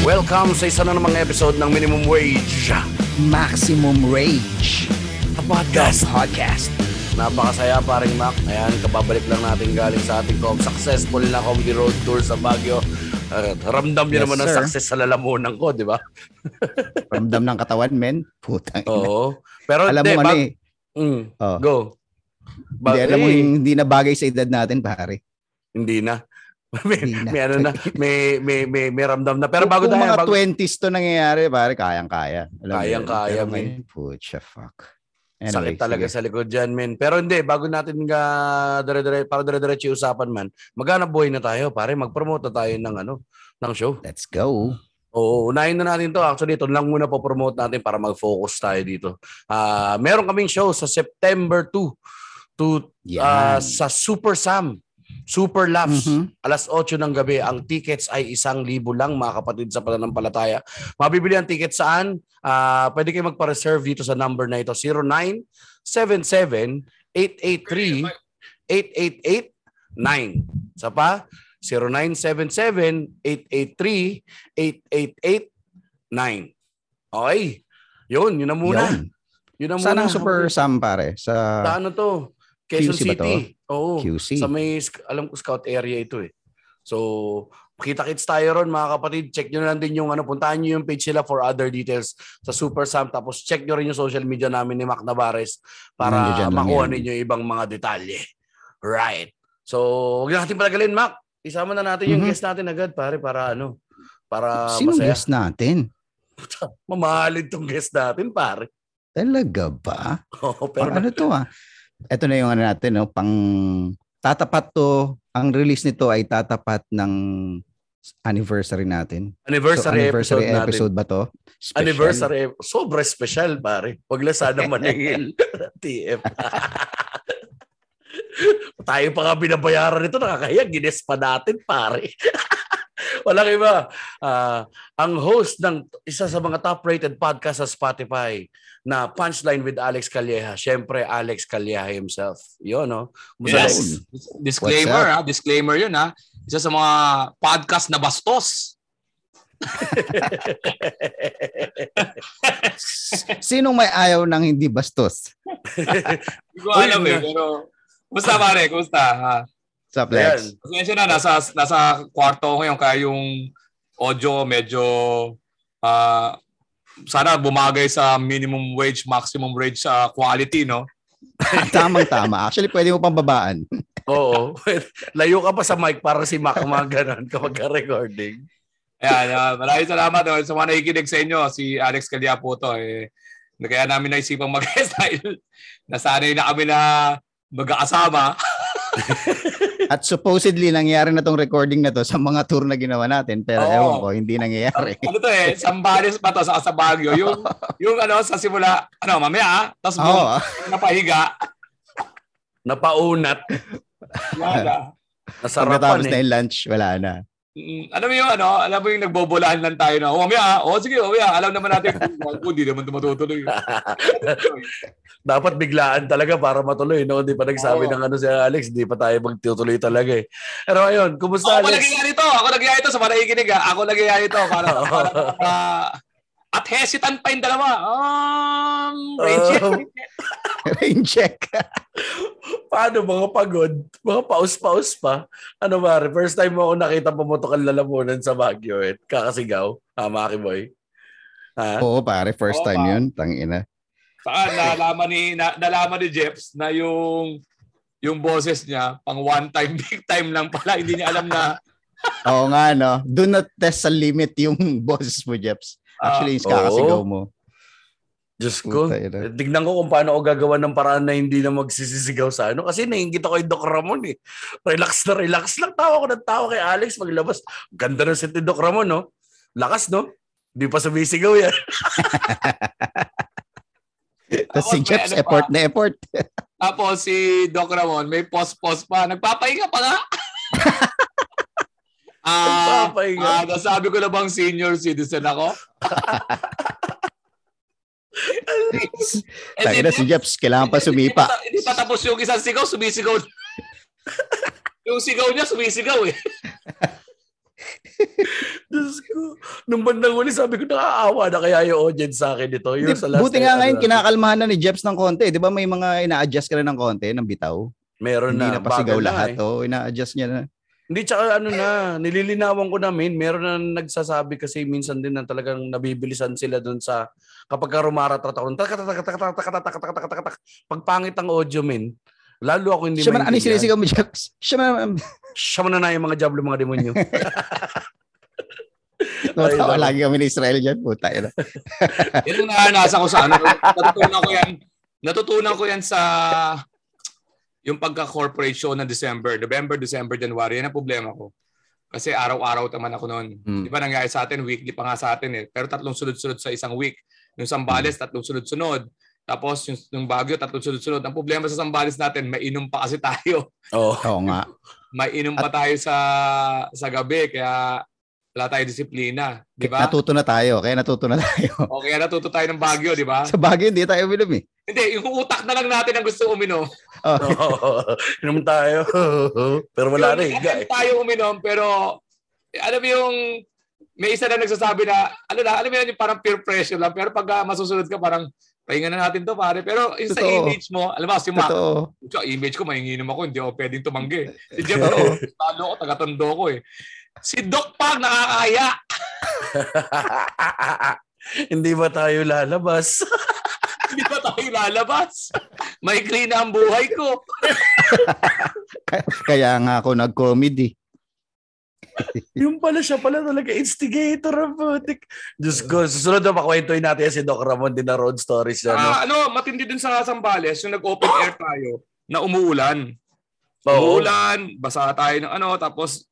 Welcome sa isa na namang episode ng Minimum Wage. Maximum Rage A podcast. Podcast. Napakasaya paring Mac. Ayan, kapabalik lang natin galing sa ating com- successful na comedy road tour sa Baguio. Uh, ramdam niyo Yes, naman ang sir. success sa lalamunan ko, di ba? Ramdam ng katawan, men. Putang ina. Oo. Pero Alam di, mo ano bag- eh. Mm, Oh. go. Ba- Hindi, alam mo, eh, hindi na bagay sa edad natin, pare. Hindi na. may, may ano na, may, may, may, may ramdam na. Pero bago tayo, mga bago, 20s to nangyayari, pare, kayang-kaya. Kayang-kaya, ngayon, Pucha, fuck. Sakit Anyway, talaga sige. sa likod dyan, men. Pero hindi, bago natin nga dire-dire, para dire-diretso usapan man, maghanap buhay na tayo, pare. Mag-promote na tayo ng ano, ng show. Let's go. Oo, unahin na natin to. Actually, ito lang muna po promote natin para mag-focus tayo dito. Ah, meron kaming show sa September 2 to ah, Yan. sa Super Sam. Super Laughs. Mhm. Alas 8 ng gabi. Ang tickets ay isang libo lang, mga kapatid sa pananampalataya. Mabibili ang ticket saan? Ah, pwede kayo magpa-reserve dito sa number na ito. 0977-883-8889. Sa pa? 0977-883-8889. Okay. Yun, yun na muna. Yun. Yun na Saan muna. ang Super Sam, pare? Sa Sa ano to? Quezon QC? City. Oo. QC. Sa may, alam ko, scout area ito eh. So, kita-kits tayo ron mga kapatid. Check nyo na lang din yung ano, puntahan nyo yung page nila for other details sa Super Sam. Tapos check nyo rin yung social media namin ni Mac Navarez para makuha ninyo yung ibang mga detalye. Right. So, huwag na natin palagalin, Mac. Isama na natin yung Mhm. guest natin agad, pare, para ano, para Sinong masaya. guest natin? Mamahalin tong guest natin, pare. Talaga ba? Oo, Pero pero ano to ah? Ito na yung ano natin, no? pang tatapat to, ang release nito ay tatapat ng anniversary natin. anniversary, so, anniversary episode, natin. episode ba to? Special? Anniversary. Sobra special, pare. Huwag lang sana maningil. TF. Tayo pa nga binabayaran nito. Nakakaya. Gines pa natin, pare. Walang iba. Ah, ang host ng isa sa mga top-rated podcast sa Spotify na Punchline with Alex Calleja. Siyempre, Alex Calleja himself. Yun, no? Yes. Lex? Disclaimer, ha? Disclaimer yun, ha? Isa sa mga podcast na bastos. Sinong may ayaw ng hindi bastos? Hindi ko alam eh, pero... Kumusta, pare? Kumusta? Ha? Sa Ayan. Flex. Pasensya na, nasa, nasa kwarto ko ngayon, kaya yung audio medyo... ah sana bumagay sa minimum wage, maximum wage sa quality, no? Tamang-tama. Actually, pwede mo pang babaan. Oo. Layo ka pa sa mic para si Mac mga ganun kapag recording. Ayan, uh, maraming salamat oh, sa mga nakikinig sa inyo. Si Alex Calya po to. Eh, kaya namin naisipang mag-guest dahil nasanay na kami na mag-aasama. At supposedly, nangyari na tong recording na to sa mga tour na ginawa natin. Pero Oo. ewan ko, hindi nangyayari. ano to eh, Sambales pa to sa sa Baguio. Yung, yung ano, sa simula, ano, mamaya ah, tapos buong napahiga. Napaunat. Wala. Nasarapan Pagkatapos eh. na yung lunch, wala na. Mm, alam mo yung ano, alam mo yung nagbobolahan lang tayo na, oh, mamaya oh, sige, mamaya, alam naman natin, kung hindi naman tumatutuloy. Dapat biglaan talaga para matuloy. No? Hindi pa nagsabi Oo. ng ano si Alex, hindi pa tayo magtutuloy talaga eh. Pero ayun, kumusta ako Alex? nagyayari ito, ako nagyayari ito sa mga nakikinig ah. Ako nagyayari ito para, para, para- at hesitant pa yung dalawa. Um, Rachel. Um, Rain check. Paano mga pagod? Mga paus-paus pa? Ano ba? First time mo ako nakita pumutok ang lalamunan sa Baguio eh. Kakasigaw. Ah, Maki Boy. Ha? Oo, pare. First Oo, time pa. yun. Tangina. Saan nalaman ni na, nalaman ni Jeps na yung yung boses niya pang one time big time lang pala hindi niya alam na Oo nga, no? Do not test sa limit yung boses mo, Jeps. Actually, yung oo. kakasigaw mo. Diyos ko. Tignan ko kung paano ako gagawa ng paraan na hindi na magsisisigaw sa ano. Kasi naingit ako kay Doc Ramon eh. Relax na relax lang. Tawa ko ng tawa kay Alex maglabas. Ganda ng set ni Doc Ramon, no? Lakas, no? Hindi pa sumisigaw yan. Tapos si Jeps, ano pa. effort na effort. tapos si Doc Ramon may pause-pause pa nagpapahinga pa nga Ah, Nagpapahinga. ah, nasabi ko na bang senior citizen ako? Eh, Tangina si Jeps, kailangan pa sumipa. Hindi pa tapos yung isang sigaw, sumisigaw. yung sigaw niya, sumisigaw eh. Diyos Diyos ko. Nung bandang huli, sabi ko, nakaawa na kaya yung audience sa akin ito. Yung sa last buti nga ano ngayon, natin. kinakalmahan na ni Jeps ng konti. Di ba may mga ina-adjust ka na ng konti, ng bitaw? Meron Hindi na. na pasigaw bagal na lahat. eh. Oo, ina-adjust niya na. Hindi, tsaka ano na, nililinawan ko na, namin, meron na nagsasabi kasi minsan din na talagang nabibilisan sila doon sa kapag ka rumaratrata ko, pagpangit ang audio, men, lalo ako hindi maintindihan. Siya man, ano sinisigaw mo, Jax? Siya man, um, siya man na yung mga jablo, mga demonyo. Tatawa lagi kami ni Israel dyan, puta. Yun, yun ang nahanasa ko sa ano. Natutunan ko yan, natutunan ko yan sa yung pagka-corporate show ng December. November, December, January. Yan ang problema ko. Kasi araw-araw naman ako noon. Hmm. Di ba nangyari sa atin? Weekly pa nga sa atin eh. Pero tatlong sunod-sunod sa isang week. Yung Sambales, tatlong sunod-sunod. Tapos yung, yung Baguio, tatlong sunod-sunod. Ang problema sa Sambales natin, may inom pa kasi tayo. oh. Oo nga. May inom pa tayo sa sa gabi. Kaya wala tayo disiplina. Di ba? Natuto na tayo. Kaya natuto na tayo. O kaya natuto tayo ng Baguio, di ba? Sa bagay, hindi tayo uminom eh. Hindi, yung utak na lang natin ang gusto uminom. Oh, Inom tayo. Pero wala na eh. Yung Guy. attempt tayo uminom, pero eh, alam mo yung may isa na nagsasabi na, ano na, alam mo yun, yung parang peer pressure lang. Pero pag ah, masusunod ka, parang, pahinga na natin to, pare. Pero yung sa image mo, alam mo, si Mac, totoo. sa image ko, mahinginom ako, hindi ako pwedeng tumanggi. Si Jeff, ano, talo ko, taga-tondo ko eh. Si Doc Pag nakakaya. Hindi ba tayo lalabas? Hindi ba tayo lalabas? Maikli na ang buhay ko. Kaya, kaya nga ako nag-comedy. yung pala siya pala talaga instigator putik. Diyos ko, susunod na pakwentuhin natin yan si Doc Ramon din na road stories. Ano? Ah, ano, matindi din sa Sambales, yung nag-open air tayo, na umuulan. Oo. Umuulan, basa tayo ng ano, tapos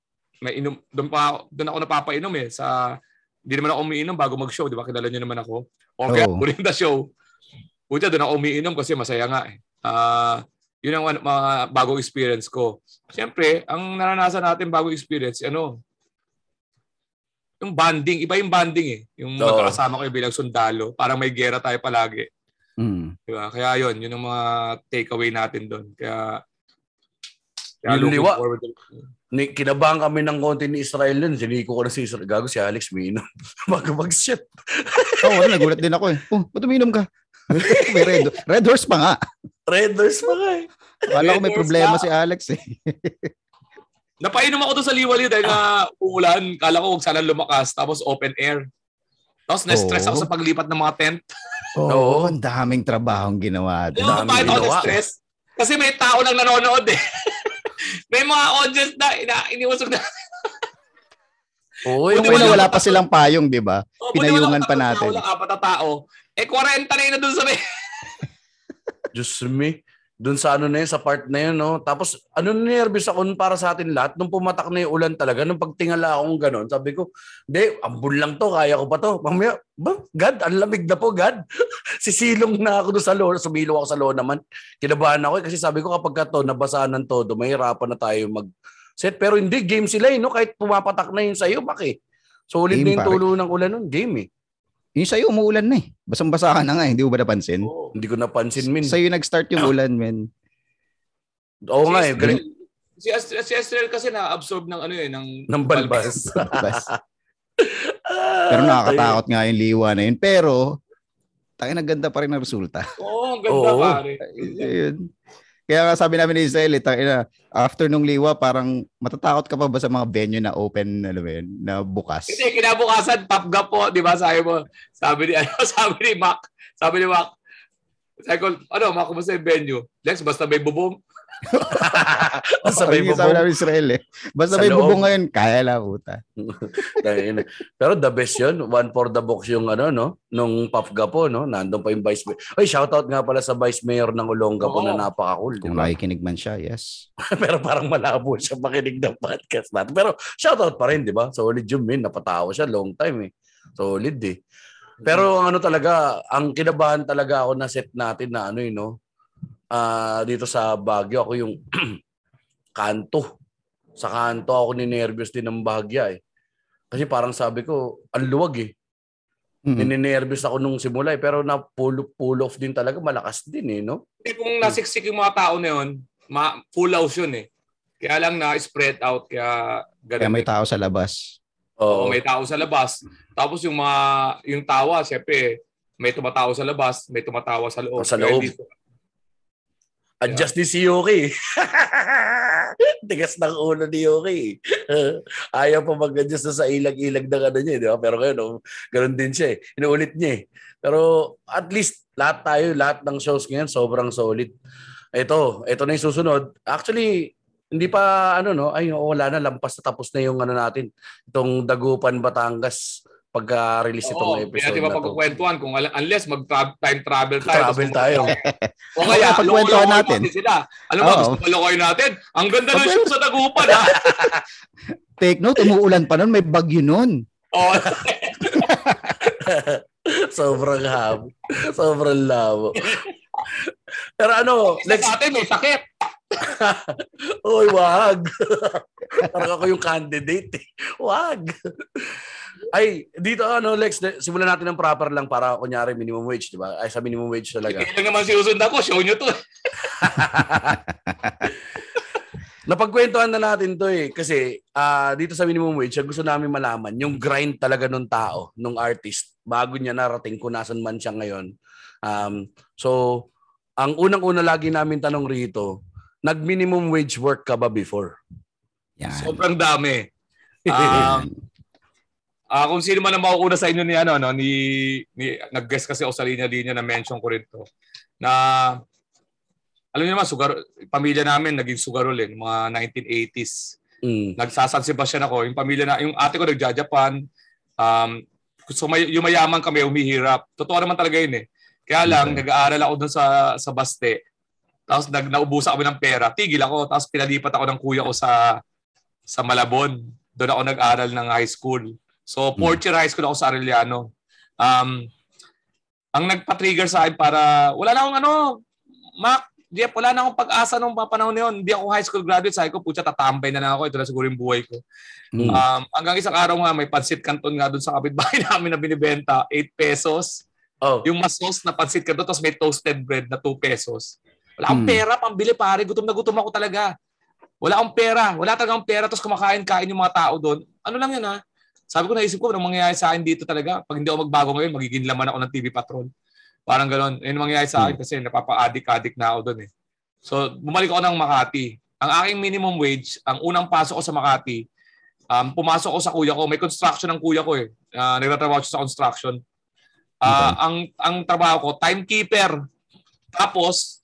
may inom, doon pa doon ako napapainom eh sa hindi naman ako umiinom bago mag-show, di ba? Kilala niyo naman ako. Okay, Oo. during the show. Puta, doon ako umiinom kasi masaya nga eh. Ah, yun ang ano, mga bagong experience ko. Siyempre, ang naranasan natin bagong experience, ano, yung banding, iba yung banding eh. Yung Oo. magkakasama kayo bilang sundalo, parang may gera tayo palagi. Mm. Di ba? Kaya yun, yun ang mga takeaway natin doon. Kaya, Yung looking liwa. forward kinabahan kami ng konti ni Israel nun. Siniko ko na si Israel. Gago si Alex Mino. Bago mag-shit. Oo, oh, nagulat din ako eh. Oh, ba't uminom ka? may red, red horse pa nga. Redders pa nga eh. Akala ko may Red horse problema ka. si Alex eh. Napainom ako doon sa liwali dahil na uulan. Kala ko huwag sana lumakas. Tapos open air. Tapos na-stress ako Oo. sa paglipat ng mga tent. Oo, Oo. ang daming trabahong ginawa doon. Alam mo dami bakit ako ginawa. Kasi may tao lang nanonood eh. May mga audience na ina iniusog na. Oo, yung una wala- wala pa silang payong, di ba? Oh, Pinayungan pa natin. Lang, apat na tao. Eh, 40 na yun na doon sa may... Diyos me. Doon sa ano na yun, sa part na yun, no? Tapos, ano nervous ako para sa atin lahat, nung pumatak na yung ulan talaga, nung pagtingala akong gano'n, sabi ko, hindi, ambun lang to, kaya ko pa to. Mamaya, ba, God, ang lamig na po, God. Sisilong na ako doon sa lona, sumilo ako sa lona naman. Kinabahan ako eh, kasi sabi ko kapag ka to, nabasaan ng todo, mahirapan na tayo mag set. Pero hindi, game sila eh, no? Kahit pumapatak na yun sa'yo, baki. Solid Game, na yung tulo ng ulan nun, game eh. Yung sa'yo, umuulan na eh. Basang-basa ka na nga, eh. hindi mo ba napansin? Oh. Hindi ko napansin, min. Sa'yo nag-start yung ulan, men. Oo nga eh, galing. Si, Astral, si Astral kasi na-absorb ng ano eh, ng... Ng balbas. Bas. Ah, Pero nakakatakot nga yung liwa na yun. Pero, tayo ganda pa rin ang resulta. Oo, ang ganda Oo. pare. Ayun. Kaya nga sabi namin ni Israel, eh, tangina, after nung liwa, parang matatakot ka pa ba sa mga venue na open, alam yun, na bukas? Kasi kinabukasan, top gap po, di ba? Sabi mo, sabi ni, ano, sabi ni Mac, sabi ni Mac, sabi ko, ano, Mac, kumusta yung venue? Lex, basta may bubong. Basta may sabi bubong. namin ni Israel eh. Basta may bubong ngayon, kaya lang, puta. Tangina. Pero the best yun. One for the box yung ano, no? Nung Pafga po, no? Nandun pa yung vice mayor. Ay, shoutout nga pala sa vice mayor ng Olonga po na napaka-cool. Kung ba? nakikinig man siya, yes. Pero parang malabo siya makinig ng podcast natin. Pero shoutout pa rin, di ba? Solid yung min. Napatawa siya long time eh. Solid eh. Pero ang ano talaga, ang kinabahan talaga ako na set natin na ano yun, no? Ah, dito sa Baguio, ako yung kanto. Sa kanto ako ni-nervous din ng Bagya eh. Kasi parang sabi ko, ang luwag eh. Mm. Nininervous ako nung simula eh. Pero na pull, pull off din talaga, malakas din eh, no? Hindi kung nasiksik yung mga tao na yun, ma- full house yun eh. Kaya lang na-spread out, kaya ganun. Kaya may eh. tao sa labas. Oo, Oo. may tao sa labas. Tapos yung mga yung tawa, syempre, may tumatawa sa labas, may tumatawa sa loob. Sa Kaya loob. Adjust ni si Yuki. Tigas ng ulo ni Yuki. Ayaw pa mag-adjust na sa ilag-ilag ng ano niya, di ba? Pero ngayon, oh, ganun din siya eh. Inuulit niya eh. Pero at least lahat tayo, lahat ng shows ngayon, sobrang solid. Ito, ito na yung susunod. Actually, hindi pa ano no, ay wala na lampas na tapos na yung ano natin. Itong Dagupan Batangas pagka-release Oo, itong hindi episode natin na to. mapagkwentuhan kung unless mag-time travel tayo. Travel tayo. O kaya, Oo, pagkwentuhan natin. sila. Alam mo, Oo. gusto ko lokohin natin. Ang ganda ng show sa Dagupan, ha? Take note, umuulan pa nun, may bagyo nun. Oh, sobrang habo. Sobrang labo. Pero ano, isa next sa atin, may sakit. Oy, wag. Parang ako yung candidate. Eh. Wag. Ay, dito ano, Lex, de- simulan natin ng proper lang para kunyari minimum wage, di ba? Ay, sa minimum wage talaga. Hindi lang naman sinusundan ko. Show nyo to. Napagkwentuhan na natin to eh. Kasi ah, dito sa minimum wage, gusto namin malaman, yung grind talaga nung tao, nung artist, bago niya narating kung nasan man siya ngayon. Um, so, ang unang-una lagi namin tanong rito, nag-minimum wage work ka ba before? Yan. Sobrang dami. Um, ah kung sino man ang mauuna sa inyo ni ano no ni, ni nag-guest kasi ako sa linya-linya na mention ko rin to na alam niyo naman sugar pamilya namin naging sugarol eh mga 1980s Mm. nagsasan Sebastian ako yung pamilya na yung ate ko nagja-Japan um so may, yung mayaman kami umihirap totoo naman talaga yun eh. Kaya lang Okay. nag-aaral ako dun sa sa Baste. Tapos nag naubusan kami ng pera. Tigil ako tapos pinalipat ako ng kuya ko sa sa Malabon. Doon ako nag-aral ng high school so fourth year high school ako sa Arellano um ang nagpa-trigger sa akin para wala na akong ano Mac Jeff, wala na akong pag-asa nung mga panahon na yun. Hindi ako high school graduate. Sabi ko, putya, tatambay na lang ako. Ito na siguro yung buhay ko. Mm. Um, hanggang isang araw nga, may pansit canton nga doon sa kapitbahay namin na binibenta. 8 pesos. Oh. Yung mas sauce na pansit canton, tapos may toasted bread na 2 pesos. Wala akong Hmm. pera, pambili pare. Gutom na gutom ako talaga. Wala akong pera. Wala talagang pera. Tapos kumakain-kain yung mga tao doon. Ano lang yun ha? Sabi ko, naisip ko, anong mangyayari sa akin dito talaga? Pag hindi ako magbago ngayon, magiging laman ako ng TV Patrol. Parang gano'n. Yun ang mangyayari sa akin kasi napapa-addict-addict na ako doon eh. So, bumalik ako ng Makati. Ang aking minimum wage, ang unang pasok ko sa Makati, um, pumasok ko sa kuya ko. May construction ng kuya ko eh. Uh, nagtatrabaho siya sa construction. Ah, ang ang trabaho ko, timekeeper. Tapos,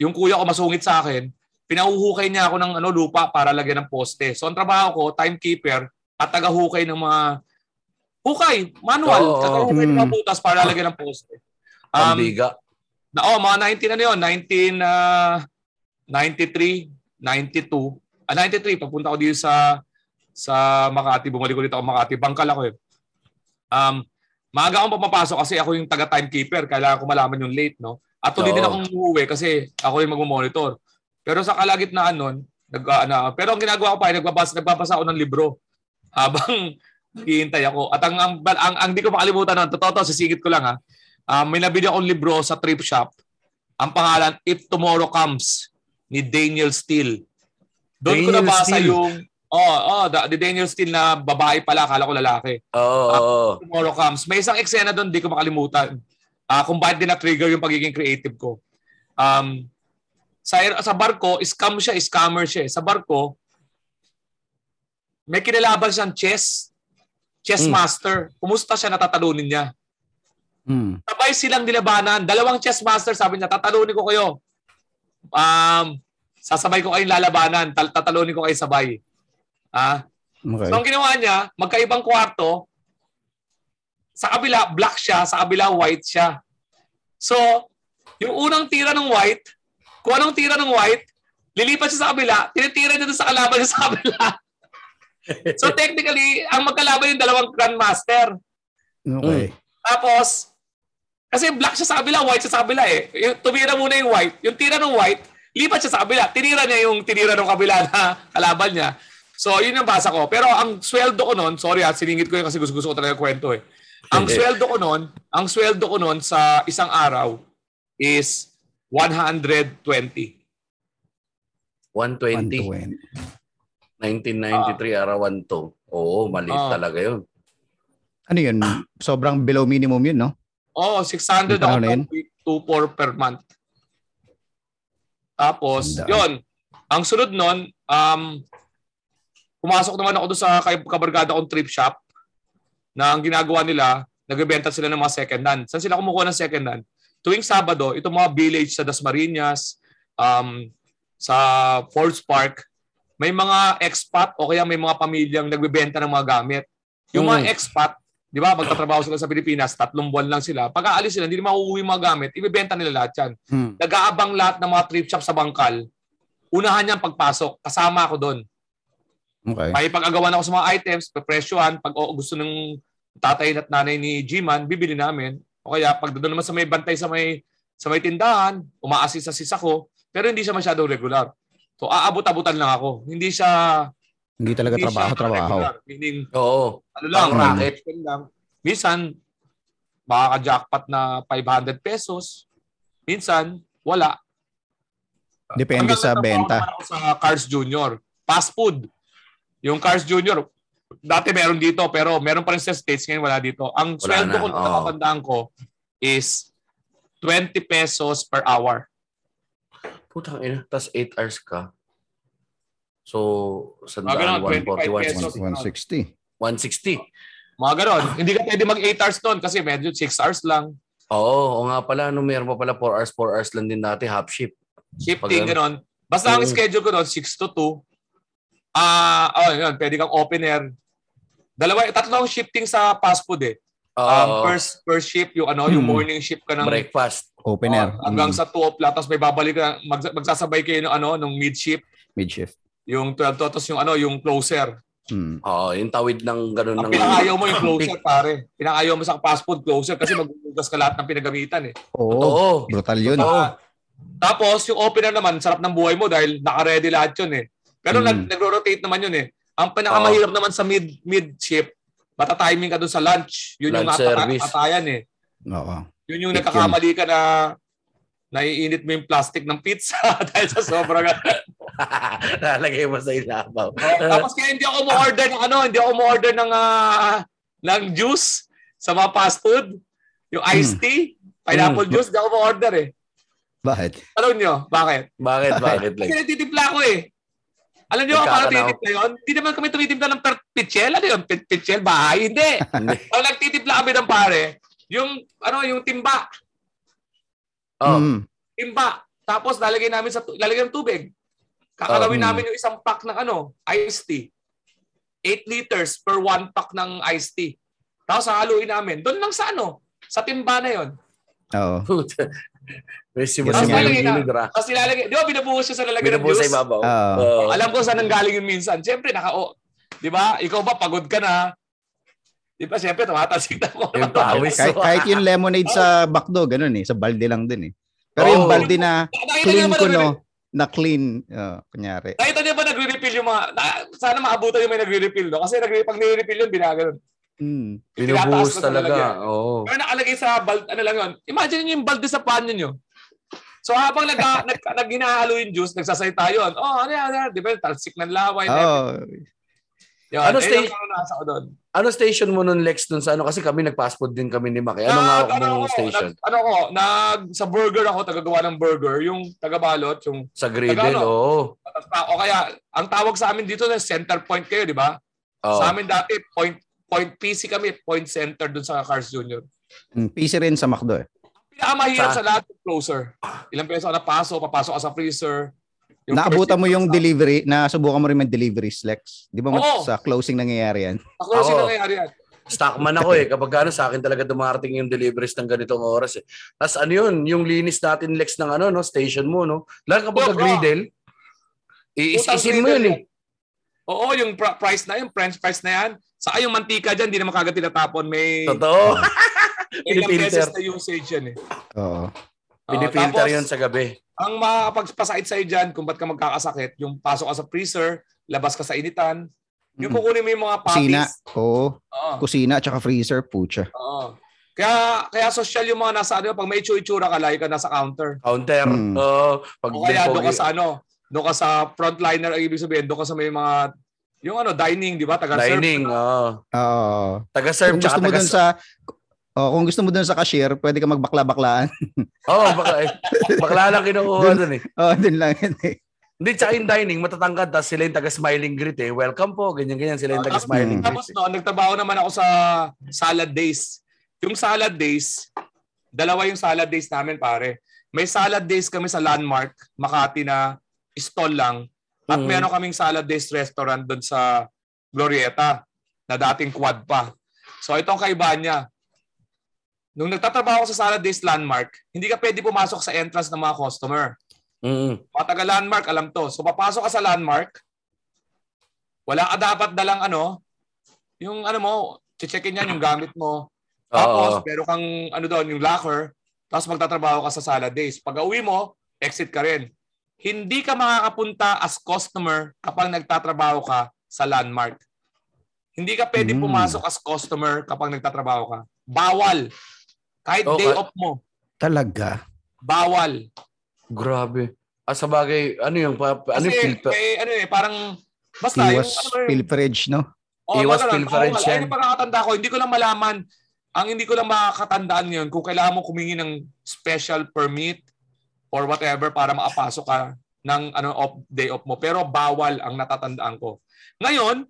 yung kuya ko masungit sa akin, pinahuhukay niya ako ng ano lupa para lagyan ng poste. So, ang trabaho ko, timekeeper at tagahukay ng mga hukay, manual, oo. tagahukay ng mga Hmm. butas para lagyan ng poste. Um, Pambiga. na oh, mga 19 ano yun, 19 ah, 93, 92. Ah, 93 papunta ko dito sa sa Makati, bumalik ulit ako Makati. Bangkal ako eh. Um, maaga akong pumapasok kasi ako yung taga timekeeper, kailangan ko malaman yung late, no? At tuloy din Oo. akong uuwi kasi ako yung magmo-monitor. Pero sa kalagitnaan nun, nag, ah, na, pero ang ginagawa ko pa ay nagbabasa, nagbabasa ako ng libro habang naghihintay ako. At ang ang, ang, ang, di ko makalimutan nun, totoo to, sisingit ko lang ha. Ah, may nabili akong libro sa thrift shop. Ang pangalan, If Tomorrow Comes, ni Daniel Steele. Doon ko nabasa Steele. yung, oh, oh, the, the Daniel Steele na babae pala, akala ko lalaki. Oo, Ah, oo. Tomorrow Comes. May isang eksena doon, di ko makalimutan. Ah, kung bakit din na-trigger yung pagiging creative ko. Um, sa, sa barko, scam siya, scammer siya. eh. Sa barko, may kinalaban siyang chess, chess Mm. master. Kumusta siya natatalunin niya? Hmm. Sabay silang nilabanan. Dalawang chess master, sabi niya, tatalunin ko kayo. Um, sasabay ko kayong lalabanan. Tal- tatalunin ko kayo sabay. Ah, Okay. So ang ginawa niya, magkaibang kwarto, sa kabila black siya, sa kabila white siya. So, yung unang tira ng white, kung anong tira ng white, lilipat siya sa kabila, tinitira niya sa kalaban niya sa kabila. so technically, ang magkalaban yung dalawang grandmaster. Okay. Tapos, kasi black siya sa kabila, white siya sa kabila eh. Yung, tumira muna yung white. Yung tira ng white, lipat siya sa kabila. Tinira niya yung tinira ng kabila na kalaban niya. So, yun yung basa ko. Pero ang sweldo ko noon, sorry ha, siningit ko yun kasi gusto-gusto ko talaga kwento eh. Ang sweldo ko noon, ang sweldo ko noon sa isang araw is 120. 120. 120. 1993, arawan to. Oo, maliit Ah. talaga yun. Ano yun? Sobrang below minimum yun, no? Oo, 600 Yung ako panahon na per week, 2,400 per month. Tapos, Ganda. yon Ang sunod nun, um, pumasok naman ako doon sa kay- kabarkada kong trip shop na ang ginagawa nila, nagbebenta sila ng mga second hand. Saan sila kumukuha ng second hand? Tuwing Sabado, itong mga village sa Dasmariñas, um, sa Fords Park, may mga expat o kaya may mga pamilyang nagbebenta ng mga gamit. Yung mga Mm. expat, di ba, magtatrabaho sila sa Pilipinas, tatlong buwan lang sila. Pag aalis sila, hindi nila mauuwi mga gamit, ibebenta nila lahat yan. Hmm. Nag-aabang lahat ng mga trip shop sa bangkal. Unahan niyan pagpasok. Kasama ako doon. Okay. May pag-agawan ako sa mga items, presyohan. Pag o, gusto ng tatay at nanay ni G-Man, bibili namin. O kaya pag doon naman sa may bantay sa may sa may tindahan, umaasis-asis ako, pero hindi siya masyadong regular. So aabot-abutan lang ako. Hindi siya Hindi talaga hindi trabaho, siya trabaho. regular. Meaning Oo. ano lang, Ang racket. lang. Minsan makaka-jackpot na 500 pesos. Minsan wala. Depende Hanggang sa benta. ako sa Cars Junior. Fast food. Yung Cars Junior, dati meron dito pero meron pa rin sa States ngayon wala dito. Ang Wala sweldo na, ko, natatandaan ko, is 20 pesos per hour. Putang ina. Tapos 8 hours ka. So, sandaan, 25 pesos. 140, 160. 160. Mga ganon. Hindi ka pwede mag 8 hours doon kasi medyo 6 hours lang. Oo, o nga pala, no, meron pa pala 4 hours, 4 hours lang din dati, half shift. Shifting, Pag- ganon. Basta ang Oo. schedule ko doon, 6 to 2. Ah, oh, yun, pwede kang open air. Dalawa, tatlong shifting sa fast food eh. Um, first first shift yung ano, yung Hmm. morning shift ka ng breakfast. Open air. Oh, hanggang Hmm. sa 2 o'clock tapos may babalik ka mag, magsasabay kayo ng ano nung mid shift Mid shift. yung 12 to tapos yung ano yung closer Hmm. Oo, yung tawid ng ganun ang ng... pinakayaw mo yung closer pare pinakayaw mo sa fast food closer kasi magugugas ka lahat ng pinagamitan eh Oo. Oo. Brutal yun. Oo. Ah, tapos yung opener naman sarap ng buhay mo dahil naka-ready lahat yun eh pero Mm. nag nagro-rotate naman yun eh ang pinakamahirap naman sa mid mid shift mata-timing ka doon sa lunch yun yung Lunch nataka- service. atayan eh Oo. Yun yung Peak nakakamali ka na naiinit mo yung plastic ng pizza dahil sa sobrang Lalagay mo sa ilabaw. Oh, tapos kaya hindi ako mo-order ng ano, hindi ako mo-order ng ah, ng juice sa mga fast food. Yung iced tea, pineapple Mm. juice, hindi ako mo-order eh. Bakit? Alam nyo, bakit? Bakit, bakit? Kasi Like, nagtitimpla ako eh. Alam kung paano Nagkakanaw. titimpla yun? Hindi naman kami tumitimpla ng per- pitchel. Ano yun? Pitchel? Bahay? Hindi. Pag nagtitimpla kami ng pare, yung, ano, yung timba. oh, Hmm. timba. Tapos lalagay namin sa lalagay ng tubig. Kakalawin Oh, namin yung isang pack ng ano, iced tea. 8 liters per one pack ng iced tea. Tapos haluin namin. Doon lang sa ano, sa timba na 'yon. Oo. Simusin lalagay na- gilid, ra. Tapos nilalagay, di ba binubuhos siya sa lalagyan ng Binubuo sa juice? ibabaw. Oo. Oo. Alam ko saan nanggaling yun minsan. Siyempre, naka, oh, di ba? Ikaw ba, pagod ka na? Di ba, siyempre, tumatasik na ako. Yung pawis. Kahit, kahit yung lemonade sa bakdo, ganun eh. Sa balde lang din eh. Pero yung Oo. balde na clean ko no, na clean, uh, kunyari. Nakita niyo ba nagre-refill yung mga, na, sana maabutan yung may nagre-refill, no? Kasi nagre, pag nire-refill yun, binaganon. Hmm. Binubuhos talaga. lalagyan. Oo. Pero nakalagay sa bal ano lang yun. Imagine niyo yung balde sa panyo nyo. So habang nag, nag, nag ginahalo yung juice, nagsasay tayo. Oh, ano yan, ano yan? Di ba? Talsik ng laway. Oh, Yun, Ano ano stage? Ano nasa ko doon? Ano station mo nun, Lex, dun sa ano? Kasi kami nag-fast food din kami ni Maki. Ano nga Nag- ano mong ako, station? Nag, ano ko, nag, sa burger ako, tagagawa ng burger. Yung tagabalot, yung, Sa griddle, Tagalog. oo. o kaya, ang tawag sa amin dito na center point kayo, di ba? Oo. Sa amin dati, point point PC kami, point center dun sa Cars Junior. hmm, PC rin sa McDo eh. Pinakamahirap Sa- sa, lahat, closer. Ilang peso ka napasok, papasok ka sa freezer. Yung Naabutan mo yung shift, delivery, nasubukan mo rin yung delivery Lex. Di ba Oo. sa closing nangyayari yan? Sa closing Oo. nangyayari yan. Stockman ako eh. Kapag ano, sa akin talaga dumarating yung deliveries ng ganitong oras eh. Tapos ano yun, yung linis natin, Lex, ng ano, no, station mo, no? Lalo kapag bro. griddle, iis-isin mo yun eh. Oo, yung pr- price na yun, french fries na yan. Saka yung mantika dyan, di naman kagad tinatapon. May Totoo. may ilang beses na usage yan eh. Oo. Oo, Pinipilter tapos, yun sa gabi. Ang makapagpasakit sa'yo dyan, kung ba't ka magkakasakit, yung pasok ka sa freezer, labas ka sa initan, yung Mm. kukunin mo yung mga Kusina. patties. Oo. Oo. Kusina at saka freezer, pucha. Oo. Kaya kaya social yung mga nasa ano, pag may itsura ka, lagi ka nasa counter. Counter. Hmm. Oo. pag O kaya doon ka sa ano, doon ka sa frontliner, ang ibig sabihin, doon ka sa may mga Yung ano, dining, di ba? Taga Dining, oo. Oo. Taga-serve Kung gusto mo taga dun sa Oh, kung gusto mo dun sa cashier, pwede ka magbakla-baklaan. Oo, oh, bakla, eh, bakla lang kinukuha dun eh. oh, dun lang yun eh. Hindi, tsaka yung dining, matatangkad, tapos sila yung taga-smiling grit eh. Welcome po, ganyan-ganyan, sila yung Ah, taga-smiling Tapos grit. eh. no, nagtrabaho naman ako sa salad days. Yung salad days, dalawa yung salad days namin pare. May salad days kami sa Landmark, Makati na stall lang. At Mhm. meron kaming salad days restaurant doon sa Glorieta na dating quad pa. So itong kaibahan niya. Nung nagtatrabaho ako sa salad days Landmark, hindi ka pwede pumasok sa entrance ng mga customer. Mm. Mga taga landmark, alam to. So papasok ka sa landmark, wala ka dapat dalang ano, yung ano mo, checkin yan yung gamit mo. Tapos, Oo. pero kang ano doon, yung locker, tapos magtatrabaho ka sa salad days. Pag uwi mo, exit ka rin. Hindi ka makakapunta as customer kapag nagtatrabaho ka sa landmark. Hindi ka pwede Mm. pumasok as customer kapag nagtatrabaho ka. Bawal. Kahit Okay. day off mo, Talaga. bawal. Grabe. Ah, sa bagay, ano yung, pa, ano Kasi yung filter? may ano eh, parang basta Iwas yung ano eh, pilferage, no? oh, iwas lang, pilferage oh, yan. Ayun yung pagkakatanda ko, hindi ko lang malaman. Ang hindi ko lang makakatandaan ngayon kung kailangan mo kumingi ng special permit or whatever para makapasok ka ng ano off day off mo. Pero bawal ang natatandaan ko. Ngayon,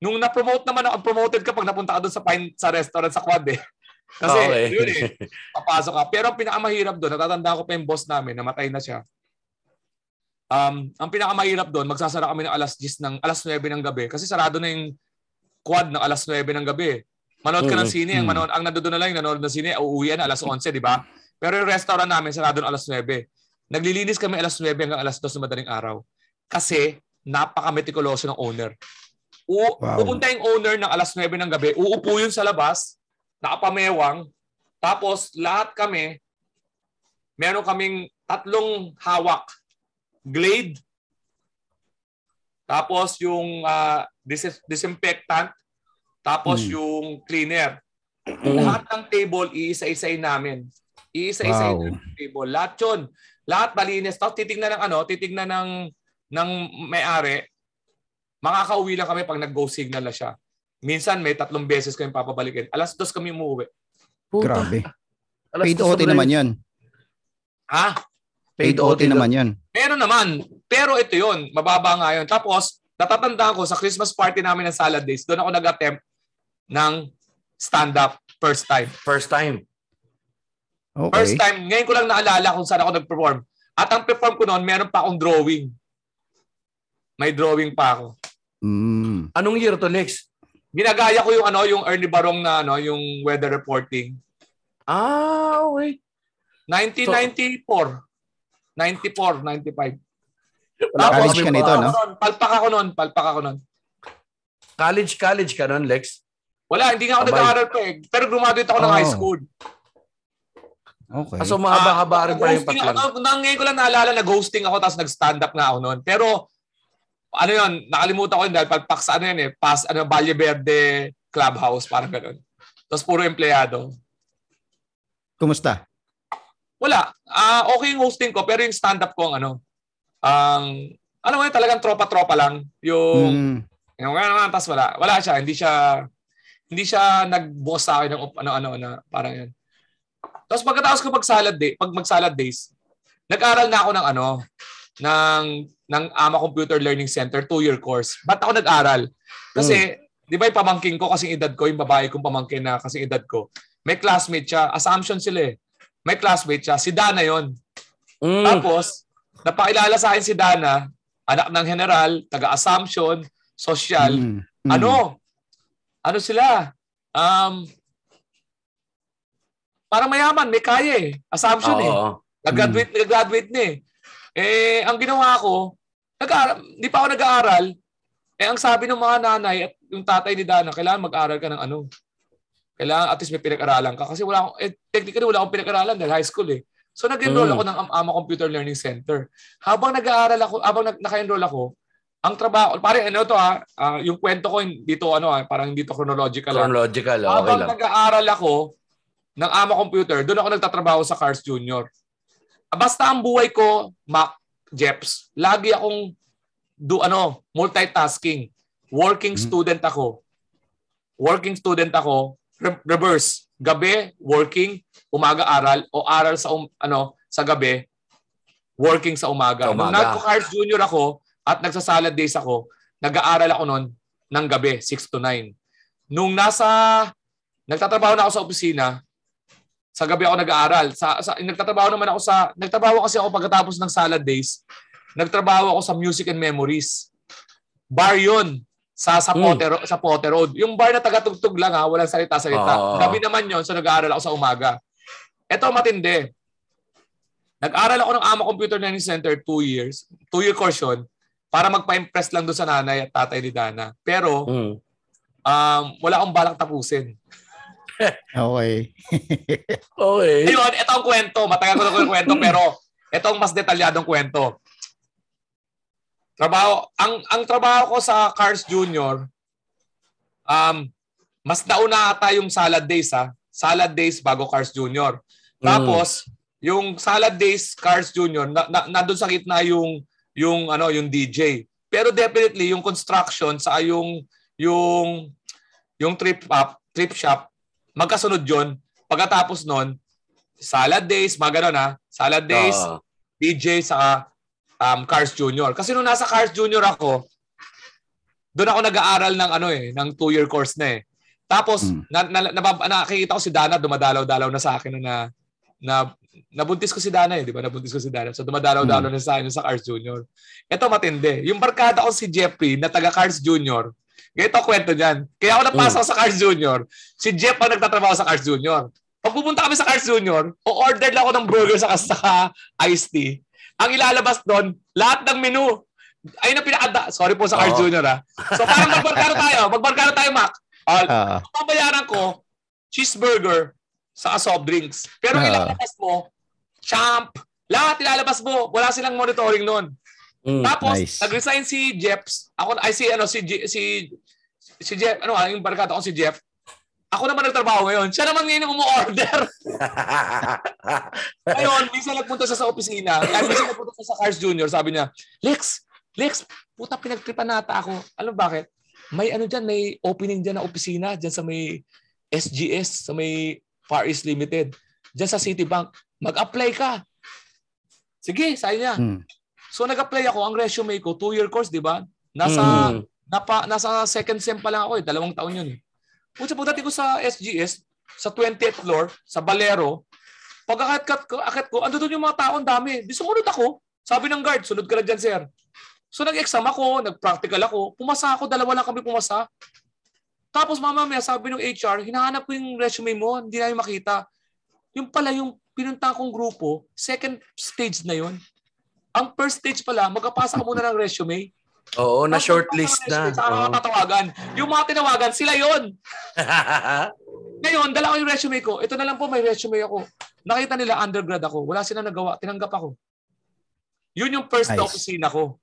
nung na-promote naman ako, promoted ka pag napunta ka doon sa pine, sa restaurant sa Quad eh. Kasi Okay. yun eh, papasok ka. Pero ang pinakamahirap doon, natatandaan ko pa yung boss namin, namatay na siya. Um, ang pinakamahirap doon, magsasara kami ng alas 10 ng alas 9 ng gabi kasi sarado na yung quad ng alas 9 ng gabi. Manood ka ng Mm, sine, ang manood, ang nandoon na lang yung nanood ng sine, uuwi na alas 11, di ba? Pero yung restaurant namin sarado ng alas 9. Naglilinis kami alas 9 hanggang alas 2 ng madaling araw. Kasi napaka-meticuloso ng owner. U- Wow. Pupunta yung owner ng alas 9 ng gabi, uupo yun sa labas, nakapamewang, tapos lahat kami, meron kaming tatlong hawak. Glade, tapos yung ah, dis- disinfectant, tapos Hmm. yung cleaner. Mm. Lahat ng table, iisa-isayin namin. Iisa-isayin Wow. ng table. Lahat yun. Lahat malinis. Tapos titignan ng ano, titignan ng, ng may-ari, makakauwi lang kami pag nag-go signal na siya. Minsan may tatlong beses kami papabalikin. Alas dos kami umuwi. Puta. Grabe. Alas Paid OT na naman yun. Ha? Paid OT naman yun. Meron naman. Pero ito yun. Mababa nga yun. Tapos, natatandaan ko sa Christmas party namin ng Salad Days, doon ako nag-attempt ng stand-up first time. First time. Okay. First time, ngayon ko lang naalala kung saan ako nag-perform. At ang perform ko noon, meron pa akong drawing. May drawing pa ako. Mm. Anong year to next? Ginagaya ko yung ano, yung Ernie Barong na ano, yung weather reporting. Ah, okay. 1994. 94, 95. Wala pa College kami ka nito, no? Nun, Palpak ako noon, palpak ako noon. College, college ka nun, Lex? Wala, hindi nga ako nag-aaral pa eh. Pero graduate ako ng Oh. high school. Okay. So mahaba-haba rin pala yung patlang. ako, nang ngayon ko lang naalala na ghosting ako tapos nag-stand up nga ako noon. Pero ano yun, nakalimutan ko yun dahil palpak sa ano yun eh, pas, ano, Valle Verde Clubhouse, parang gano'n. Tapos puro empleyado. Kumusta? Wala. Ah, okay yung hosting ko, pero yung stand-up ko ang ano, ang, ano mo yun, talagang tropa-tropa lang. Yung, Mm. yung ano naman, tapos wala. Wala siya, hindi siya, hindi siya nag-boss sa akin ng up- ano-ano na parang yun. Tapos pagkatapos ko pag salad day, pag mag-salad days, nag-aral na ako ng ano, ng ng Ama Computer Learning Center two-year course. Ba't ako nag-aral? Kasi, di ba yung pamangking ko kasing edad ko, yung babae kong pamangkin na kasing edad ko, may classmate siya, assumption sila eh. May classmate siya, si Dana yon. Mm. Tapos, napakilala sa akin si Dana, anak ng general, taga-assumption, social, Mm. Mm. ano? Ano sila? Um, parang mayaman, may kaya eh. Assumption eh. Oo. Nag-graduate, nag-graduate na eh. Eh, ang ginawa ko, nag di pa ako nag-aaral. Eh, ang sabi ng mga nanay at yung tatay ni Dana, kailangan mag-aral ka ng ano. Kailangan at least may pinag-aralan ka. Kasi wala akong, eh, technically wala akong pinag-aralan dahil high school eh. So nag-enroll Mm. ako ng Am- Ama Computer Learning Center. Habang nag-aaral ako, habang naka-enroll ako, ang trabaho, pare ano to ha, ah, yung kwento ko dito ano ha, parang dito chronological lang. Chronological, okay Habang lang. nag-aaral ako ng Ama Computer, doon ako nagtatrabaho sa Cars Junior. Ah, Basta ang buhay ko, Mac, Jeps, lagi akong do ano, multitasking. working Mhm. student ako. Working student ako, re- reverse. Gabi, working, umaga aral, o aral sa um, ano sa gabi, working sa umaga. Sa Nung umaga. nagko-Cars Junior ako at nagsa-salad days ako, nag-aaral ako noon ng gabi, 6 to 9. Nung nasa, nagtatrabaho na ako sa opisina, sa gabi ako nag-aaral. Sa, sa, nagtatrabaho naman ako sa, nagtrabaho kasi ako pagkatapos ng salad days, nagtrabaho ako sa Music and Memories. Bar yun sa sa Mm. Potter sa Potter Road. Yung bar na tagatugtog lang ha, walang salita-salita. Oo. Gabi naman yon so nag-aaral ako sa umaga. Ito matindi. Nag-aral ako ng AMA Computer Learning Center two years. Two-year course yun para magpa-impress lang doon sa nanay at tatay ni Dana. Pero Mm. um, wala akong balak tapusin. Okay. Okay. Ayun, ito ang kwento. Matagal ko na ko yung kwento pero ito ang mas detalyadong kwento. Trabaho, ang ang trabaho ko sa Cars Junior, um, mas nauna ata yung salad days ha. Salad days bago Cars Junior. Tapos, yung salad days Cars Junior, na, na, nandun sa gitna yung yung ano, yung DJ. Pero definitely yung construction sa yung yung yung trip up, trip shop, magkasunod 'yon. Pagkatapos nun, salad days, mga ganun ha. Salad days, Oo. DJ sa um, Cars Junior. Kasi nung nasa Cars Junior ako, doon ako nag-aaral ng ano eh, ng two-year course na eh. Tapos, Mm. na, na, nabab- nakikita ko si Dana, dumadalaw-dalaw na sa akin na, na nabuntis ko si Dana eh, di ba? Nabuntis ko si Dana. So dumadalaw-dalaw na sa akin sa Cars Junior. Ito matindi. Yung barkada ko si Jeffrey na taga Cars Junior, ganito ang kwento niyan. Kaya ako napasok sa Cars Junior, si Jeff ang nagtatrabaho sa Cars Junior. Pag pupunta kami sa Cars Junior, o-order lang ako ng burger sa sa iced tea. Ang ilalabas doon, lahat ng menu. Ayun ang pinaka Sorry po sa Cars Oo. Junior ha. So parang magbarkado tayo. Magbarkado tayo, Mac. Uh, Ah, ang babayaran ko, cheeseburger sa soft drinks. Pero Ah. ilalabas mo, champ, lahat ilalabas mo. Wala silang monitoring noon. Mm. Tapos, Nice. nag-resign si Jeps. Ako, ay si, ano, si, si, si Jeff, ano, yung barkada ko si Jeff. Ako naman nagtrabaho ngayon. Siya naman ngayon yung umu-order. Ngayon, minsan nagpunta siya sa opisina. Ay, minsan nagpunta siya sa Cars Junior. Sabi niya, Lex, Lex, puta pinagtripan nata ako. Alam bakit? May ano dyan, may opening dyan na opisina dyan sa may SGS, sa may Far East Limited. Dyan sa Citibank. Mag-apply ka. Sige, sabi niya. mm. So nag-apply ako, ang resume ko, two-year course, di ba? Nasa, Mm. napa, nasa second sem pa lang ako eh. Dalawang taon yun eh. Pucha, pagdating ko sa SGS, sa 20th floor, sa Balero, pag akit ko, akit ko, ando doon yung mga taon dami. Di sumunod ako. Sabi ng guard, sunod ka na dyan, sir. So nag-exam ako, nag-practical ako. Pumasa ako, dalawa lang kami pumasa. Tapos mamamaya, sabi ng HR, hinahanap ko yung resume mo, hindi namin makita. Yung pala yung pinunta kong grupo, second stage na yun. Ang first stage pala, magkapasa ka muna ng resume. Oo, na Tapos shortlist na. Saka mga tatawagan. Yung mga tinawagan, sila yon. Ngayon, dala ko yung resume ko. Ito na lang po, may resume ako. Nakita nila undergrad ako. Wala silang nagawa. Tinanggap ako. Yun yung first na Nice. opisina ko.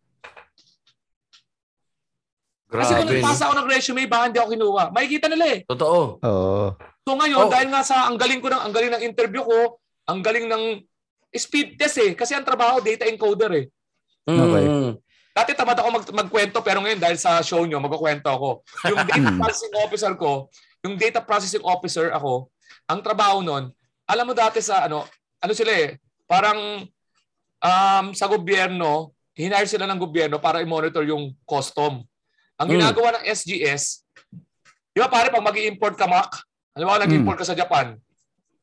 Kasi kung Grabe. nagpasa ako ng resume, baka hindi ako kinuha. Makikita nila eh. Totoo. Oo. So ngayon, Oh. dahil nga sa ang galing ko ng ang galing ng interview ko, ang galing ng speed test eh. Kasi ang trabaho, data encoder eh. Okay. Mm. Dati tamad ako mag, magkwento pero ngayon dahil sa show nyo, magkukwento ako. Yung data processing officer ko, yung data processing officer ako, ang trabaho nun, alam mo dati sa ano, ano sila eh, parang um, sa gobyerno, hinire sila ng gobyerno para i-monitor yung custom. Ang Hmm. ginagawa ng SGS, di ba pare pag mag import ka, Mac, alam mo nag-import ka sa Japan,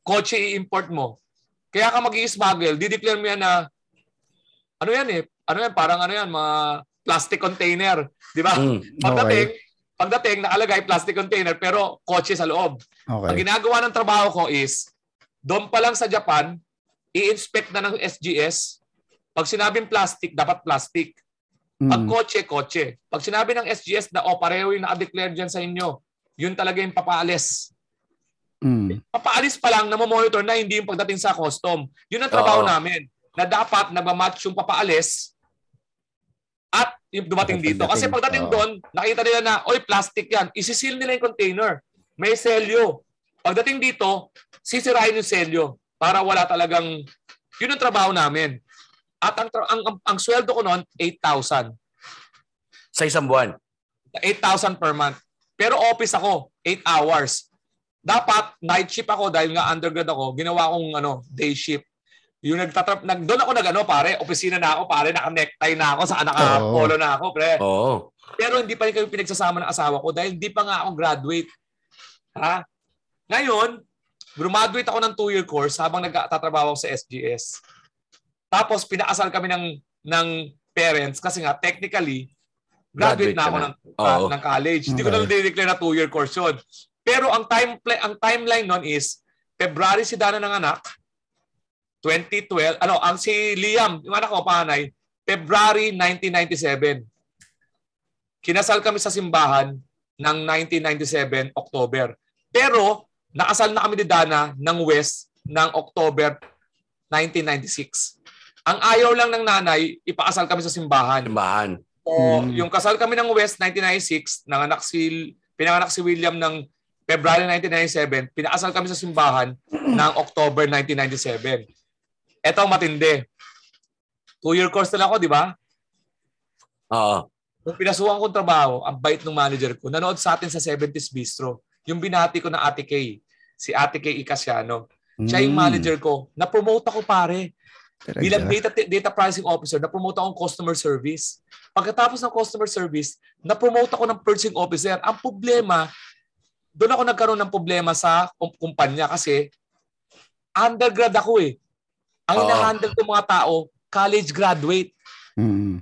kotse i-import mo. Kaya ka mag smuggle di-declare mo yan na, ano yan eh, ano yan, parang ano yan, mga plastic container. Di ba? Mm. Pagdating, pagdating, nakalagay plastic container pero kotse sa loob. Ang Okay. ginagawa ng trabaho ko is, doon pa lang sa Japan, i-inspect na ng SGS. Pag sinabing plastic, dapat plastic. Pag Mm. kotse, kotse. Pag sinabi ng SGS na, oh, pareho yung naka-declare dyan sa inyo, yun talaga yung papaalis. Mm. Papaalis pa lang na monitor na hindi yung pagdating sa custom. Yun ang trabaho Oo. namin. Na dapat nagmamatch yung papaalis at yung dumating Pagdating, dito. Kasi pagdating oo. doon, nakita nila na, oy, plastic yan. Isisil nila yung container. May selyo. Pagdating dito, sisirain yung selyo para wala talagang, yun ang trabaho namin. At ang, tra- ang, ang, ang sweldo ko noon, 8,000. Sa isang buwan. 8,000 per month. Pero office ako, 8 hours. Dapat night shift ako dahil nga undergrad ako, ginawa kong ano, day shift. Yung nagtatrap, nag, doon ako nagano pare, opisina na ako pare, naka-necktie na ako, saka naka-polo na ako, pre. Oo. Pero hindi pa rin kami pinagsasama ng asawa ko dahil hindi pa nga ako graduate. Ha? Ngayon, graduate ako ng two-year course habang nagtatrabaho ako sa SGS. Tapos pinakasal kami ng ng parents kasi nga technically graduate, Graduate na ako na. ng, Oo. ng college. Hindi ko na dineclare na two-year course yun. Pero ang time ang timeline nun is February si Dana ng anak, 2012. Ano, ang si Liam, yung anak ko panay, February 1997. Kinasal kami sa simbahan ng 1997 October. Pero nakasal na kami ni Dana ng West ng October 1996. Ang ayaw lang ng nanay, ipakasal kami sa simbahan. Simbahan. So, Mm. yung kasal kami ng West 1996, nanganak si pinanganak si William ng February 1997, pinakasal kami sa simbahan ng October 1997. Ito ang matindi. Two-year course na lang ako, di ba? Oo. Nung pinasukan kong trabaho, ang bait ng manager ko, nanood sa atin sa 70s Bistro. Yung binati ko na Ate Kay, si Ate Kay Icasiano. Siya yung Mm. manager ko. Na-promote ako pare. Talaga. Bilang data, data pricing officer, na-promote akong customer service. Pagkatapos ng customer service, na-promote ako ng purchasing officer. Ang problema, doon ako nagkaroon ng problema sa kum- kumpanya kasi undergrad ako eh. Ang Oo. hinahandle ko mga tao, college graduate. Mm.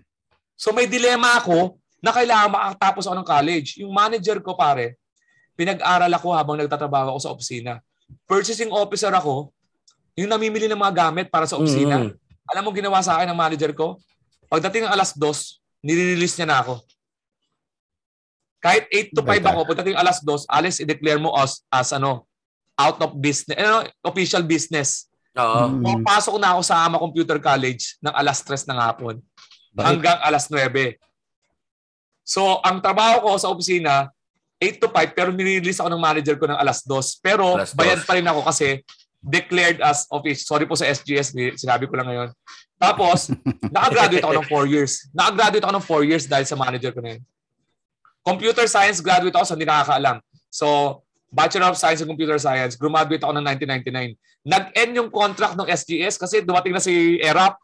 So may dilema ako na kailangan makatapos ako ng college. Yung manager ko pare, pinag-aral ako habang nagtatrabaho ako sa opisina. Purchasing officer ako, yung namimili ng mga gamit para sa opisina. Mm. Alam mo ginawa sa akin ng manager ko? Pagdating ng alas 2, nire-release niya na ako. Kahit 8 to 5 Beta. ako, pagdating alas 2, alis i-declare mo as, as ano, out of business, ano, official business. Oo. Mm. Pumapasok na ako sa AMA Computer College ng alas 3 ng hapon Bait. hanggang alas 9. So, ang trabaho ko sa opisina, 8 to 5, pero nirelease ako ng manager ko ng alas 2. Pero Alas dos. bayad pa rin ako kasi declared as office. Sorry po sa SGS, sinabi ko lang ngayon. Tapos, nakagraduate ako ng 4 years. Nakagraduate ako ng 4 years dahil sa manager ko na yun. Computer Science graduate ako sa hindi nakakaalam. So, Bachelor of Science in Computer Science, graduate ako ng 1999. Nag-end yung contract ng SGS kasi dumating na si ERAP.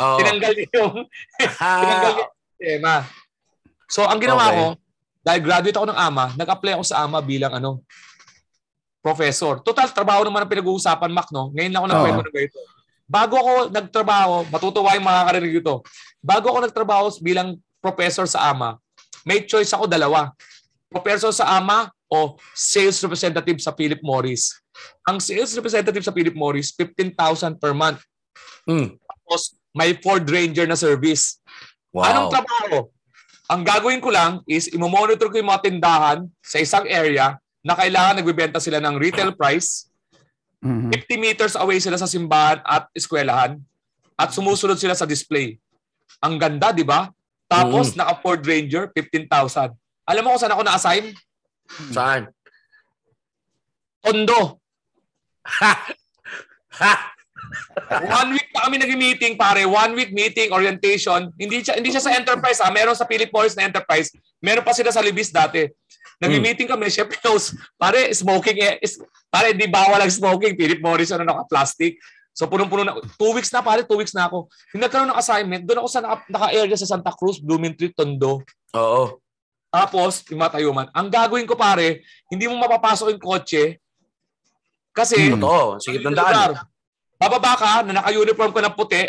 Oo. Tinanggal niya yung Tinanggal niya tema. So, ang ginawa Okay. ko, dahil graduate ako ng AMA, nag-apply ako sa AMA bilang ano, professor. Total, trabaho naman ang pinag-uusapan, Mac, no? Ngayon lang ako nagkwento Oo. ng ganito. Bago ako nagtrabaho, matutuwa yung makakarinig ito. Bago ako nagtrabaho bilang professor sa AMA, may choice ako dalawa. Professor sa AMA o sales representative sa Philip Morris. Ang sales representative sa Philip Morris, 15,000 per month. mm. Tapos may Ford Ranger na service. Wow. Anong trabaho? Ang gagawin ko lang is imomonitor ko yung mga tindahan sa isang area na kailangan nagbebenta sila ng retail price. Mhm. 50 meters away sila sa simbahan at eskwelahan at sumusunod sila sa display. Ang ganda, di ba? Tapos naka Ford Ranger, 15,000. Alam mo kung saan ako na-assign? Saan? Tondo. Ha! Ha! One week pa kami nag-meeting, pare. One week meeting, orientation. Hindi siya, hindi siya sa enterprise, ha? Meron sa Philip Morris na enterprise. Meron pa sila sa Libis dati. Nag-meeting kami, syempre, knows, pare, smoking, eh, is, pare, di bawal ang smoking. Philip Morris, ano, naka-plastic. So, punong-puno na. Two weeks na, pare, two weeks na ako. Yung nagkaroon ng assignment, doon ako sa naka- naka-area sa Santa Cruz, Bloomingtree, Tondo. Oo. Tapos, yung mga tayuman. Ang gagawin ko, pare, hindi mo mapapasok yung kotse kasi Hmm. Totoo. Sige, yung tandaan. lugar. Bababa ka na naka-uniform ka ng puti,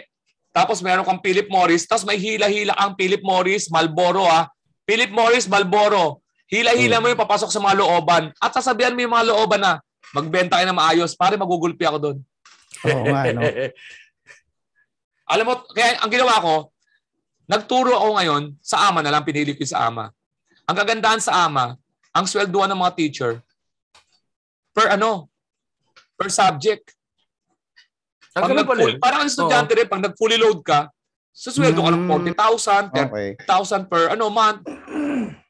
tapos meron kang Philip Morris, tapos may hila-hila ang Philip Morris, Malboro ah. Philip Morris, Malboro. Hila-hila mo yung papasok sa mga looban. At sasabihan mo yung mga looban na magbenta kayo na maayos, pare magugulpi ako doon. Oo nga, no? Alam mo, kaya ang ginawa ko, nagturo ako ngayon sa ama na lang, pinili ko sa ama. Ang kagandahan sa ama, ang sweldoan ng mga teacher, per ano, per subject. Ah, Pag nag-full, yun. parang ang estudyante rin, pag nag-fully load ka, susweldo ka ng Mm. 40,000, Okay. 30,000 per ano month.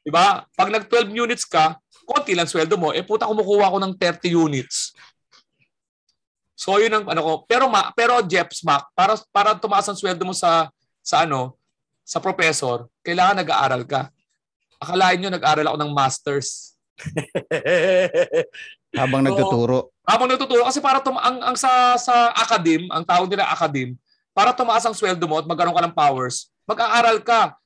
Di ba? Pag nag-12 units ka, konti lang sweldo mo, eh puta kumukuha ko ng 30 units. So yun ang ano ko. Pero ma, pero Jeps Mac, para para tumaas ang sweldo mo sa sa ano, sa professor, kailangan nag-aaral ka. akalain nyo nag-aral ako ng masters. Habang Oo. nagtuturo. Habang nagtuturo kasi para tum- ang, ang sa sa academe, ang tawag nila academe, para tumaas ang sweldo mo at magkaroon ka ng powers, mag-aaral ka.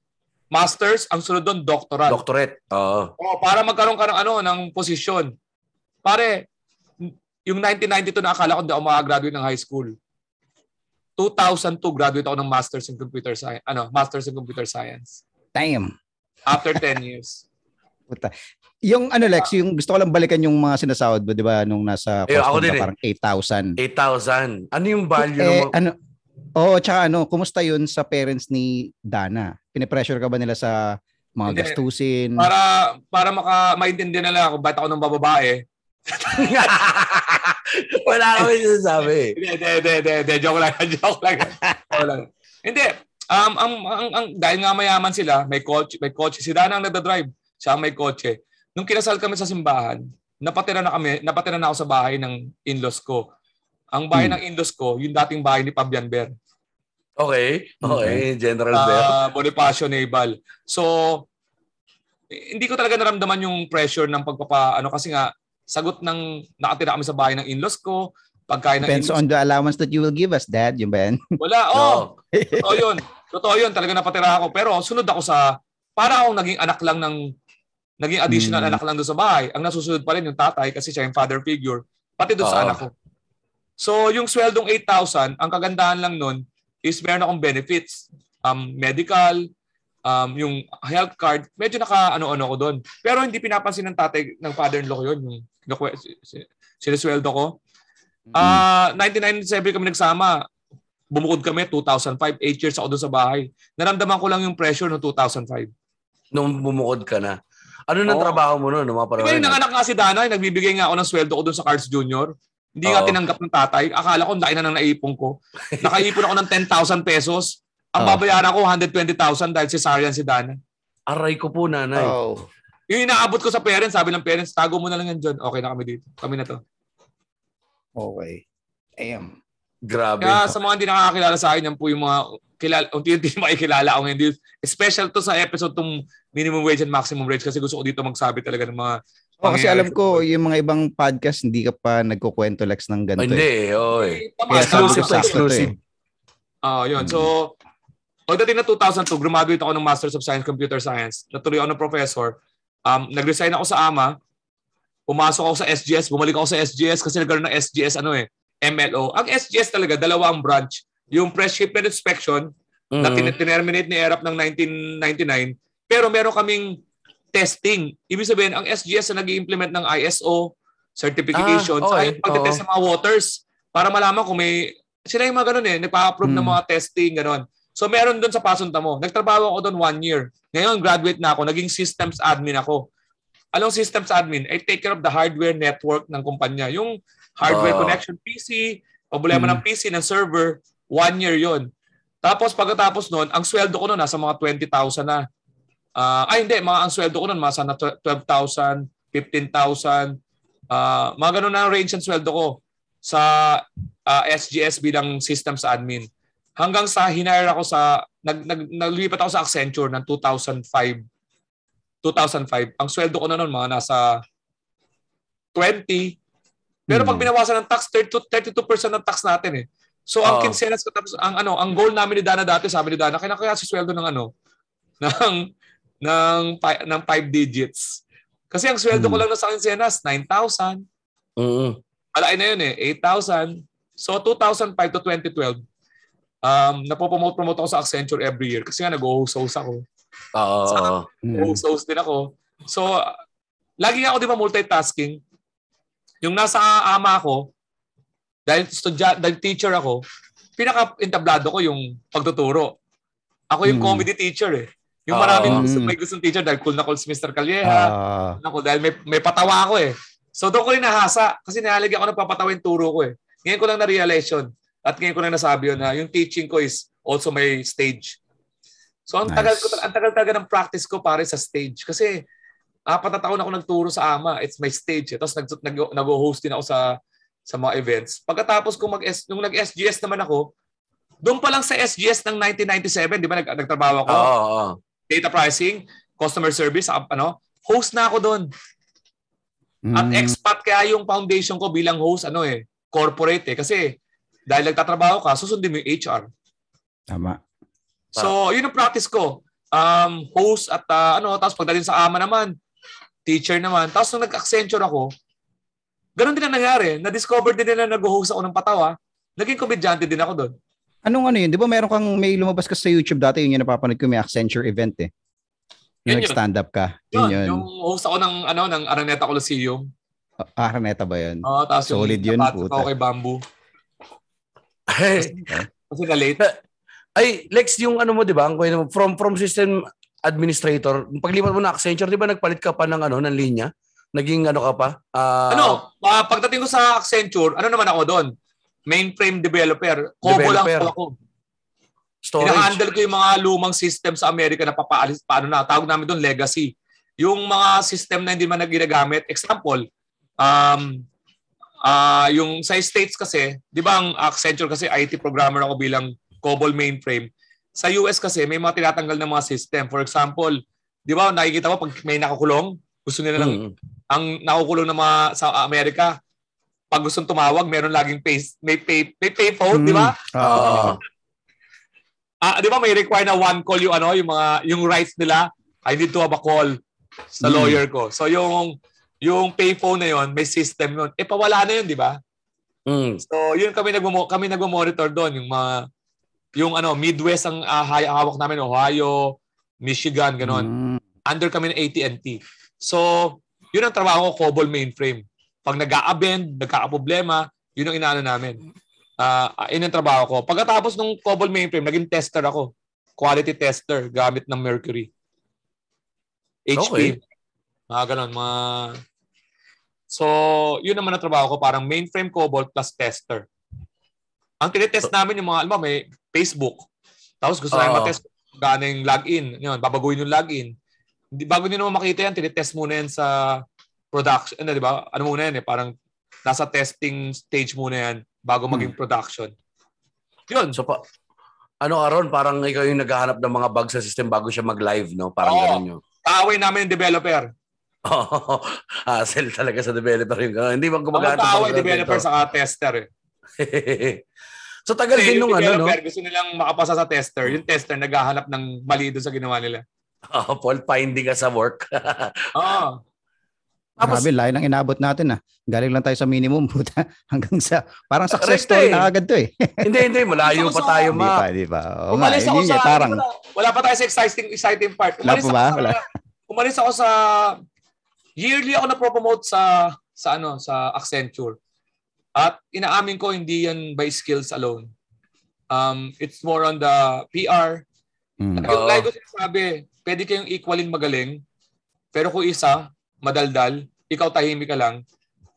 Masters, ang sunod doon, doctoral. Doctorate. Oo. Oh, para magkaroon ka ng ano, ng posisyon. Pare, yung 1992 na akala ko hindi ako makagraduate ng high school. 2002 graduate ako ng Masters in Computer Science. Ano, Masters in Computer Science. Damn. After 10 years. Puta. Yung ano Lex, yung gusto ko lang balikan yung mga sinasahod mo, 'di ba, nung nasa Eh, ako din eh. parang 8,000. 8,000. Ano yung value Eh, ng... ano, Oo, tsaka ano, kumusta yun sa parents ni Dana? Pinipressure ka ba nila sa mga Hindi. gastusin? Para para maka maintindihan nila kung bakit ako nang bababae. Wala kami sinasabi. Hindi, hindi, hindi, hindi, hindi, joke lang, joke lang. Joke lang. Hindi, um, ang, ang, ang, dahil nga mayaman sila, may coach, may coach. Si Dana ang nagda-drive, siya ang may kotse. Nung kinasal kami sa simbahan, napatira na kami, napatira na ako sa bahay ng in-laws ko. Ang bahay Hmm. ng in-laws ko, yung dating bahay ni Fabian Ber. Okay. Okay. General. Uh, Bonifacio Naval. So, hindi ko talaga naramdaman yung pressure ng pagpapa, ano kasi nga, sagot ng nakatira kami sa bahay ng in-laws ko, pagkain ng Depends in-laws on the allowance that you will give us, Dad. Yung ba yan? Wala, oh. Totoo yun. Totoo yun. Talaga napatira ako. Pero sunod ako sa, para akong naging anak lang ng, naging additional Hmm. anak lang doon sa bahay. Ang nasusunod pa rin yung tatay kasi siya yung father figure. Pati doon sa Oo. anak ko. So, yung sweldong 8,000, ang kagandahan lang nun is meron akong benefits. Um, medical, um, yung health card, medyo naka ano-ano ko doon. Pero hindi pinapansin ng tatay, ng father-in-law ko yun. Yung, yung sinisweldo ko. Ah, 1997 kami nagsama. Bumukod kami 2005, 8 years ako doon sa bahay. Naramdaman ko lang yung pressure no 2005. Nung bumukod ka na. Ano nang trabaho mo noon? Nung mga Di ba panahon yung na- nanganak nga si Dana, nagbibigay nga ako ng sweldo ko doon sa Cards Junior. Hindi nga Oo. tinanggap ng tatay. Akala ko laki na nang naipon ko. Nakaipon ako ng 10,000 pesos. Ang babayaran ko 120,000 dahil cesarean si Dana. Aray ko po, nanay. Oh. Yung inaabot ko sa parents, sabi ng parents, tago mo na lang yan dyan. Okay na kami dito. Kami na to. Okay. Damn. Grabe. Kaya sa mga hindi nakakakilala sa akin, yan po yung mga kilala, unti-unti makikilala ako ngayon. Special to sa episode tong minimum wage and maximum wage kasi gusto ko dito magsabi talaga ng mga Oh, kasi alam ko, yung mga ibang podcast, hindi ka pa nagkukwento Lex ng ganito. Hindi, eh. eh. Oo, eh. Sabi ko Exclusive to sakto to exclusive. eh. Ah, yun. Mm. So, pagdating na 2002, graduate ako ng Masters of Science Computer Science. Natuloy ako ng professor. Um, nag-resign ako sa AMA. Pumasok ako sa SGS. Bumalik ako sa SGS kasi nagkaroon ng SGS ano eh, MLO. Ang SGS talaga, dalawang branch. Yung Press Shipment Inspection na Mhm. tin- tinerminate ni ERAP ng 1999. Pero meron kaming testing. Ibig sabihin, ang SGS na nag implement ng ISO certification, Ah, okay. sa yung pagtitest sa mga waters para malaman kung may sila yung mga ganun eh, nagpa-approve ng Hmm. mga testing, ganun. So meron doon sa pasunta mo. Nagtrabaho ako doon one year. Ngayon, graduate na ako. Naging systems admin ako. Anong systems admin? I take care of the hardware network ng kumpanya. Yung hardware Ah. connection PC, problema Hmm. ng PC, ng server, one year yon. Tapos pagkatapos noon, ang sweldo ko noon nasa mga 20,000 na. Ah, ay hindi, mga ang sweldo ko noon sana 12,000, 15,000. Ah, mga ganun na ang range ng sweldo ko sa ah, SGS bilang systems admin. Hanggang sa hinire ako sa nag, nag naglipat ako sa Accenture ng 2005. 2005. Ang sweldo ko na noon mga nasa 20. Pero pag Hmm. binawasan ng tax 32, 32% ng tax natin eh. So ang Oo. kinsenas ko tapos ang ano, ang goal namin ni Dana dati, sabi ni Dana, kaya kaya si sweldo ng ano ng ng ng 5 digits. Kasi ang sweldo ko Hmm. lang na sa kinsenas 9,000. Mhm. Malaki na yun eh, 8,000. So 2005 to 2012, um, napopromote-promote ako sa Accenture every year kasi nga nag-host ako. Oo. oo. Mm. Host din ako. So, uh, lagi nga ako di ba multitasking. Yung nasa ama ko, dahil, studya, dahil teacher ako, pinaka-entablado ko yung pagtuturo. Ako yung Hmm. comedy teacher eh. Yung Oo. maraming gusto, Hmm. may gustong teacher dahil cool na cool si Mr. Calleja. Ah, ako dahil may, may patawa ako eh. So doon ko rin nahasa kasi nahalig ako nagpapatawa yung turo ko eh. Ngayon ko lang na-realize yun. At ngayon ko lang nasabi yun na yung teaching ko is also my stage. So ang tagal Nice. ko ang tagal talaga ng practice ko pare sa stage kasi apat na taon ako nagturo sa AMA. It's my stage. Eh. Tapos nag, nag, nag-host din ako sa sa mga events. Pagkatapos kung mag nung nag-SGS naman ako, doon pa lang sa SGS ng 1997, di ba nag, nagtrabaho ako? Oo. oo. data pricing. customer service, sa ano, host na ako doon. At Mm. expat kaya yung foundation ko bilang host, ano eh, corporate eh. Kasi dahil nagtatrabaho ka, susundin mo yung HR. Tama. So, yun ang practice ko. Um, host at ah, ano, tapos pagdating sa ama naman, teacher naman. Tapos nung nag-Accenture ako, ganun din ang nangyari. Na-discover din nila na nag-host ako ng patawa. Naging komedyante din ako doon. Anong ano yun? Di ba meron kang may lumabas ka sa YouTube dati, yun yung napapanood ko, may Accenture event eh. Yun Yung yun. nag-stand up ka. Yun, Yun yun. yung host ako ng ano ng Araneta Coliseum. Ah, Araneta ba yun? Oh, tapos yung Solid yun, napatid puta. kay Bamboo. Ay, Kasi na-late. ay, Lex, yung ano mo, di ba? Ang kwento mo, from, from system administrator, paglipat mo na Accenture, di ba nagpalit ka pa ng ano, ng linya? Naging ano ka pa? Ah, ano, ah, pagdating ko sa Accenture, ano naman ako doon? Mainframe developer. Kobo lang Developer. po ako. Storage. Ina-handle ko yung mga lumang system sa Amerika na papaalis, paano na, tawag namin doon legacy. Yung mga system na hindi man na ginagamit, example, um, ah yung sa States kasi, di ba ang Accenture kasi IT programmer ako bilang COBOL mainframe. Sa US kasi, may mga tinatanggal ng mga system. For example, di ba nakikita mo pag may nakakulong, gusto nila lang, Mm. ang nakukulong na mga sa Amerika, pag gustong tumawag, meron laging pay, may pay, may pay phone, di ba? Oo. Oo. Ah, di ba may require na one call yung ano, yung mga yung rights nila. I need to have a call sa Mm. lawyer ko. So yung yung payphone na yon, may system yon. Eh pawala na yun, di ba? Mm. So yun kami nagmo kami nagmo-monitor doon yung mga yung ano Midwest ang uh, hawak namin Ohio, Michigan, ganon. Mm. Under kami ng AT&T. So yun ang trabaho ko, COBOL mainframe. Pag nag-a-bend, nagkakaproblema, yun ang inaano namin. Ah, uh, yun ang trabaho ko. Pagkatapos ng COBOL mainframe, naging tester ako. Quality tester gamit ng Mercury. HP. Okay. Mga ganon, mga... So, yun naman ang trabaho ko. Parang mainframe COBOL plus tester. Ang tinitest namin yung mga, alam mo, may Facebook. Tapos gusto namin matest kung gaano yung login. Yun, babaguhin yung login. Hindi, bago nyo naman makita yan, tinitest muna yan sa production. Ano, di ba? Ano muna yan eh, parang nasa testing stage muna yan bago maging production. Yun. So, pa, ano Aaron, parang ikaw yung naghahanap ng mga bugs sa system bago siya mag-live, no? Parang Oo. ganun yun. Kaaway namin yung developer. Oo. Hassle talaga sa developer yung gano'n. Hindi ba Ang gumagamit ng kaaway bugs developer sa tester eh. so, tagal Kasi din nung ano, no? developer, gusto nilang makapasa sa tester. Yung tester naghahanap ng mali doon sa ginawa nila. Oh, fault finding ka sa work. Oo. Tapos- Grabe, layo ng inabot natin ah. Galing lang tayo sa minimum, puta. Hanggang sa, parang success story eh. na agad to eh. hindi, hindi. Malayo pa tayo, ma. pa, di pa. Nga, Umalis ako hindi sa, parang, wala, wala pa tayo sa exciting exciting part. Umalis ba? ako sa, Wala. umalis ako sa, yearly ako na-promote sa, sa ano, sa Accenture. At inaamin ko, hindi yan by skills alone. Um, it's more on the PR. Mm. Yung Oo. like ko sinasabi, pwede kayong equalin magaling, pero kung isa, madaldal, ikaw tahimik ka lang,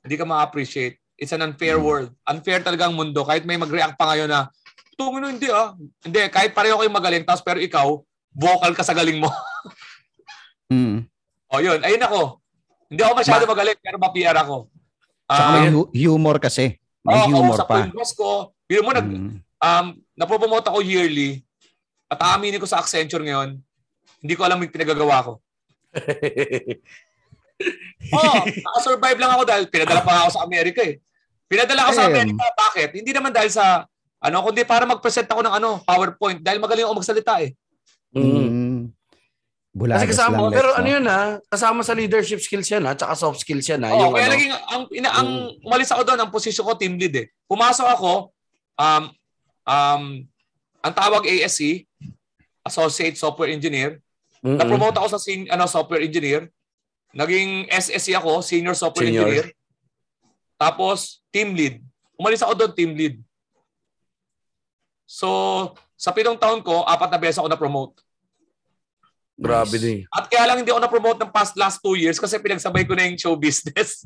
hindi ka ma-appreciate. It's an unfair Mm. world. Unfair talaga ang mundo. Kahit may mag-react pa ngayon na, tungin hindi ah. Hindi, kahit pareho kayong magaling, tapos pero ikaw, vocal ka sa galing mo. Mm. o yun, ayun ako. Hindi ako masyado Ma- magaling, pero ma-PR ako. Tsaka Ah, may hu- humor kasi. May oo, humor pa. yung boss ko. Yun mo, nag, Mm. um, napopromote ako yearly. At aaminin ko sa Accenture ngayon, hindi ko alam yung pinagagawa ko. Oo, nakasurvive lang ako dahil pinadala pa ako sa Amerika eh. Pinadala ako sa Damn. Amerika, bakit? Hindi naman dahil sa, ano, kundi para mag-present ako ng ano, PowerPoint. Dahil magaling ako magsalita eh. Mm. Mm. Bulagas Kasi kasama, lang. pero ano no? yun ha, kasama sa leadership skills yan ha, tsaka soft skills yan ha. Oo, yung kaya ano, naging, ang, ina, ang umalis ako doon, ang posisyon ko team lead eh. Pumasok ako, um, um, ang tawag ASE, Associate Software Engineer. Mm-mm. Na-promote ako sa sen- ano, software engineer. Naging SSE ako, Senior Software Senior. Engineer. Tapos, team lead. Umalis ako doon, team lead. So, sa pitong taon ko, apat na beses ako na-promote. Grabe Nice. din. At kaya lang hindi ako na-promote ng past last two years kasi pinagsabay ko na yung show business.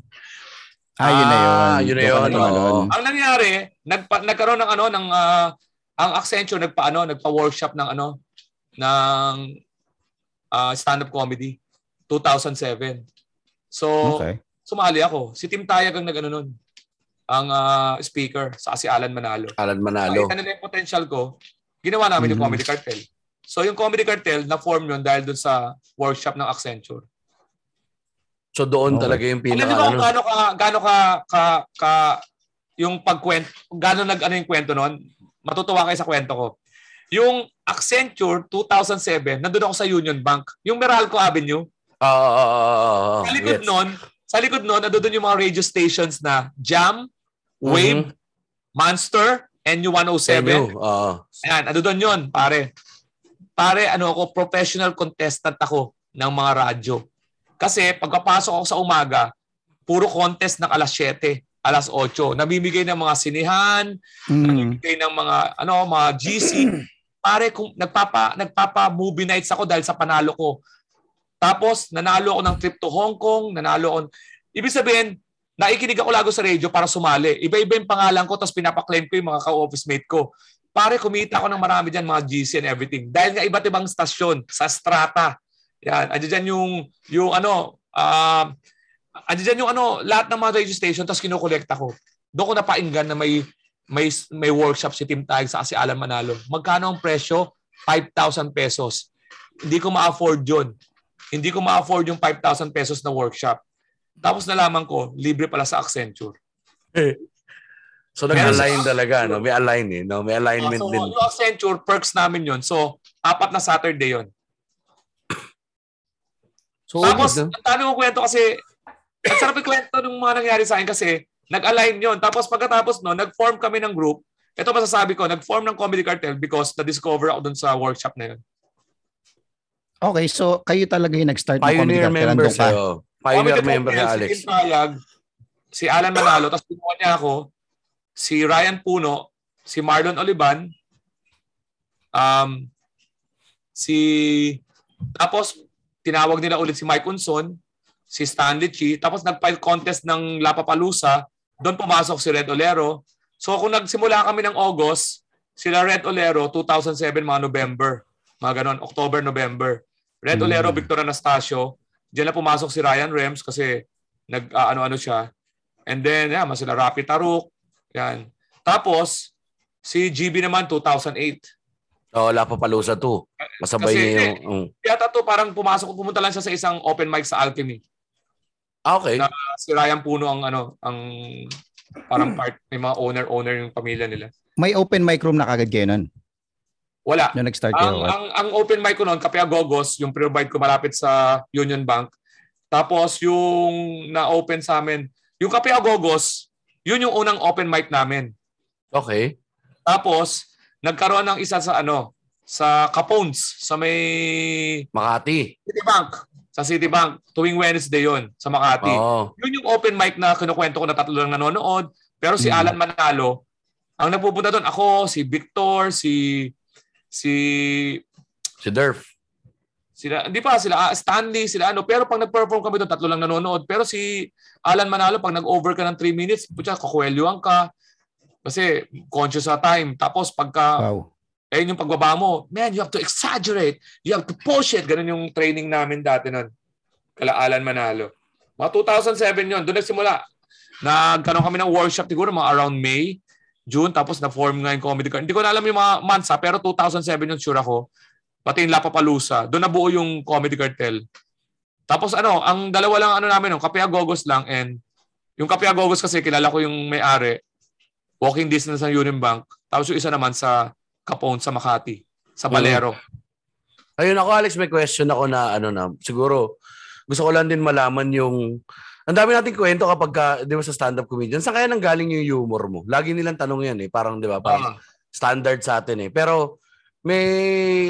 Ah, yun na yun. Ah, yun na yun. Ang nangyari, nagpa, nagkaroon ng ano ng ah, ang Accenture nagpa ano, nagpa-workshop ng ano ng ah, stand-up comedy 2007. So, Okay. sumali ako. Si Tim Tayag ang nagano nun. Ang ah, speaker sa si Alan Manalo. Alan Manalo. Nakita nila yung potential ko. Ginawa namin yung Mhm. Comedy Cartel. So yung Comedy Cartel, na-form yun dahil dun sa workshop ng Accenture. So doon Okay. talaga yung Alam pinaka kung ano. gaano ka, gaano ka, ka, ka, yung pagkwento, gaano nag, ano yung kwento noon? Matutuwa kayo sa kwento ko. Yung Accenture 2007, nandun ako sa Union Bank. Yung Meralco Avenue. Oo. Sa likod Yes. nun, sa likod nun, nandun yung mga radio stations na Jam, Wave, Mhm. Monster, NU107. Venue, oo. Ayan, ano doon yun, pare. Pare, ano ako, professional contestant ako ng mga radyo. Kasi pagkapasok ako sa umaga, puro contest ng alas 7, alas 8. Nabibigay ng mga sinihan, Mm. nabibigay ng mga ano, mga GC. Pare, kung nagpapa nagpapa movie nights ako dahil sa panalo ko. Tapos nanalo ako ng trip to Hong Kong, nanalo ako. Ibig sabihin, naikinig ako lago sa radio para sumali. Iba-iba yung pangalan ko tapos pinapa-claim ko yung mga ka-office mate ko. Pare, kumita ako ng marami dyan, mga GC and everything. Dahil nga iba't ibang stasyon sa strata. Yan, andyan dyan yung, yung ano, uh, andyan dyan yung ano, lahat ng mga radio station tapos kinukolekta ko. Doon ko napainggan na may may may workshop si Tim Tag sa si Alan Manalo. Magkano ang presyo? 5,000 pesos. Hindi ko ma-afford 'yon. Hindi ko ma-afford yung 5,000 pesos na workshop. Tapos nalaman ko, libre pala sa Accenture. So nag-align talaga, no? May align eh, no? May alignment so, din. yung Accenture, perks namin yon So, apat na Saturday yon So, Tapos, no? ang dami kong kwento kasi, ang sarap yung kwento ng mga nangyari sa akin kasi, nag-align yon Tapos pagkatapos no, nag-form kami ng group. Ito masasabi ko, nag-form ng Comedy Cartel because na-discover ako dun sa workshop na yun. Okay, so kayo talaga yung nag-start ng comedy Pioneer cartel. members sa'yo. Pioneer Comedy member Alex. Si Tayag, si Alan Manalo, tapos pinuha niya ako, si Ryan Puno, si Marlon Olivan, um, si, tapos tinawag nila ulit si Mike Unson, si Stanley Chi, tapos nag-file contest ng Lapapalusa, doon pumasok si Red Olero. So kung nagsimula kami ng August, sila Red Olero, 2007, mga November, mga ganon, October, November. Red Hmm. Olero, Victor Anastasio, Diyan na pumasok si Ryan Rems kasi nag ah, ano-ano siya. And then, yeah, mas sila Rapi Taruk. Yan. Tapos, si GB naman 2008. Oo, wala pa palusa to. Masabay Kasi, niya yung... mm. Yata to parang pumasok, pumunta lang siya sa isang open mic sa Alchemy. Ah, okay. Na- Si Ryan Puno ang ano, ang parang part, may mga owner-owner yung pamilya nila. May open mic room na kagad kayo nun. Wala. Nung nag-start Ang, kayo. ang, ang open mic ko noon, Kapya Gogos, yung provide ko malapit sa Union Bank. Tapos yung na-open sa amin, yung Kapya Gogos, yun yung unang open mic namin. Okay. Tapos, nagkaroon ng isa sa ano, sa Capones, sa may Makati. Citibank. Sa Citibank, tuwing Wednesday yon sa Makati. Oo. Yun yung open mic na kinukwento ko na tatlo lang nanonood. Pero si Mm. Alan Manalo, ang nagpupunta doon, ako, si Victor, si si Si Durf. Sila hindi pa sila ah, Stanley sila ano pero pag nag-perform kami doon tatlo lang nanonood. Pero si Alan Manalo pag nag-over ka ng 3 minutes putya kakwelyuhan ka. Kasi conscious sa time. Tapos pagka Wow. eh yung pagbaba mo man you have to exaggerate. You have to push it. Ganun yung training namin dati nun kala Alan Manalo. Mga 2007 yon doon nagsimula. Nagkaroon kami ng workshop siguro mga around May June tapos na-form nga yung comedy. Car. Hindi ko na alam yung mga months ha, pero 2007 yun sure ako. Pati yung Lapapalusa. Doon nabuo yung comedy cartel. Tapos ano, ang dalawa lang ano namin, yung Kape Agogos lang and yung Kape Agogos kasi kilala ko yung may-ari. Walking distance ng Union Bank. Tapos yung isa naman sa Capone sa Makati, sa Balero. Ayun ako, Alex, may question ako na ano na, siguro, gusto ko lang din malaman yung, ang dami nating kwento kapag, ka, di ba sa stand-up comedian, saan kaya nang galing yung humor mo? Lagi nilang tanong yan eh, parang, di ba, parang Ah, standard sa atin eh. Pero, may,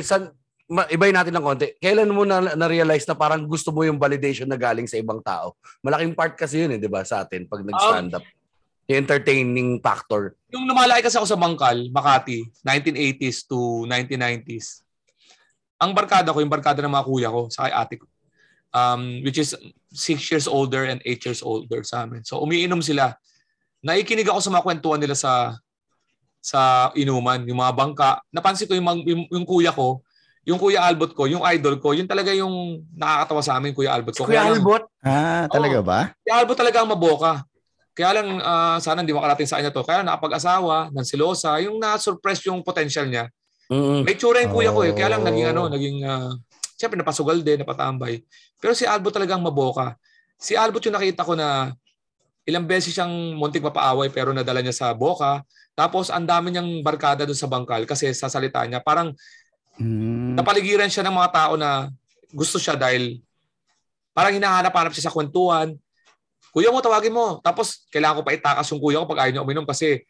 san, ma, ibayin natin ng konti. Kailan mo na, na-realize na parang gusto mo yung validation na galing sa ibang tao? Malaking part kasi yun eh, di ba, sa atin, pag nag-stand up. Yung entertaining factor. yung lumalaki kasi ako sa Bangkal, Makati, 1980s to 1990s. Ang barkada ko, yung barkada ng mga kuya ko, sa ate ko, um, which is six years older and eight years older sa amin. So umiinom sila. Naikinig ako sa mga kwentuhan nila sa sa inuman, yung mga bangka. Napansin ko yung, yung, yung kuya ko, yung kuya Albert ko, yung idol ko, yun talaga yung nakakatawa sa amin, kuya Albert ko. Kaya lang- Ah, talaga ba? si Albo talaga ang maboka. Kaya lang, ah, sana hindi makarating sa kanya to. Kaya nakapag-asawa, ng silosa, yung na-surprise yung potential niya. Mm. May tsura yung kuya ko eh. Kaya lang Oh. naging ano, naging, uh, siyempre napasugal din, napatambay. Pero si Albot talagang maboka. Si Albot yung nakita ko na ilang beses siyang muntik mapaaway pero nadala niya sa boka. Tapos ang dami niyang barkada doon sa bangkal kasi sa salita niya parang Mm. napaligiran siya ng mga tao na gusto siya dahil parang hinahanap-hanap siya sa kwentuhan. Kuya mo, tawagin mo. Tapos, kailangan ko pa itakas yung kuya ko pag ayaw niya uminom kasi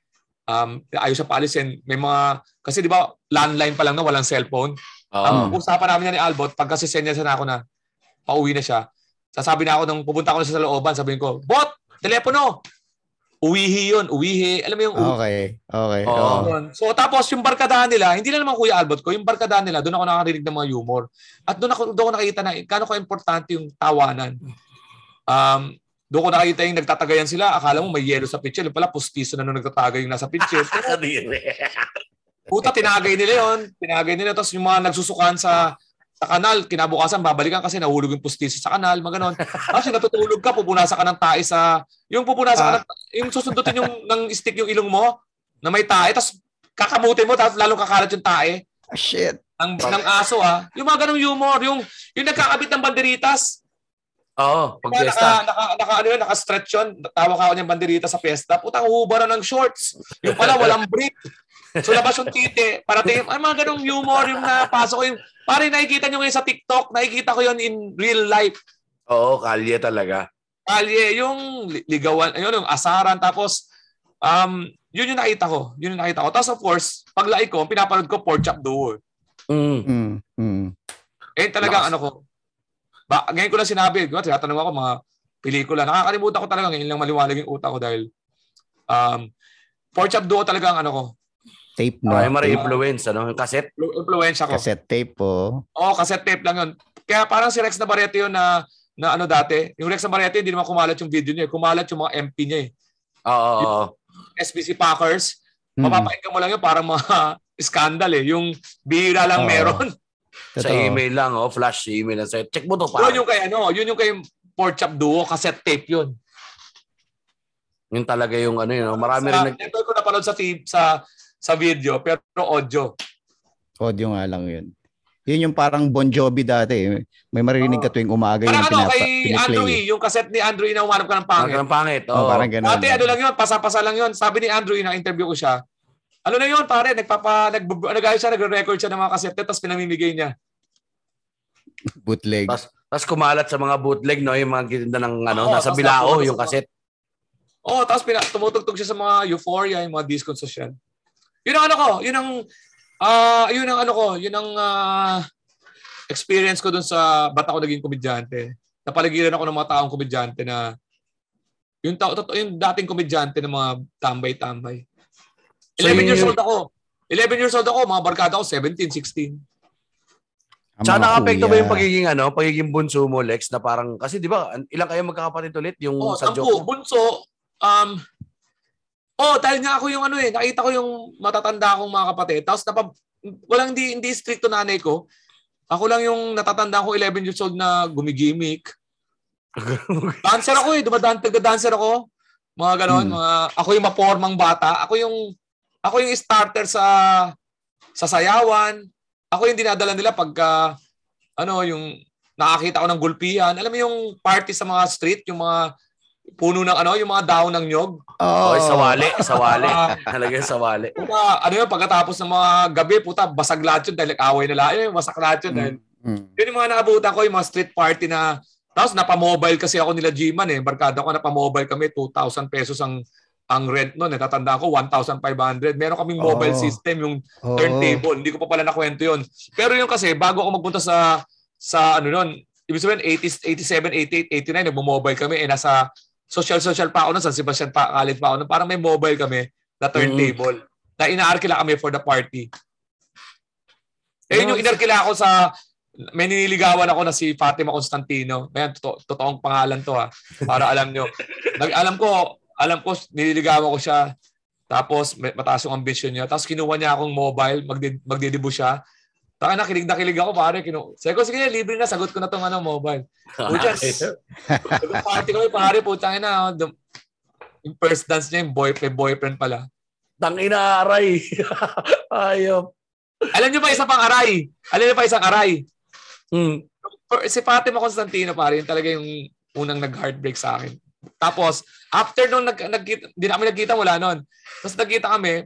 um, ayaw siya paalisin. May mga, kasi di ba, landline pa lang na walang cellphone. Oo. Ang usapan namin niya ni Albot, pag kasi send niya na ako na pauwi na siya, sasabi na ako nung pupunta ako na siya sa looban, sabihin ko, Bot, telepono! Uwihi yun, uwihi. Alam mo yung Okay. Okay. Oo. oo. Yun. So tapos yung barkadahan nila, hindi na naman Kuya Albert ko, yung barkadahan nila, doon ako nakarinig ng mga humor. At doon ako, doon ako nakita na gaano ka-importante yung tawanan. Um, doon ko nakita yung nagtatagayan sila, akala mo may yelo sa pitcher, yung pala pustiso na nung nagtatagay yung nasa pitcher. Kadiri. puta, tinagay nila yon tinagay nila. Tapos yung mga nagsusukan sa sa kanal, kinabukasan, babalikan kasi nahulog yung pustiso sa kanal, mga ganon. Kasi natutulog ka, pupunasan ka ng tae sa, yung pupunasan ka ng, yung susundutin yung, ng stick yung ilong mo, na may tae, tapos kakamutin mo, tapos lalong kakalat yung tae Ah, shit. ng, ng aso ah. Yung mga ganong humor, yung, yung nagkakabit ng banderitas, Oo, pag Diba, fiesta. naka, naka, naka, ano yun, naka-stretch yun, tawag ako niyang banderita sa pesta, putang hubaran ng shorts. Yung pala, walang brief. So labas yung tite, para tingin, ay mga ganong humor yung napasok ko yung, pare nakikita nyo ngayon sa TikTok, nakikita ko yun in real life. Oo, kalye talaga. Kalye, yung li- ligawan, ayun, yung asaran, tapos, um, yun yung nakita ko. Yun yung nakita ko. Tapos of course, paglaki ko, pinapanood ko Pork Chop Duo. Mm. Mm. Mm. Eh talagang Lakas. ano ko. Ba, ngayon ko lang sinabi, diba, tinatanong ako mga pelikula. Nakakalimutan ko talaga ngayon lang maliwanag yung utak ko dahil um, Pork Chop Duo talaga ang ano ko. Tape no. Ay, mara influence, ano? Yung cassette. Influensya ko. Cassette tape po. Oo, cassette tape lang yun. Kaya parang si Rex Navarrete yun na, na ano dati. Yung Rex Navarrete, hindi naman kumalat yung video niya. eh. Kumalat yung mga MP niya eh. Oo, oo. SBC Packers. Mm. Mapapakinggan mo lang yun parang mga scandal eh. Yung bihira lang Oo. meron. Sa email lang, oh, flash email lang sa'yo. Check mo to, yun pa. yung kay ano, yun yung kay Pork Chop Duo, cassette tape yun. Yun talaga yung ano yun. oh. Marami sa, rin nag... Ito ko napanood sa, TV, sa sa video, pero audio. Audio nga lang yun. Yun yung parang Bon Jovi dati. eh. May maririnig ka tuwing umaga Parang yung ano, pinapa, kay piniplay. Andrew eh. E, yung cassette ni Andrew E na umanap ka ng Pangit. pangit. Ang pangit. Oh, Oo. parang ganun. Dati ano lang yun, pasa-pasa lang yun. Sabi ni Andrew E, na-interview ko siya, ano na yun pare, nagpapa, nag, nag siya, nagre-record siya ng mga cassette, tapos pinamimigay niya. Bootleg. Tas- Tapos kumalat sa mga bootleg, no? Yung mga gitinda ng ano, Oo, nasa bilao, yung cassette. Oo, tapos pina, tumutugtog siya sa mga Euphoria, yung mga disco social. Yun ang ano ko, yun ang, ah, yun ang ano ko, yun ang ah, experience ko dun sa ba't ako naging komedyante. Napaligiran ako ng mga taong komedyante na yung, tao, totoo, yung dating komedyante ng mga tambay-tambay. 11 So, yun years old ako. 11 years old ako, mga barkada ako, 17, 16. Ang Tsaka nakapekto ba yung pagiging ano, pagiging bunso mo, Lex, na parang, kasi di ba, an- ilang kayo magkakapatid ulit yung Oh, sa sampu, joke mo? bunso. Um, oh, dahil nga ako yung ano eh, nakita ko yung matatanda akong mga kapatid. Tapos napab walang hindi hindi stricto nanay ko. Ako lang yung natatanda ko 11 years old na gumigimik. dancer ako eh, dumadaan dancer ako. Mga ganon, Hmm. mga ako yung mapormang bata. Ako yung ako yung starter sa sa sayawan. Ako yung dinadala nila pagka ano yung nakakita ko ng gulpihan. Alam mo yung party sa mga street, yung mga puno ng ano, yung mga daon ng nyog. Oo. Okay, sawali, sawali. Ah, Talaga sawali. puta, ano yun, pagkatapos ng mga gabi, puta, basag lahat yun dahil away nila. Ayun, wasak lahat yun. Dahil, Mm. yun yung mga naabutan ko, yung mga street party na, tapos napamobile kasi ako nila G-Man eh. Barkada ko, napamobile kami, 2,000 pesos ang ang rent noon. Eh. Tatanda ko, 1,500. Meron kaming mobile Oh. system, yung Oo. turntable. Hindi ko pa pala nakwento yun. Pero yung kasi, bago ako magpunta sa, sa ano nun, ibig sabihin, 80, 87, 88, 89, nagmo-mobile kami. Eh, nasa social-social pa ako nun, San Sebastian pa, college pa ako nun. Parang may mobile kami na turntable. Na inaarkila kami for the party. Eh, yun yung inarkila ako sa, may niniligawan ako na si Fatima Constantino. Ayan, totoo, totoong pangalan to ha. Para alam nyo. Nag, alam ko, alam ko, nililigawan ko siya. Tapos, may, mataas yung ambition niya. Tapos, kinuha niya akong mobile, magdi, magdidibo siya. Taka na, kilig na kilig ako, pare. Kinu Sabi ko, sige, libre na, sagot ko na tong ano, mobile. Pucha, Sagot party kami, pare, putang ina. oh, Yung first dance niya, yung boyfriend, boyfriend pala. Tang inaaray. Ayop. Alam niyo ba isa pang aray? Alam niyo pa isang aray? Mm. Si Fatima Constantino pare, yun talaga yung unang nag-heartbreak sa akin. Tapos, after nung nag, nagkita, di na kami nagkita mula nun. Tapos nagkita kami,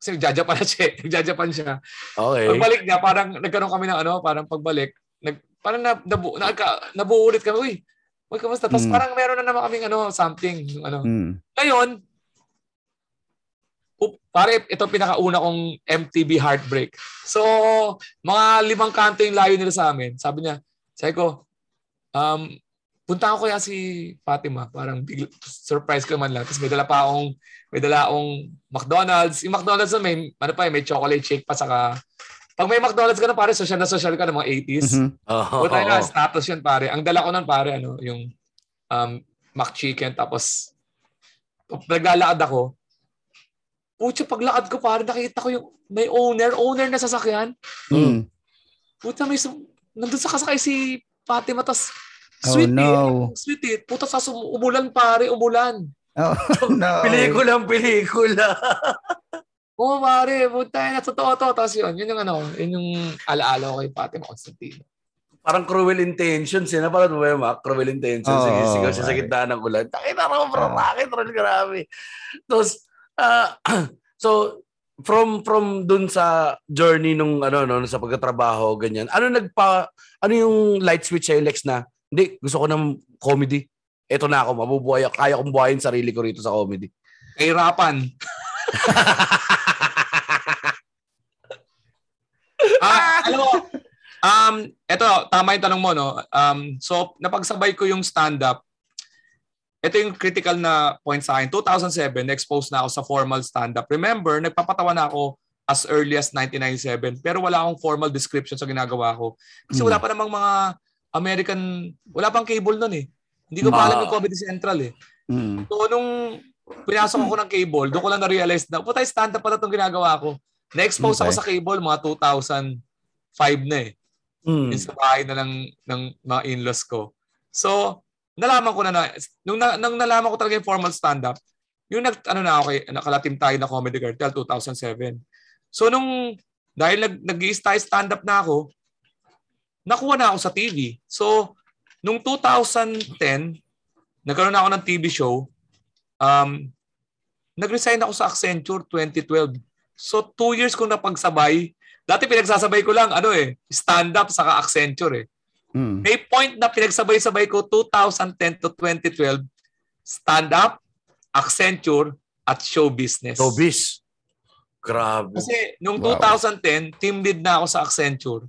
kasi nagjajapan na siya. eh. Nagjajapan siya. Okay. Pagbalik niya, parang nagkaroon kami ng ano, parang pagbalik, nag, parang na, nabu, nagka, nabuo ulit kami. Uy, uy, kamusta? Tapos Mm. parang meron na naman kaming ano, something. Ano. Mm. Ngayon, up, pare, ito pinakauna kong MTV heartbreak. So, mga limang kanto yung layo nila sa amin. Sabi niya, sabi ko, um, punta ko kaya si Fatima. Parang bigla, surprise ko naman lang. Tapos may dala pa akong, may dala akong McDonald's. Yung McDonald's na may, ano pa may chocolate shake pa saka, pag may McDonald's ka na pare, social na social ka ng mga 80s. Mhm. Oh, O tayo na, status yun pare. Ang dala ko nun pare, ano, yung um, McChicken. Tapos, pag naglalakad ako, Pucha, paglakad ko pare, nakita ko yung may owner, owner na sasakyan. Mm. Puta, may nandun sa kasakay si Fatima, Oh, sweet no. eh. Sweet eh. Puta, sa umulan pare, umulan. Oh, no. Pelikulang pelikula. Oo, pare, puta, na totoo to. Tapos yun, yun yung ano, yun yung alaala ko kay Fatima Constantino. Parang cruel intentions. Yan. Napanood mo ba yung Mac? Cruel intentions. Oo, Sige, sigaw siya sa gitna ng ulan. Takita na bro. Oo. Bakit? Ron, grabe. Tapos, ah, so, from from dun sa journey nung ano no sa pagtatrabaho ganyan ano nagpa ano yung light switch sa Lex na hindi gusto ko ng comedy eto na ako mabubuhay ako kaya kong buhayin sarili ko rito sa comedy Kahirapan. ah, alam mo, um, eto, tama yung tanong mo, no? Um, so, napagsabay ko yung stand-up. Ito yung critical na point sa akin. 2007, na-expose na ako sa formal stand-up. Remember, nagpapatawa na ako as early as 1997, pero wala akong formal description sa ginagawa ko. Kasi Hmm. wala pa namang mga American, wala pang cable nun eh. Hindi ko pa alam yung Comedy Central eh. Mm. So, nung pinasok ako ng cable, doon ko lang na-realize na, putay, stand-up pala itong ginagawa ko. Na-expose ako Okay. sa cable mga 2005 na eh. mm. Yung sa bahay na ng, ng mga in-laws ko. So, nalaman ko na na, nung, na, nung nalaman ko talaga yung formal stand-up, yung nag, ano na ako kay, nakalatim tayo na Comedy Cartel 2007. So, nung, dahil nag, nag-i-style stand-up na ako, nakuha na ako sa TV. So, nung 2010, nagkaroon na ako ng TV show, um, nag-resign ako sa Accenture 2012. So, two years kong napagsabay. Dati pinagsasabay ko lang, ano eh, stand-up saka Accenture eh. Mm. May point na pinagsabay-sabay ko 2010 to 2012, stand-up, Accenture, at show business. showbiz grabe Kasi nung Wow. 2010, team lead na ako sa Accenture.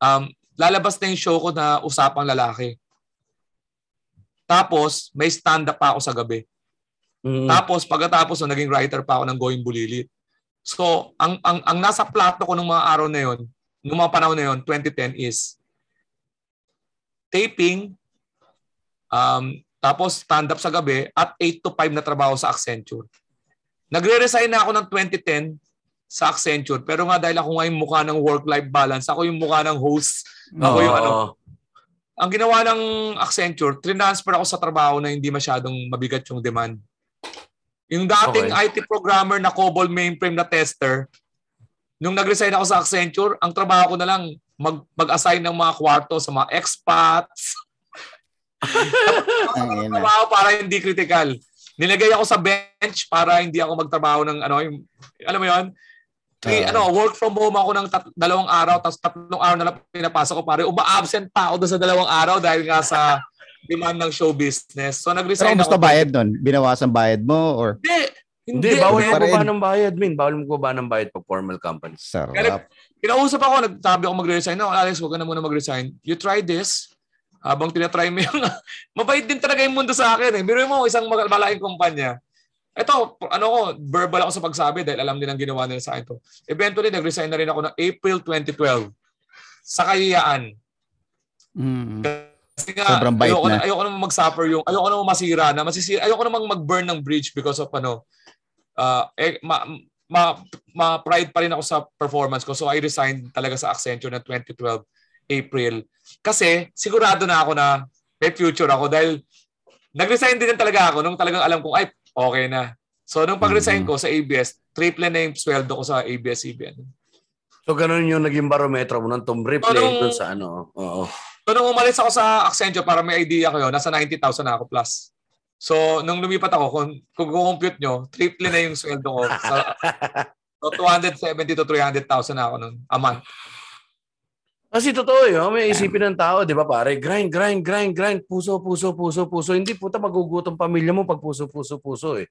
Um, lalabas na yung show ko na Usapang Lalaki. Tapos, may stand-up pa ako sa gabi. Mm. Tapos, pagkatapos, no, naging writer pa ako ng Going Bulilit. So, ang, ang, ang nasa plato ko nung mga araw na yon, nung mga panahon na yon, 2010 is taping, um, tapos stand-up sa gabi, at 8 to 5 na trabaho sa Accenture. Nagre-resign na ako ng 2010 sa Accenture, pero nga dahil ako nga yung mukha ng work-life balance, ako yung mukha ng host, ako yung ano, ang ginawa ng Accenture, transfer ako sa trabaho na hindi masyadong mabigat yung demand. Yung dating IT programmer na COBOL mainframe na tester, nung nag-resign ako sa Accenture, ang trabaho ko na lang mag, mag-assign ng mga kwarto sa mga expats. Ina. trabaho para hindi critical. Nilagay ako sa bench para hindi ako magtrabaho ng ano, yung, alam mo yon Three, Ah. ano, work from home ako ng tat- dalawang araw, tapos tatlong araw na lang pinapasok ko pare. Uma-absent pa ako doon sa dalawang araw dahil nga sa demand ng show business. So Pero nag-resign kumusta ako. bayad nun? Binawasan bayad mo or Hindi. hindi Hindi. bawal mo ba ng bayad min bawal mo ba ng bayad pag formal company sarap? Kinausap ako, nagsabi ako mag-resign. No, Alex, huwag ka na muna mag-resign. You try this. Habang tinatry mo yung... mabait din talaga yung mundo sa akin. Eh. Biro mo, isang malaking kumpanya. Ito, ano ko, verbal ako sa pagsabi dahil alam din ang ginawa nila sa akin to. Eventually, nag-resign na rin ako ng April 2012 sa Kayaan. Mm. Kasi nga, Sobrang bait ayoko, na. na. ayoko naman mag-suffer yung, ayoko naman masira na, masisira, ayoko naman mag-burn ng bridge because of ano, uh, eh, ma, ma, ma, pride pa rin ako sa performance ko. So I resigned talaga sa Accenture na 2012, April. Kasi sigurado na ako na may future ako dahil nag-resign din talaga ako nung talagang alam kong, ay, okay na. So nung pag-resign Mhm. ko sa ABS, triple na yung sweldo ko sa ABS-CBN. So, ganun yung naging barometro mo ng Tom Ripley Anong- dun sa ano. Oo. So, nung umalis ako sa Accenture, para may idea yun, nasa 90,000 na ako plus. So, nung lumipat ako, kung, kung compute nyo, triple na yung sweldo ko. Sa, so, 270 to 300,000 na ako nun, a month. Kasi totoo yun, may isipin ng tao, di ba pare? Grind, grind, grind, grind, puso, puso, puso, puso. Hindi puta magugutom pamilya mo pag puso, puso, puso eh.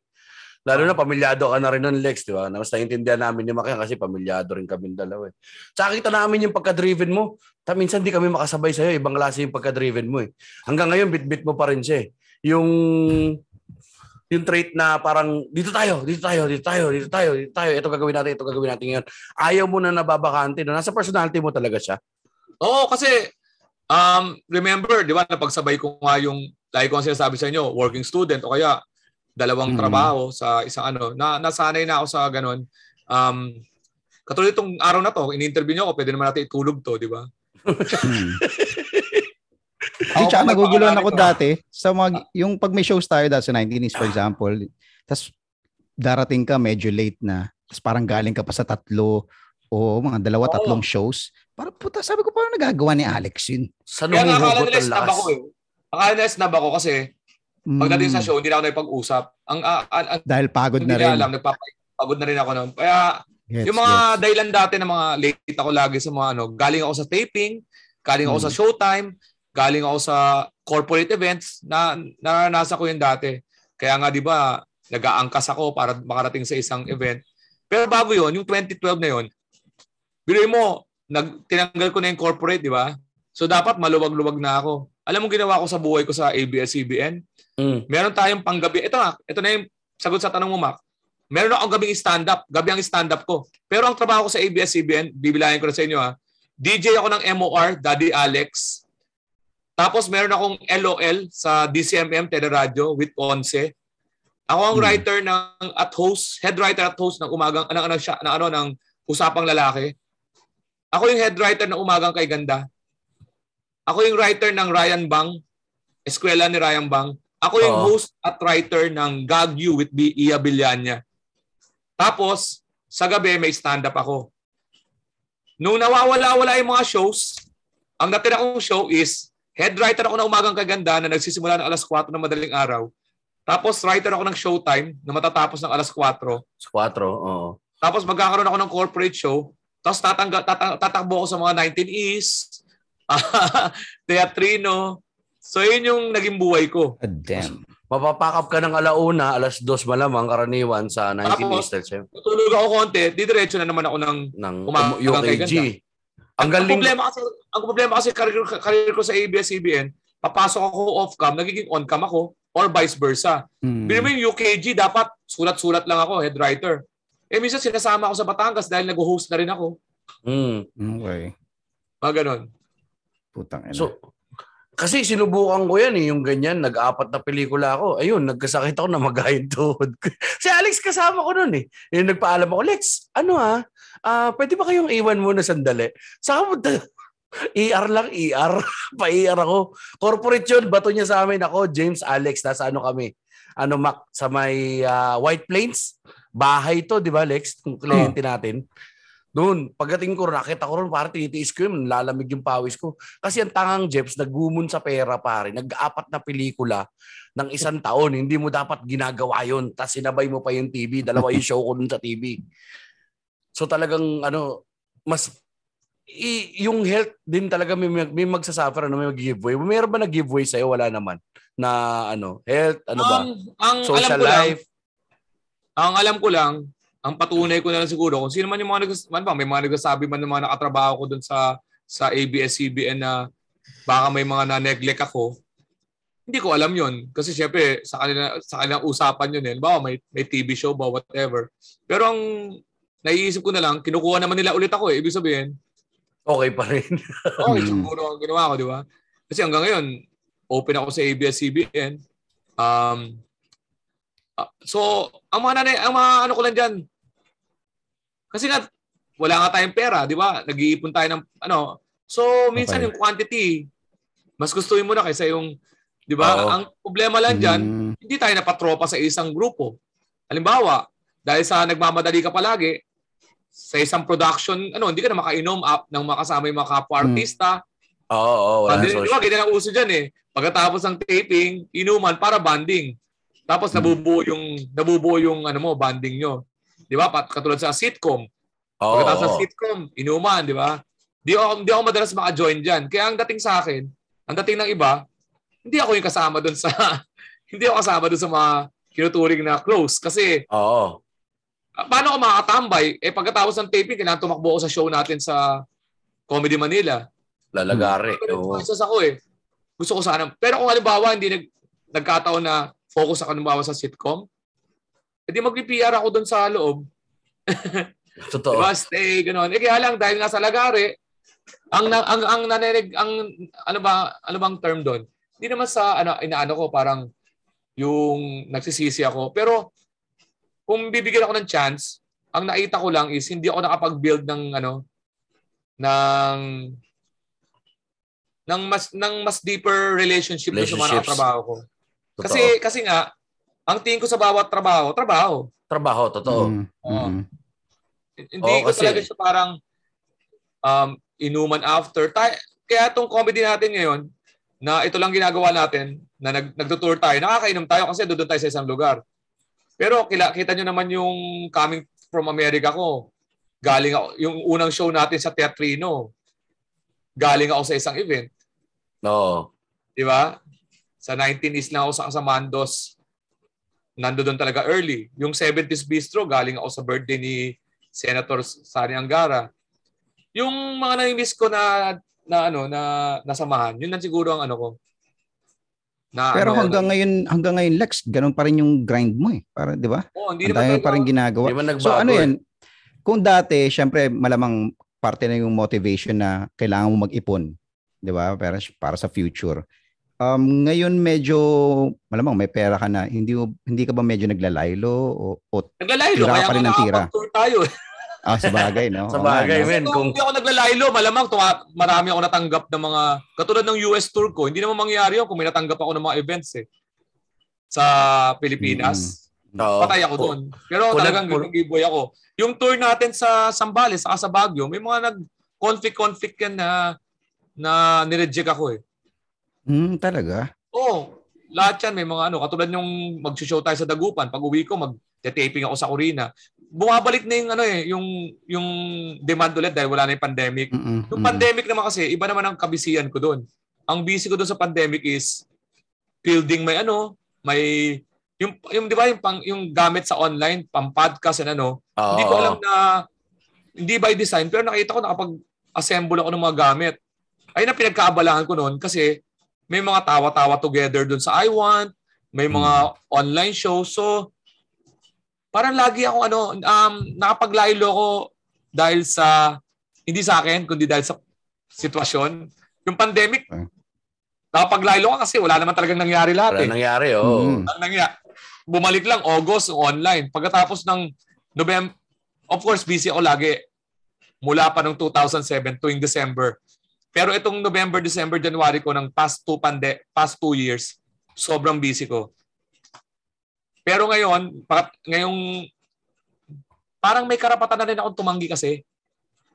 Lalo na pamilyado ka na rin ng Lex, di ba? Na mas naiintindihan namin ni Makian kasi pamilyado rin kami dalawa eh. Tsaka kita namin yung pagka-driven mo. Ta minsan di kami makasabay sa'yo, ibang klase yung pagka-driven mo eh. Hanggang ngayon, bit-bit mo pa rin siya eh. Yung yung trait na parang dito tayo, dito tayo, dito tayo, dito tayo, dito tayo, ito gagawin natin, ito gagawin natin ngayon. Ayaw mo na nababakante, no? nasa personality mo talaga siya. Oo, kasi um, remember, di ba, napagsabay ko nga yung, like ko ang sinasabi sa inyo, working student o kaya dalawang Mhm. trabaho sa isang ano, na nasanay na ako sa ganun. Um, katulad itong araw na to, in-interview niyo ako, pwede naman natin itulog to, di ba? Di, tsaka naguguluhan ako dati sa mga, yung pag may shows tayo dati sa 19s for example, tas darating ka medyo late na, tas parang galing ka pa sa tatlo o mga dalawa, Oo. tatlong shows. Parang puta, sabi ko parang nagagawa ni Alex yun. Sa Kaya nga akala nila snub ako eh. Akala nila snub ako kasi pagdating sa Mm, show, hindi na ako nakipag-usap. Ang, ah, ang, ang Dahil pagod hindi na rin. alam, nagpapagod na rin ako noon. Kaya Gets, yung mga gets. dahilan dati ng mga late ako lagi sa mga ano, galing ako sa taping, galing ako Hmm. sa showtime, galing ako sa corporate events, na naranasan ko yun dati. Kaya nga 'di ba, nag-aangkas ako para makarating sa isang event. Pero bago yon, yung 2012 na yon, biruin mo, nag tinanggal ko na yung corporate, 'di ba? So dapat maluwag-luwag na ako. Alam mo ginawa ko sa buhay ko sa ABS-CBN? Mm. Meron tayong panggabi. Ito na, ito na yung sagot sa tanong mo, Mac. Meron akong gabing stand-up. Gabi ang stand-up ko. Pero ang trabaho ko sa ABS-CBN, bibilayan ko na sa inyo ha, DJ ako ng MOR, Daddy Alex. Tapos meron akong LOL sa DCMM Teleradio with Once. Ako ang Hmm. writer ng at host, head writer at host ng umagang ng ano siya, ng ano ng usapang lalaki. Ako yung head writer ng umagang kay ganda. Ako yung writer ng Ryan Bang, eskwela ni Ryan Bang. Ako yung Oo. host at writer ng Gag You with B. Ia Villania. Tapos, sa gabi may stand-up ako. Nung nawawala-wala yung mga shows, ang natira kong show is head writer ako ng Umagang Kaganda na nagsisimula ng alas 4 ng madaling araw. Tapos writer ako ng Showtime na matatapos ng alas 4. Sa 4, oo. Tapos magkakaroon ako ng corporate show. Tapos tatangga, tatang, tatakbo ako sa mga 19 East, Teatrino. So yun yung naging buhay ko. God damn. Mapapakap ka ng alauna, alas 2 malamang karaniwan sa 19 Tapos, Eastern Time Tutulog ako konti, didiretso na naman ako ng ng um, kay UKG. Ang ang galing problema kasi ang problema kasi career, career ko sa ABS-CBN, papasok ako off-cam, nagiging on-cam ako or vice versa. Mm. Bino mo yung UKG, dapat sulat-sulat lang ako, head writer. Eh minsan sinasama ako sa Batangas dahil nag-host na rin ako. Mm. Okay. Mga ganon. Putang ina. So, kasi sinubukan ko yan eh, yung ganyan, nag-apat na pelikula ako. Ayun, nagkasakit ako na magahin tuhod si Alex kasama ko nun eh. Yung nagpaalam ako, Lex, ano ah, ah, pwede ba kayong iwan muna sandali? Saka mo, ER lang, ER. Pa-ER ako. Corporate yun, bato niya sa amin ako, James Alex, nasa ano kami, ano Mac, sa may ah, White Plains. Bahay to, di ba Lex? Yung kliyente natin. Doon, pagdating ko, nakita ko ron, parang tinitiis ko yun, lalamig yung pawis ko. Kasi ang tangang Jeps, naggumon sa pera pare, nag-apat na pelikula ng isang taon, hindi mo dapat ginagawa yun. Tapos sinabay mo pa yung TV, dalawa yung show ko dun sa TV. So talagang ano, mas i, yung health din talaga may, may magsasuffer ano may mag-giveaway. Mayroon ba nag-giveaway sa'yo? Wala naman. Na ano, health, ano ba? Ang, ang alam Social ko life. Ang alam ko lang, ang patunay ko na lang siguro, kung sino man yung mga nags, man ba, may mga nagsasabi man ng mga nakatrabaho ko dun sa sa ABS-CBN na baka may mga na-neglect ako, hindi ko alam yun. Kasi syempre, sa kanila, sa kanilang usapan yun eh. Bawa, may, may TV show ba, whatever. Pero ang naiisip ko na lang, kinukuha naman nila ulit ako eh. Ibig sabihin, Okay pa rin. okay, siguro ang ginawa ko, di ba? Kasi hanggang ngayon, open ako sa ABS-CBN. Um, so, ang mga nanay, ang mga ano ko lang dyan, kasi nga, wala nga tayong pera, di ba? Nag-iipon tayo ng, ano, so, minsan Okay. yung quantity, mas gustuhin mo na kaysa yung, di ba? Ang problema lang dyan, Mm. hindi tayo napatropa sa isang grupo. Halimbawa, dahil sa nagmamadali ka palagi, sa isang production, ano, hindi ka na makainom up ng makasama yung mga kapwa-artista. Oo, oo, wala Di, social. di ba, ganyan ang uso dyan eh. Pagkatapos ng taping, inuman para banding. Tapos Hmm. nabubuo yung nabubuo yung ano mo, banding nyo. Di ba? Pat- Katulad sa sitcom. Oo, Pagkatapos oo. sitcom, inuman, di ba? Di ako, di ako madalas maka-join dyan. Kaya ang dating sa akin, ang dating ng iba, hindi ako yung kasama doon sa hindi ako kasama doon sa mga kinuturing na close kasi Oo. ah, paano ako makakatambay? Eh pagkatapos ng taping, kailangan tumakbo ako sa show natin sa Comedy Manila. Lalagari. Oo. conscious ako eh. Gusto ko sana. Pero kung halimbawa hindi nag, nagkataon na focus ako halimbawa sa sitcom, edi mag-PR ako doon sa loob. Totoo. Diba? Stay, gano'n. Eh kaya lang, dahil nga sa lagari, ang, na- ang, ang naninig, ang, ano ba, ano bang term doon? Hindi naman sa, ano, inaano ko, parang, yung nagsisisi ako. Pero, kung bibigyan ako ng chance, ang nakita ko lang is, hindi ako nakapag-build ng, ano, ng, ng mas ng mas deeper relationship sa mga nakatrabaho ko. Totoo. Kasi kasi nga ang tingin ko sa bawat trabaho, trabaho. trabaho, totoo. Mm, mm. Hindi Oo, ko kasi- talaga siya parang um, inuman after. Ta- kaya itong comedy natin ngayon, na ito lang ginagawa natin, na nag nagtutour tayo, nakakainom tayo kasi doon tayo sa isang lugar. Pero kila, kita nyo naman yung coming from America ko. Galing ako, yung unang show natin sa Teatrino, galing ako sa isang event. Oo. Di ba? Sa 19 is lang ako sa Casamandos. Nando doon talaga early. Yung 70s Bistro, galing ako sa birthday ni Senator Sani Angara. Yung mga nami-miss ko na na ano na nasamahan, yun lang siguro ang ano ko. Na, Pero ano, hanggang ngayon, hanggang ngayon Lex, ganun pa rin yung grind mo eh. Para, 'di ba? oh, hindi naman pa rin ginagawa. So ano eh. yan? Kung dati, syempre malamang parte na yung motivation na kailangan mo mag-ipon, 'di ba? Para para sa future. Um, ngayon medyo malamang may pera ka na. Hindi mo- hindi ka ba medyo naglalaylo o, o Naglalaylo, Tira kaya pa rin ng tira. nakapag-tour tayo. ah, sa bagay, no? Sa bagay, no? men. Kasi kung- kung hindi ako naglalaylo, malamang tuma- marami ako natanggap ng mga, katulad ng US tour ko, hindi naman mangyayari yun kung may natanggap ako ng mga events eh. Sa Pilipinas. Oo. Patay ako doon. Pero Kung talagang nag- giveaway ako. Yung tour natin sa Sambales, saka sa Baguio, may mga nag-conflict-conflict yan na na nireject ako eh. Hmm, talaga? Oo. Lahat yan may mga ano, katulad yung mag-show tayo sa Dagupan, pag uwi ko, mag-taping ako sa Corina. Bumabalik na yung ano eh, yung yung demand ulit dahil wala na yung pandemic. Mm-mm, Yung pandemic naman kasi, iba naman ang kabisihan ko doon. Ang busy ko doon sa pandemic is building may ano, may yung yung 'di ba yung pang yung gamit sa online, pang podcast and ano. Oo. Hindi ko alam na hindi by design pero nakita ko nakapag-assemble ako ng mga gamit. Ayun ang pinagkaabalahan ko noon kasi may mga tawa-tawa together doon sa I Want, may mga online shows. So parang lagi ako ano, um, nakapaglaylo ako dahil sa hindi sa akin kundi dahil sa sitwasyon. Yung pandemic, Okay. nakapaglaylo ka kasi wala naman talagang nangyari lahat Wala eh. nangyari, oo. Mm. Ang nangyari, bumalik lang August online. Pagkatapos ng November, of course busy ako lagi mula pa ng 2007 tuwing December. Pero itong November, December, January ko ng past two pande past two years, sobrang busy ko. Pero ngayon, pa- ngayong parang may karapatan na rin akong tumanggi kasi.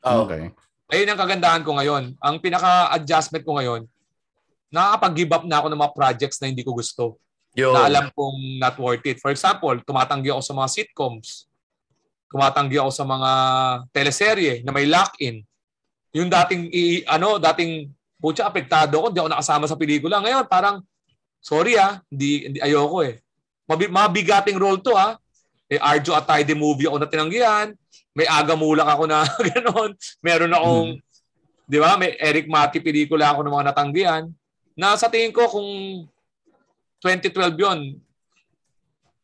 Oo. Okay. Ayun ang kagandahan ko ngayon. Ang pinaka-adjustment ko ngayon, nakakapag-give up na ako ng mga projects na hindi ko gusto. Yun. Na alam kong not worth it. For example, tumatanggi ako sa mga sitcoms. Tumatanggi ako sa mga teleserye na may lock-in. Yung dating, i, ano, dating, putya, apektado ako, hindi ako nakasama sa pelikula. Ngayon, parang, sorry ah, hindi, hindi ayoko eh. Mabi, mabigating role to ah. Eh, Arjo Atayde movie ako na tinanggihan. May Aga Mulak ako na gano'n. Meron akong, di ba, may Eric Mati pelikula ako ng mga natanggihan. Na sa tingin ko, kung 2012 yon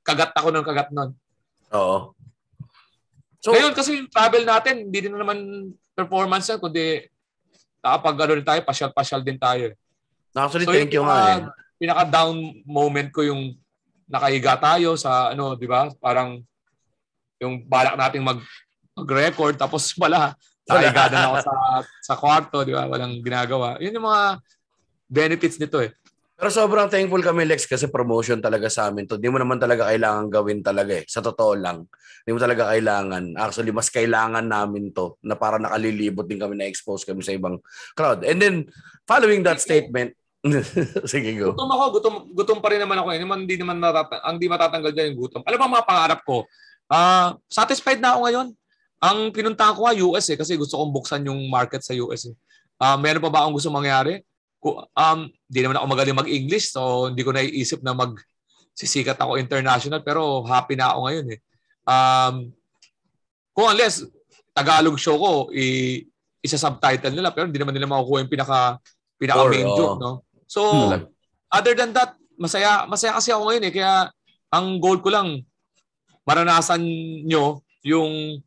kagat ako ng kagat nun. Oo. So, Ngayon kasi yung travel natin, hindi din naman performance yan, kundi nakapag ano rin tayo, pasyal-pasyal din tayo. actually, So, thank you yung nga eh. pinaka- Pinaka-down moment ko yung nakahiga tayo sa ano, di ba? Parang yung balak nating mag mag-record tapos wala. Nakahiga na ako sa sa kwarto, di ba? Walang ginagawa. Yun yung mga benefits nito eh. Pero sobrang thankful kami, Lex, kasi promotion talaga sa amin to. Hindi mo naman talaga kailangan gawin talaga eh. Sa totoo lang. Hindi mo talaga kailangan. Actually, mas kailangan namin to na para nakalilibot din kami na-expose kami sa ibang crowd. And then, following that statement, sige go. Gutom ako, gutom, gutom pa rin naman ako. Hindi naman, hindi naman matata- ang di matatanggal dyan yung gutom. Alam mo mga pangarap ko? Ah, satisfied na ako ngayon. Ang pinuntahan ko nga US eh kasi gusto kong buksan yung market sa US eh. Ah, meron pa ba akong gusto mangyari? Um, di naman ako magaling mag-English so hindi ko naiisip na mag sisikat ako international pero happy na ako ngayon eh. Um, kung unless Tagalog show ko, i isa subtitle nila pero hindi naman nila makukuha yung pinaka pinaka Or, main oo. joke, no? So, Hmm. other than that, masaya masaya kasi ako ngayon eh kaya ang goal ko lang maranasan nyo yung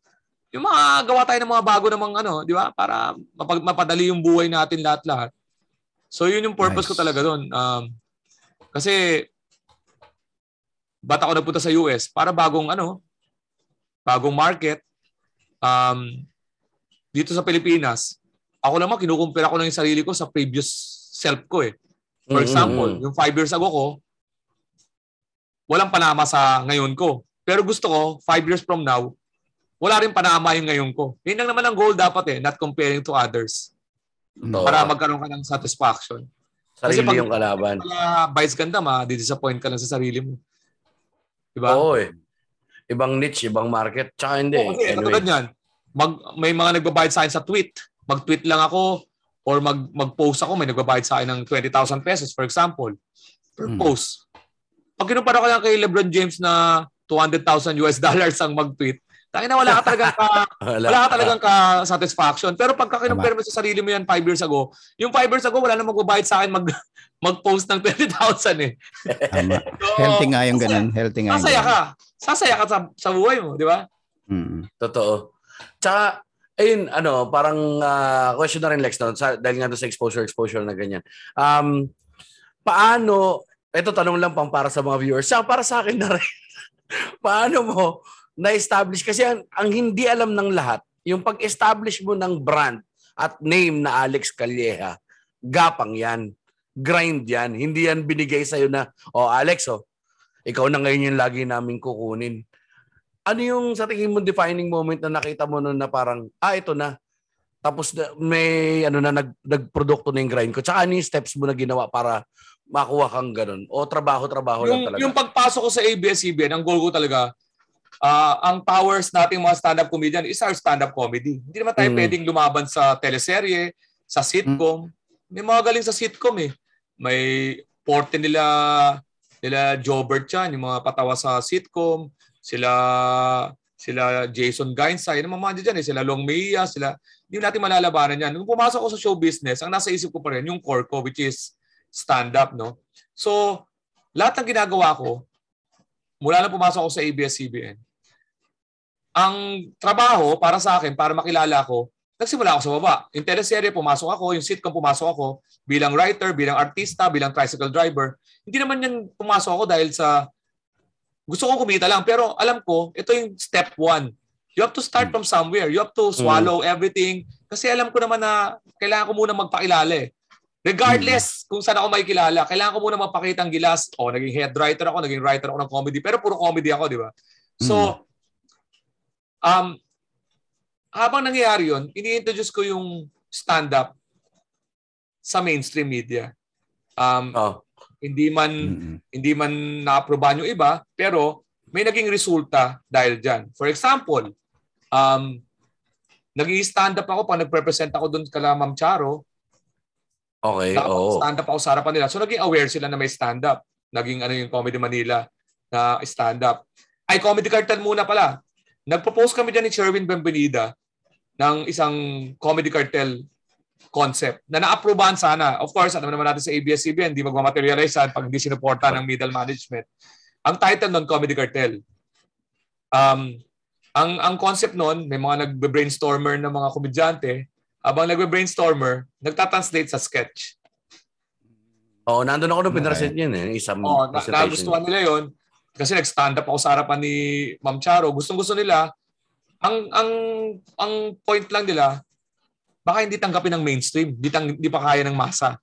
yung mga gawa tayo ng mga bago namang ano, di ba? Para mapag, mapadali yung buhay natin lahat-lahat. So yun yung purpose ko Nice. talaga doon. Um, kasi ba't ako nagpunta sa US? Para bagong ano, bagong market. Um, dito sa Pilipinas, ako naman kinukumpira ko lang yung sarili ko sa previous self ko eh. For example, Mm-mm. yung five years ago ko, walang panama sa ngayon ko. Pero gusto ko, five years from now, wala rin panama yung ngayon ko. Yun lang naman ang goal dapat eh, not comparing to others. Oo. Para magkaroon ka ng satisfaction. sarili kasi pag- yung kalaban. Kaya vice ganda, ma-disappoint ka lang sa sarili mo. Diba? Oo eh. Ibang niche, ibang market. Tsaka hindi. Oo, kasi anyway. niyan, mag, may mga nagbabayad sa akin sa tweet. Mag-tweet lang ako or mag, mag-post ako, may nagbabayad sa akin ng 20,000 pesos, for example, per Hmm. post. Pag kinumpara ko lang kay LeBron James na 200,000 US dollars ang mag-tweet, tangin na wala ka talagang ka, Wala. wala ka talagang ka satisfaction. Pero pagka kinumpara mo sa sarili mo yan 5 years ago, yung 5 years ago, wala na magbabayad sa akin mag, mag-post ng 20,000 eh. Tama. So, Healthy nga yung ganun. Healthy nga Sasaya ka. Sasaya ka sa, sa buhay mo, di ba? Mm. Totoo. Tsaka, ayun, ano, parang ah, question na rin, Lex, no? sa, dahil nga doon sa exposure, exposure na ganyan. Um, paano, ito tanong lang pang para sa mga viewers, tsaka para sa akin na rin, paano mo na-establish, kasi ang, ang hindi alam ng lahat, yung pag-establish mo ng brand at name na Alex Calleja, gapang yan. Grind yan. Hindi yan binigay sa'yo na, oh Alex, oh, ikaw na ngayon yung lagi namin kukunin ano yung sa tingin mo defining moment na nakita mo nun na parang, ah, ito na. Tapos na, may ano na nag, nagprodukto na yung grind ko. Tsaka ano yung steps mo na ginawa para makuha kang ganun? O trabaho-trabaho lang talaga? yung pagpasok ko sa ABS-CBN, ang goal ko talaga, ah, ang powers nating mga stand-up comedian is our stand-up comedy. Hindi naman tayo Mm. pwedeng lumaban sa teleserye, sa sitcom. May mga galing sa sitcom eh. May porte nila nila Jobert yan, yung mga patawa sa sitcom, sila sila Jason Gainsay, yung mga dyan eh, sila Long Mia, sila, hindi natin malalabanan yan. Nung pumasok ko sa show business, ang nasa isip ko pa rin, yung core ko, which is stand-up, no? So, lahat ng ginagawa ko, mula na pumasok ako sa ABS-CBN, ang trabaho para sa akin, para makilala ko, nagsimula ako sa baba. Yung teleserye, pumasok ako. Yung sitcom, pumasok ako. Bilang writer, bilang artista, bilang tricycle driver. Hindi naman yan pumasok ako dahil sa gusto kong kumita lang. Pero alam ko, ito yung step one. You have to start from somewhere. You have to swallow everything. Kasi alam ko naman na kailangan ko muna magpakilala eh. Regardless kung saan ako makikilala, kailangan ko muna magpakita ang gilas. O, naging head writer ako, naging writer ako ng comedy. Pero puro comedy ako, di ba? So, um, habang nangyayari yun, ini-introduce ko yung stand-up sa mainstream media. Um, Oh. hindi man Mm. hindi man na-aprobahan yung iba, pero may naging resulta dahil dyan. For example, um, naging stand-up ako pag nag-represent ako doon kala Ma'am Charo, Okay, oo. stand-up ako sa harapan nila. So naging aware sila na may stand-up. Naging ano yung Comedy Manila na stand-up. Ay, Comedy Cartel muna pala. Nagpo-post kami dyan ni Sherwin Benvenida ng isang Comedy Cartel concept na na-approvean sana. Of course, alam naman natin sa ABS-CBN, hindi magmamaterialize yan pag hindi sinuporta ng middle management. Ang title nun, Comedy Cartel. Um, ang ang concept nun, may mga nagbe-brainstormer ng mga komedyante, habang nagbe-brainstormer, nagtatranslate sa sketch. Oo, nandun ako nung Okay. pinresent yun eh. Isang Oo, na, presentation. nagustuhan nila yon kasi nag-stand up ako sa harapan ni Ma'am Charo. Gustong-gusto nila. Ang ang ang point lang nila, baka hindi tanggapin ng mainstream, hindi, tang, hindi pa kaya ng masa.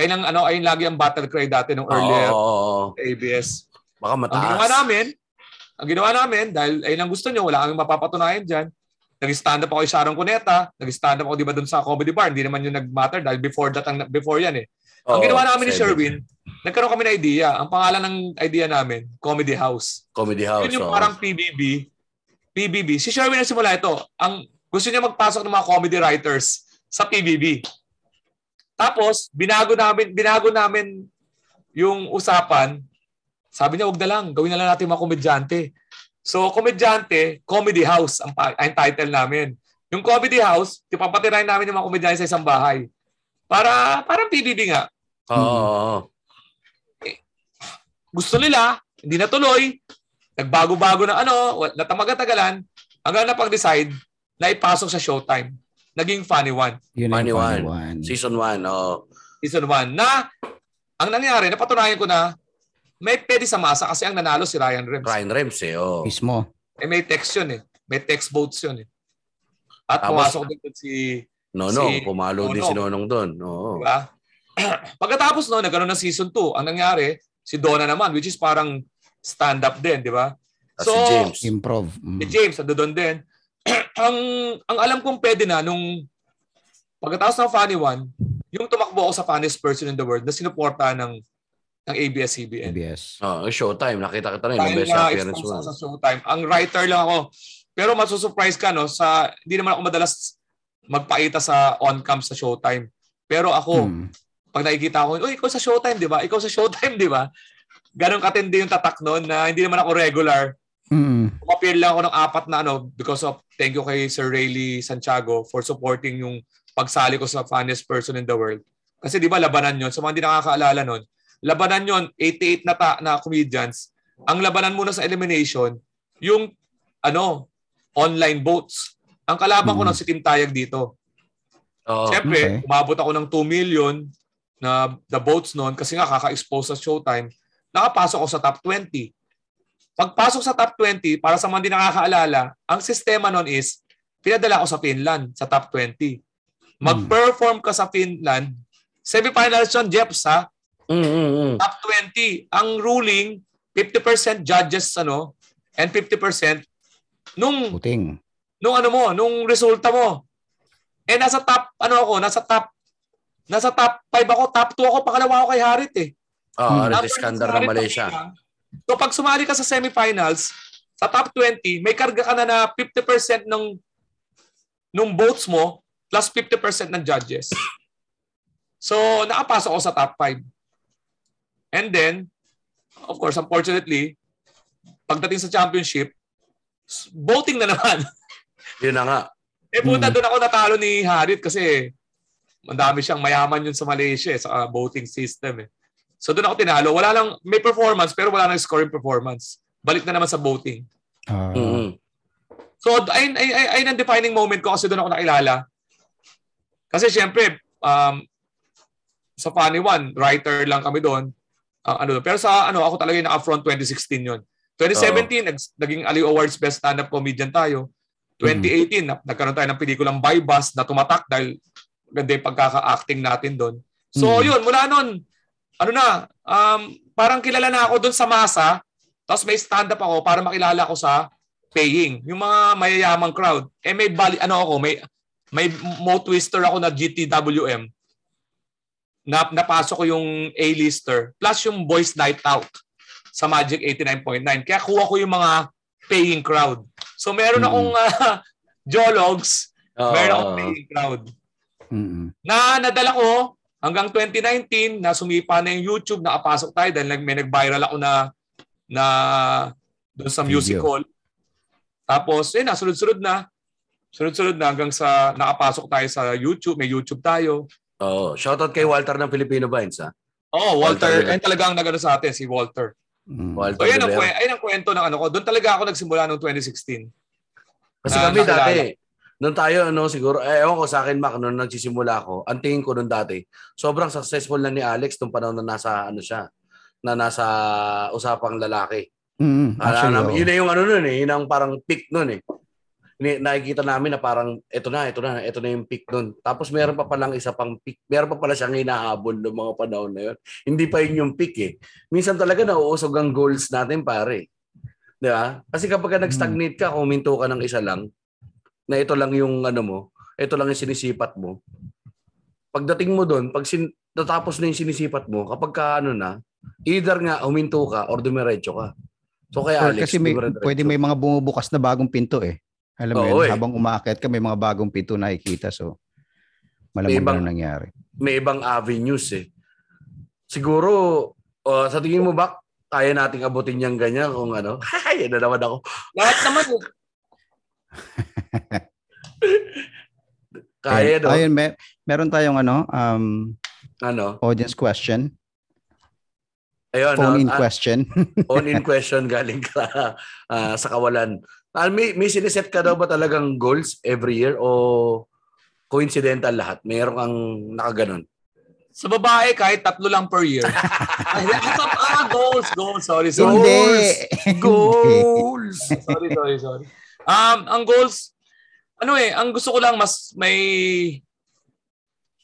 ayun ang ano, ayun lagi ang battle cry dati nung earlier oo. ABS. Baka Ang mataas. ginawa namin, ang ginawa namin, dahil ayun ang gusto nyo, wala kang mapapatunayan dyan, nag-stand up ako kay Sharon Cuneta, nag-stand up ako di ba dun sa comedy bar, hindi naman yung nag-matter dahil before that, ang, before yan eh. Ang Oo, ginawa namin ni. Sherwin, nagkaroon kami ng idea. Ang pangalan ng idea namin, Comedy House. Comedy House. Yun yung oo. parang PBB. PBB. Si Sherwin ang simula ito. Ang gusto niya magpasok ng mga comedy writers sa PBB. Tapos, binago namin, binago namin yung usapan. Sabi niya, wag na lang. Gawin na lang natin mga komedyante. So, komedyante, comedy house ang, ang title namin. Yung comedy house, tipapatirahin namin yung mga komedyante sa isang bahay. Para, parang PBB nga. Oo, oo. gusto nila, hindi natuloy, nagbago-bago na ano, natamag-tagalan, hanggang na pag-decide na ipasok sa Showtime. Naging funny one. Yun Funny funny one. one. Season 1. Oh. Season 1 na ang nangyari, napatunayan ko na may pwede sa masa kasi ang nanalo si Ryan Rems. Ryan Rems eh. Oh. Mismo. Eh, may text yun eh. May text votes yun eh. At Tapos- pumasok din si, Nonong. Si Pumalo din Nonong. si Nonong doon. Oo. di ba? Pagkatapos no, nagkaroon ng season 2. Ang nangyari, si Donna naman, which is parang stand-up din, di ba? At si James. Improv. Mm. Si James, ando doon din. ang, ang alam kong pwede na nung pagkatapos ng funny one, yung tumakbo ako sa funniest person in the world na sinuporta ng ng ABS-CBN. ABS. Oh, Showtime. Nakita kita rin. Yung best na appearance mo. sa Showtime. Ang writer lang ako. Pero masusurprise ka, no? Sa, hindi naman ako madalas magpaita sa on-cam sa Showtime. Pero ako, Mm. Pag nakikita ko, uy, ikaw sa Showtime, di ba? Ikaw sa Showtime, di ba? Ganon katindi yung tatak noon na hindi naman ako regular. Mm. Umappear lang ako ng apat na ano because of thank you kay Sir Rayleigh Santiago for supporting yung pagsali ko sa funniest person in the world. Kasi di ba labanan yon Sa mga hindi nakakaalala nun, labanan yon 88 na, ta- na comedians. Ang labanan muna sa elimination, yung ano, online votes. Ang kalaban ko Mm. ng si Tim Tayag dito. Oo. Siyempre, okay. umabot ako ng 2 million na the votes noon kasi nga kaka-expose sa Showtime. Nakapasok ako sa top 20. Pagpasok sa top 20, para sa mga hindi nakakaalala, ang sistema noon is, pinadala ko sa Finland sa top 20. Mag-perform ka sa Finland, semifinals yun, Jeps ha, Mm, mm, mm. top 20. Ang ruling, 50% judges ano, and 50% nung Puting. nung ano mo, nung resulta mo. Eh nasa top ano ako, nasa top nasa top 5 ako, top 2 ako, pangalawa ako kay Harit eh. Oh, Hmm. Iskandar ng Malaysia. So pag sumali ka sa semifinals, sa top 20, may karga ka na na 50% ng nung votes mo plus 50% ng judges. So nakapasok ako sa top 5. And then, of course, unfortunately, pagdating sa championship, voting na naman. Yun na nga. Eh puta, Mm. doon ako natalo ni Harit kasi madami siyang mayaman yun sa Malaysia eh, sa uh, voting system eh. So doon ako tinalo. Wala lang, may performance pero wala nang scoring performance. Balik na naman sa voting. Ah, Mm, So ayun, ayun, ayun, ayun ang defining moment ko kasi doon ako nakilala. Kasi syempre, um, sa Funny One, writer lang kami doon. Ah, ano, pero sa ano, ako talaga yung naka-front 2016 yon. 2017, nag, naging Aliw Awards Best Stand-Up Comedian tayo. 2018, na, nagkaroon tayo ng pelikulang By Bus na tumatak dahil ganda yung pagkaka-acting natin doon. So Mhm. yun, mula nun, ano na, um, parang kilala na ako doon sa masa, tapos may stand-up ako para makilala ko sa paying. Yung mga mayayamang crowd. Eh may bali, ano ako, may may mo twister ako na GTWM. Na napasok ko yung A-lister plus yung Boys Night Out sa Magic 89.9. Kaya kuha ko yung mga paying crowd. So meron Mm. akong uh, Jologs, Oo. meron akong paying crowd. Mm. Na nadala ko hanggang 2019 na sumipa na yung YouTube, nakapasok tayo dahil nag- may nag-viral ako na na doon sa Video. music hall. Tapos, eh, nasunod-sunod na. Sunod-sunod na hanggang sa nakapasok tayo sa YouTube. May YouTube tayo. Oo. Shoutout kay Walter ng Filipino Vines, ha? Oh, Walter. Walter. Ayun talagang nagano sa atin, si Walter. Mm. Walter So, ayun ang, ayun ang kwento ng ano ko. Doon talaga ako nagsimula noong 2016. Kasi na kami nakilala. dati, nung tayo, ano, siguro, eh, ewan ko sa akin, Mac, nung nagsisimula ako, ang tingin ko nung dati, sobrang successful na ni Alex nung panahon na nasa, ano siya, na nasa usapang lalaki. Mm. Actually, Actually, oo. yun na yung ano nun eh, yun ang parang peak nun eh. nakikita namin na parang ito na, ito na, ito na yung peak nun. Tapos meron pa palang isa pang peak. Meron pa pala siyang hinahabol noong mga panahon na yun. Hindi pa yun yung peak eh. Minsan talaga nauusog ang goals natin pare. Di ba? Kasi kapag ka nag-stagnate ka, kuminto ka ng isa lang, na ito lang yung ano mo, ito lang yung sinisipat mo. Pagdating mo doon, pag sin- natapos na yung sinisipat mo, kapag ka ano na, either nga huminto ka or dumiretso ka. So kaya Alex, kasi may, pwede may mga bumubukas na bagong pinto eh. Alam mo yun, eh. habang umaakit ka may mga bagong pinto nakikita. So, May malamang ibang- ganun nangyari. may ibang avenues eh. Siguro, uh, sa tingin mo ba, kaya nating abutin yung ganyan kung ano? Ay, na naman ako. Lahat naman eh. Kaya, no? Ayun, may, meron tayong ano, um, Ano? audience question. Ayun, Phone in no? Ah, question. phone in question galing ka ah, sa kawalan. Ah, may, may siniset ka daw ba talagang goals every year o coincidental lahat? Meron kang nakaganon? Sa babae, kahit tatlo lang per year. Ah, goals, goals. Sorry, sorry. Hindi. Goals! sorry, sorry, sorry. Um, ang goals, ano eh, ang gusto ko lang mas may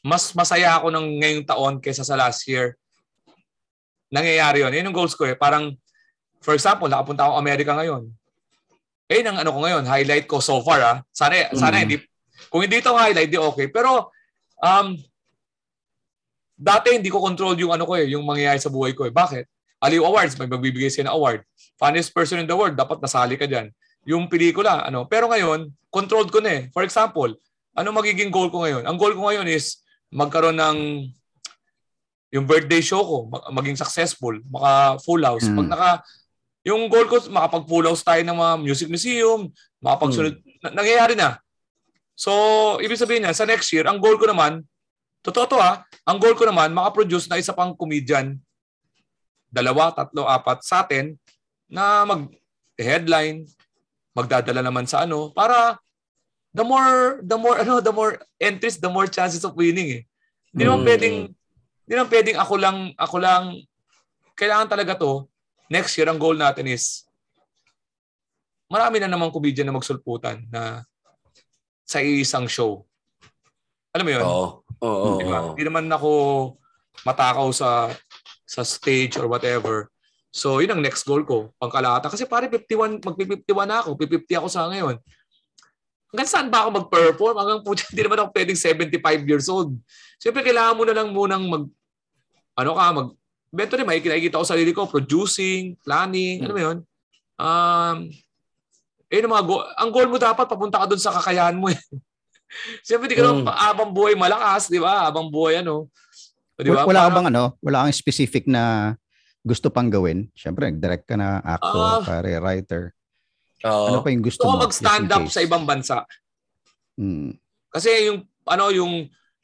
mas masaya ako ng ngayong taon kaysa sa last year. Nangyayari yun. Yun yung goals ko eh. Parang, for example, nakapunta ako Amerika ngayon. Eh, ang ano ko ngayon, highlight ko so far ah. Sana, sana Mm. hindi, kung hindi ito highlight, di okay. Pero, um, dati hindi ko control yung ano ko eh, yung mangyayari sa buhay ko eh. Bakit? Aliw Awards, may magbibigay sila ng award. Funniest person in the world, dapat nasali ka dyan. Yung pelikula, ano. Pero ngayon, controlled ko na eh. For example, ano magiging goal ko ngayon? Ang goal ko ngayon is magkaroon ng yung birthday show ko, mag- maging successful, maka full house. Mm. Pag naka, yung goal ko, makapag full house tayo ng mga music museum, makapagsunod, na- nangyayari na. So, ibig sabihin niya, sa next year, ang goal ko naman, totoo to ha, ang goal ko naman, makaproduce na isa pang comedian, dalawa, tatlo, apat sa atin, na mag-headline, magdadala naman sa ano, para the more, the more, ano, the more entries, the more chances of winning eh. Hindi naman Mm. pwedeng, hindi naman pwedeng ako lang, ako lang, kailangan talaga to, next year, ang goal natin is, marami na namang comedian na magsulputan na sa isang show. Alam mo yun? Oo. Oo. Di ba? oo. Hindi naman ako matakaw sa sa stage or whatever. So, yun ang next goal ko. Pangkalahatan. Kasi pare, 51, mag-51 na ako. 50 ako sa ngayon. Hanggang saan ba ako mag-perform? Hanggang po, hindi naman ako pwedeng 75 years old. Siyempre, kailangan mo na lang munang mag, ano ka, mag, eventually, may kinakikita ko sa sarili ko, producing, planning, ano mo yun? Um, eh, mga go- ang goal mo dapat, papunta ka dun sa kakayahan mo eh. Siyempre, di ka naman Mm. pa- abang buhay malakas, di ba? Abang buhay, ano. Di ba? Wala, wala ka Parang- bang ano, wala kang specific na gusto pang gawin? Siyempre, direct ka na actor, Ah. pare, writer. Oo. Ano pa yung gusto Gusto mo? mag-stand just in up sa ibang bansa. Hmm. Kasi yung, ano, yung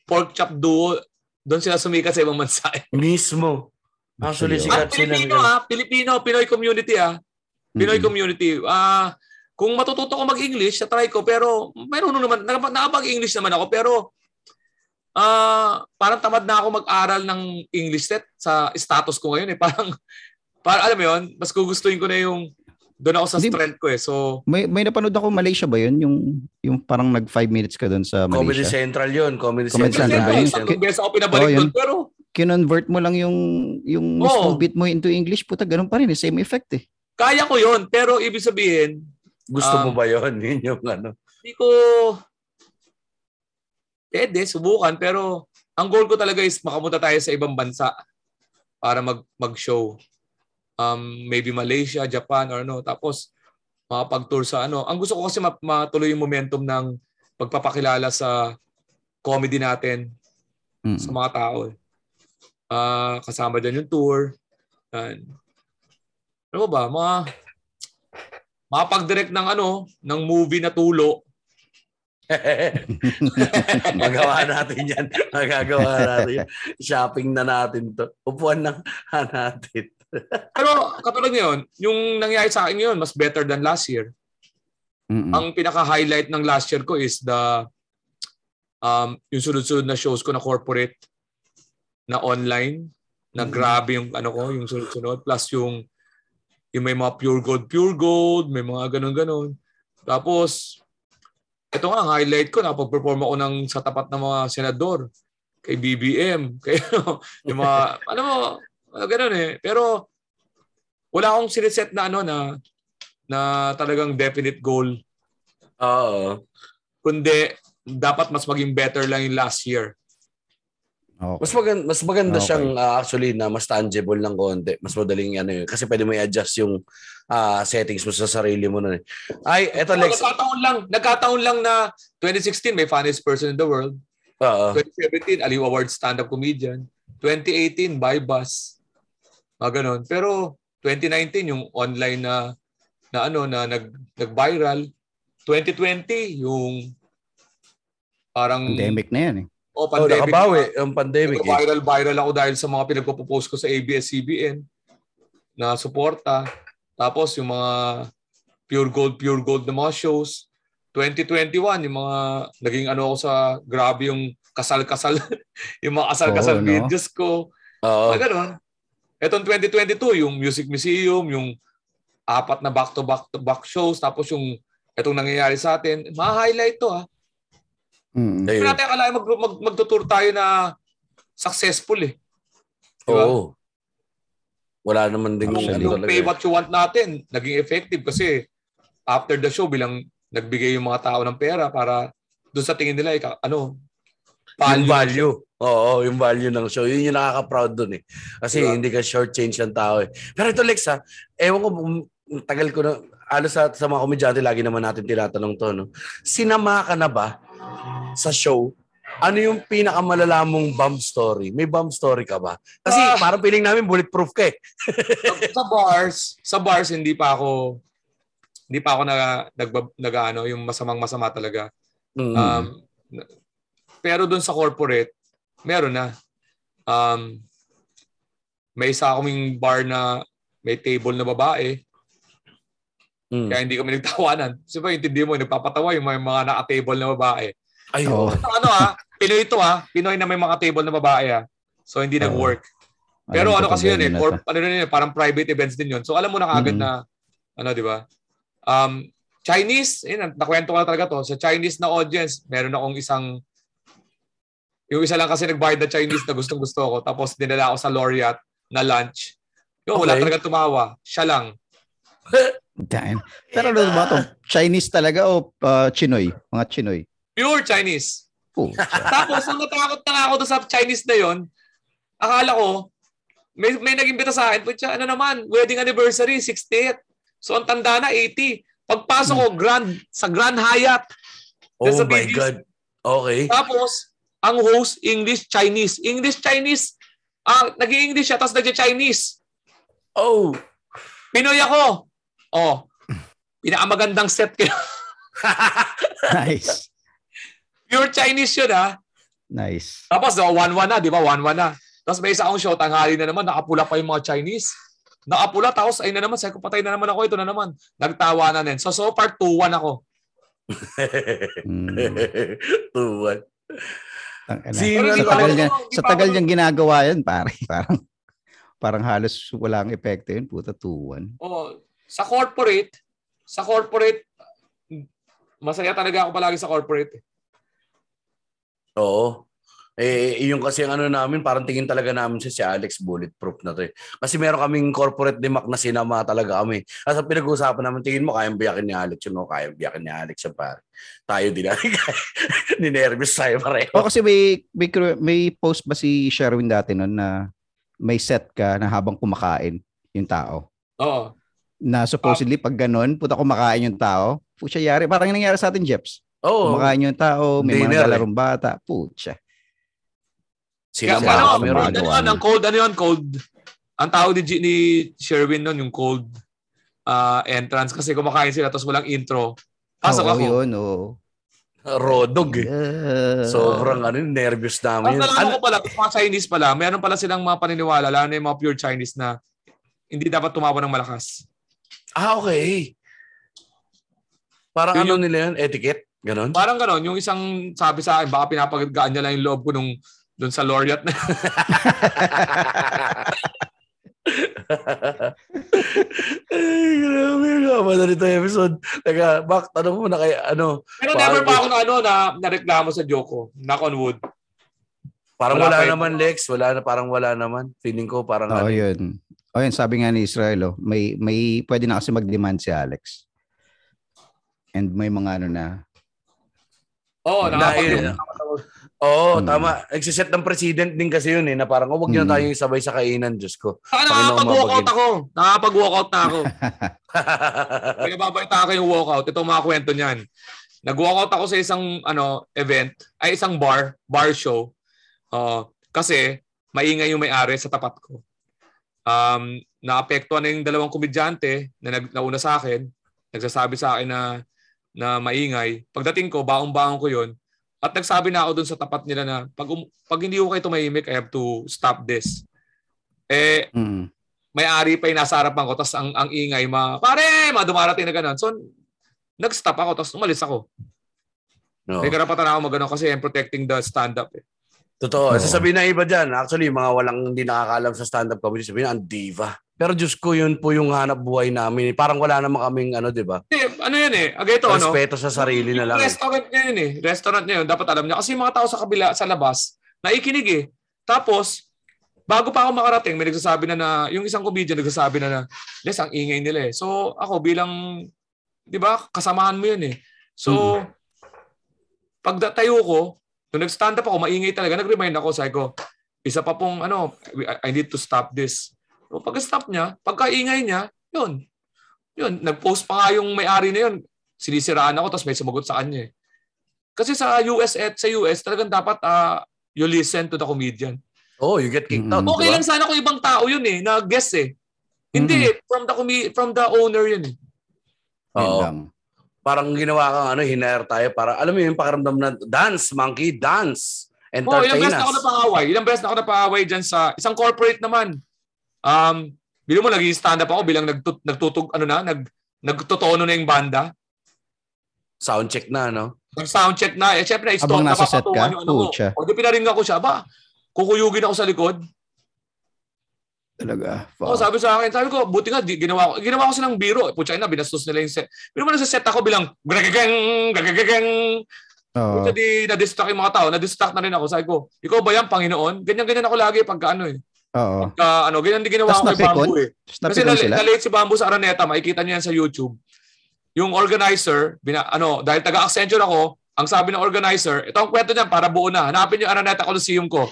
pork chop duo, doon sila sumikat sa ibang bansa. Mismo. Actually, sikat At sila. Pilipino ah, Pilipino, Pinoy community ah. Pinoy Mm-mm. community. Ah, kung matututo ko mag-English, sa try ko, pero mayroon naman, nakapag-English naman ako, pero ah parang tamad na ako mag-aral ng English set sa status ko ngayon eh. Parang, parang alam mo yun, mas gugustuhin ko na yung doon ako sa Hindi- strength ko eh. So, May may napanood ako Malaysia ba 'yun yung yung parang nag 5 minutes ka doon sa Comedy Malaysia. Central yun. Comedy, Comedy Central. Central yun? tatlong beses ako pinabalik Oh, yun. doon, pero Kinonvert mo lang yung yung mismong beat mo into English, puta ganun pa rin, eh, same effect eh. kaya ko yon Pero ibig sabihin, Gusto mo Um, ba yun? Yun yung ano. Hindi ko pwede, subukan. Pero ang goal ko talaga is makapunta tayo sa ibang bansa para mag, mag-show. Um, maybe Malaysia, Japan, or ano. Tapos, makapag-tour sa ano. Ang gusto ko kasi ma- matuloy yung momentum ng pagpapakilala sa comedy natin Mm. sa mga tao. Ah, kasama dyan yung tour. Yan. Ano ba? Mga makapag-direct ng ano, ng movie na tulo. Magawa natin yan. Magagawa natin yan. Shopping na natin to. Upuan na natin. Pero katulad ngayon, yung nangyari sa akin ngayon, mas better than last year. Mm-mm. Ang pinaka-highlight ng last year ko is the um, yung sunod-sunod na shows ko na corporate na online na grabe yung ano ko, yung sunod-sunod plus yung yung may mga pure gold, pure gold, may mga ganun-ganun. Tapos ito nga, ang highlight ko, napag-perform ako ng sa tapat ng mga senador, kay BBM, kay ano, yung mga, ano mo, uh, ganun eh. Pero, wala akong siniset na ano na, na talagang definite goal. Oo. Kundi, dapat mas maging better lang yung last year. Okay. Mas maganda, mas maganda Okay. siyang ah, actually na mas tangible ng konti. Mas madaling ano yun. Kasi pwede mo i-adjust yung ah, settings mo sa sarili mo nun eh. Ay, eto Oh, Lex. nagkataon lang, nagkataon lang na 2016 may funniest person in the world. Oo. 2017 Aliw Award stand-up comedian. 2018 by bus. Mga ganun. Pero 2019 yung online na na ano na nag nag-viral. 2020 yung parang Pandemic na yan eh. oh, Oh, pandemic. nakabawi ang pandemic eh. viral viral ako dahil sa mga pinagpo-post ko sa ABS-CBN na suporta. Tapos yung mga pure gold, pure gold na mga shows. 2021, yung mga naging ano ako sa grabe yung kasal-kasal, yung mga kasal-kasal no? videos ko. Oo. Mga ganun. Etong 2022, yung Music Museum, yung apat na back-to-back-to-back shows, tapos yung etong nangyayari sa atin, ma-highlight to ha. Mm. Hindi natin akalain mag, mag, magtutur tayo na successful eh. Diba? Oo. Wala naman din Yung, Actually. ano yung talaga pay eh. what you want natin, naging effective kasi after the show, bilang nagbigay yung mga tao ng pera para doon sa tingin nila, ika, ano, Yung value. value. Oo, yung value ng show. Yun yung nakaka-proud dun eh. Kasi Diba? hindi ka short-change ng tao eh. Pero ito Lex ha, ewan ko, um, tagal ko na, alos sa, sa mga komedyante, lagi naman natin tinatanong to, no? Sinama ka na ba sa show? Ano yung pinakamalala mong bomb story? May bomb story ka ba? Kasi Ah. parang feeling namin bulletproof ka eh. sa, sa bars, sa bars hindi pa ako hindi pa ako na nag, nag ano, yung masamang masama talaga. Mm. Um, pero doon sa corporate, meron na. Um, may isa kaming bar na may table na babae, Mm. kaya hindi kami nagtawanan. Kasi ba, intindi mo, nagpapatawa yung may mga naka-table na babae. Ay, oo. ano ah, Pinoy ito ah, Pinoy na may mga table na babae ah. So hindi Oo. nag-work. Pero Alam ano kasi yun eh, to. ano yun, eh, parang private events din yun. So alam mo na kagad Mhm. na, ano di ba? Um, Chinese, yun, nakwento ko na talaga to. Sa Chinese na audience, meron akong isang, yung isa lang kasi nagbayad na Chinese na gustong gusto ko. Tapos dinala ako sa Laureate na lunch. Yung wala Okay. talaga tumawa. Siya lang. Damn. Pero ano ba to? Chinese talaga o uh, Chinoy? Mga Chinoy? Pure Chinese. Tapos, nung natakot na ako sa Chinese na yon, akala ko, may, may nag-imbita sa akin, putya, ano naman, wedding anniversary, 68. So, ang tanda na, 80. Pagpasok ko, grand, sa Grand Hyatt. Oh my videos. God. Okay. Tapos, ang host, English, Chinese. English, Chinese. Ah, nag-English siya, tapos nag-Chinese. Oh. Pinoy ako. Oh, pinakamagandang set ko. nice. Pure Chinese yun, ha? Nice. Tapos, oh, 1-1 na, di ba? 1-1 na. Tapos may isa akong show, tanghali na naman, nakapula pa yung mga Chinese. Nakapula, tapos ay na naman, sabi ko, patay na naman ako, ito na naman. Nagtawa na din. So, so far, 2-1 ako. Mm. Tuwan. Tangina. Sino Pero sa tagal niya, sa tagal niyang ginagawa yan, pare. Parang parang halos walang epekto yun. Puta, tuwan. Oh, sa corporate, sa corporate, masaya talaga ako palagi sa corporate. Oo. Eh, yung kasi ang ano namin, parang tingin talaga namin siya si Alex bulletproof na to eh. Kasi meron kaming corporate dimak na sinama talaga kami. Kasi pinag-uusapan namin, tingin mo, kayang biyakin ni Alex yun, no? kayang biyakin ni Alex yung pare. Tayo din namin. Ninervous tayo pareho. O kasi may, may, may post ba si Sherwin dati nun na may set ka na habang kumakain yung tao? Oo. Na supposedly pag ganun, puta kumakain yung tao, pucha yari. Parang nangyari sa atin, Jeps. Oo. Kumakain yung tao, may Dinner, mga nalarong bata, pucha. Kaya Sinama ano, kami Meron. ron. ano yun, ang cold, ano yun, cold. Ang tawag ni, G- ni Sherwin nun, yung cold ah, entrance. Kasi kumakain sila, tapos walang intro. Pasok Oo, ako. yun, oo. Rodog eh. Yeah. Sobrang ano, nervous namin. nalaman Ano, ko pala, mga Chinese pala, meron pala silang mga paniniwala, lalo na yung mga pure Chinese na hindi dapat tumawa ng malakas. ah, okay. Parang Yun ano yung- nila yun? Etiquette? Ganon? Parang gano'n, yung isang sabi sa akin, baka pinapagagaan niya lang yung loob ko nung doon sa Laureate na. Ay, grabe ba na nito episode. Teka, Bak, tanong mo na kay ano, Pero never pa ako na ano na nareklamo sa joke ko. Knock on wood. parang Wala wala, naman Lex, wala na parang wala naman. Feeling ko parang Oo, ano, yun. O yun, sabi nga ni Israel, oh, may, may pwede na kasi mag-demand si Alex. And may mga ano na. Oo, oh, Dahil- nakapag Oo, Hmm. tama. Nagsiset ng president din kasi yun eh, na parang, oh, wag niyo Hmm. na tayong sabay sa kainan, Diyos ko. Saka nakakapag-walkout ako. Nakakapag-walkout na ako. Kaya babalita ko yung walkout. Ito ang mga kwento niyan. Nag-walkout ako sa isang ano event, ay isang bar, bar show. Uh, kasi maingay yung may-ari sa tapat ko. Um, naapektuhan na yung dalawang komedyante na nag, nauna sa akin. Nagsasabi sa akin na na maingay. Pagdating ko, baong-baong ko yun. At nagsabi na ako dun sa tapat nila na pag, um, pag hindi ko kayo tumahimik, I have to stop this. Eh, Mm. may-ari pa yung nasa harapan ko, tapos ang, ang ingay, ma, pare, ma, dumarating na gano'n. So, nag-stop ako, tapos umalis ako. No. May karapatan ako mag kasi I'm protecting the stand-up. Eh. Totoo. Oo. Sasabihin na iba dyan, actually, mga walang hindi nakakaalam sa stand-up comedy, sabihin, ang diva. Pero Diyos ko, yun po yung hanap buhay namin. Parang wala naman kaming, ano, di ba? Hindi, ano yan eh, agay ito, ano? Respeto sa sarili na lang. eh. Restaurant niya yun eh. Restaurant niya yun. Dapat alam niya. Kasi yung mga tao sa kabila, sa labas, naikinig eh. Tapos, bago pa ako makarating, may nagsasabi na na, yung isang comedian nagsasabi na na, Les, ang ingay nila eh. So, ako bilang, di ba, kasamahan mo yun eh. So, pagdatayo ko, nung nag-stand up ako, maingay talaga. Nag-remind ako, sabi ko, isa pa pong, ano, I need to stop this. So, pag-stop niya, pagkaingay niya, yun. Yun, nag-post pa nga yung may-ari na yun. Sinisiraan ako, tapos may sumagot sa kanya eh. Kasi sa US at sa US, talagang dapat ah, you listen to the comedian. Oh, you get kicked out. Mm. Okay di ba? lang sana kung ibang tao yun eh, na guest eh. Hindi, eh, from the comi- from the owner yun eh. Oo. lang. Parang ginawa kang ano, hinire tayo para, alam mo yung pakiramdam na dance, monkey, dance. Oh, ilang Entertain beses na ako us. napaaway. Ilang beses na ako napaaway dyan sa isang corporate naman. Um, bilang mo, naging stand up ako bilang nagtut nagtutug, ano na, nag, nagtutono na yung banda. Sound check na, no? Nag-soundcheck na. Eh, syempre, na-stop, Habang nasa set ka? yung ano. Pucha. O, di pinaringan ko siya. Ba, kukuyugin ako sa likod. Talaga. Oh, sabi sa akin, sabi ko, buti nga, di, ginawa ko, ginawa ko silang biro. Pucha na, binastos nila yung set. Pero mo nasa set ako bilang, gagageng, gagageng. Oo. Pucha di, na-distract yung mga tao. Na-distract na rin ako. Sabi ko, ikaw ba yan, Panginoon? Ganyan-ganyan ako lagi pagka ano eh. Oo. Pagka, ano, ganyan din ginawa ko kay? Bamboo eh. Kasi napikon na, sila? na-late si Bamboo sa Araneta, makikita niyo yan sa YouTube. Yung organizer, bina, ano, dahil taga-Accenture ako, ang sabi ng organizer, ito ang kwento niyan para buo na. Hanapin yung Araneta Coliseum ko.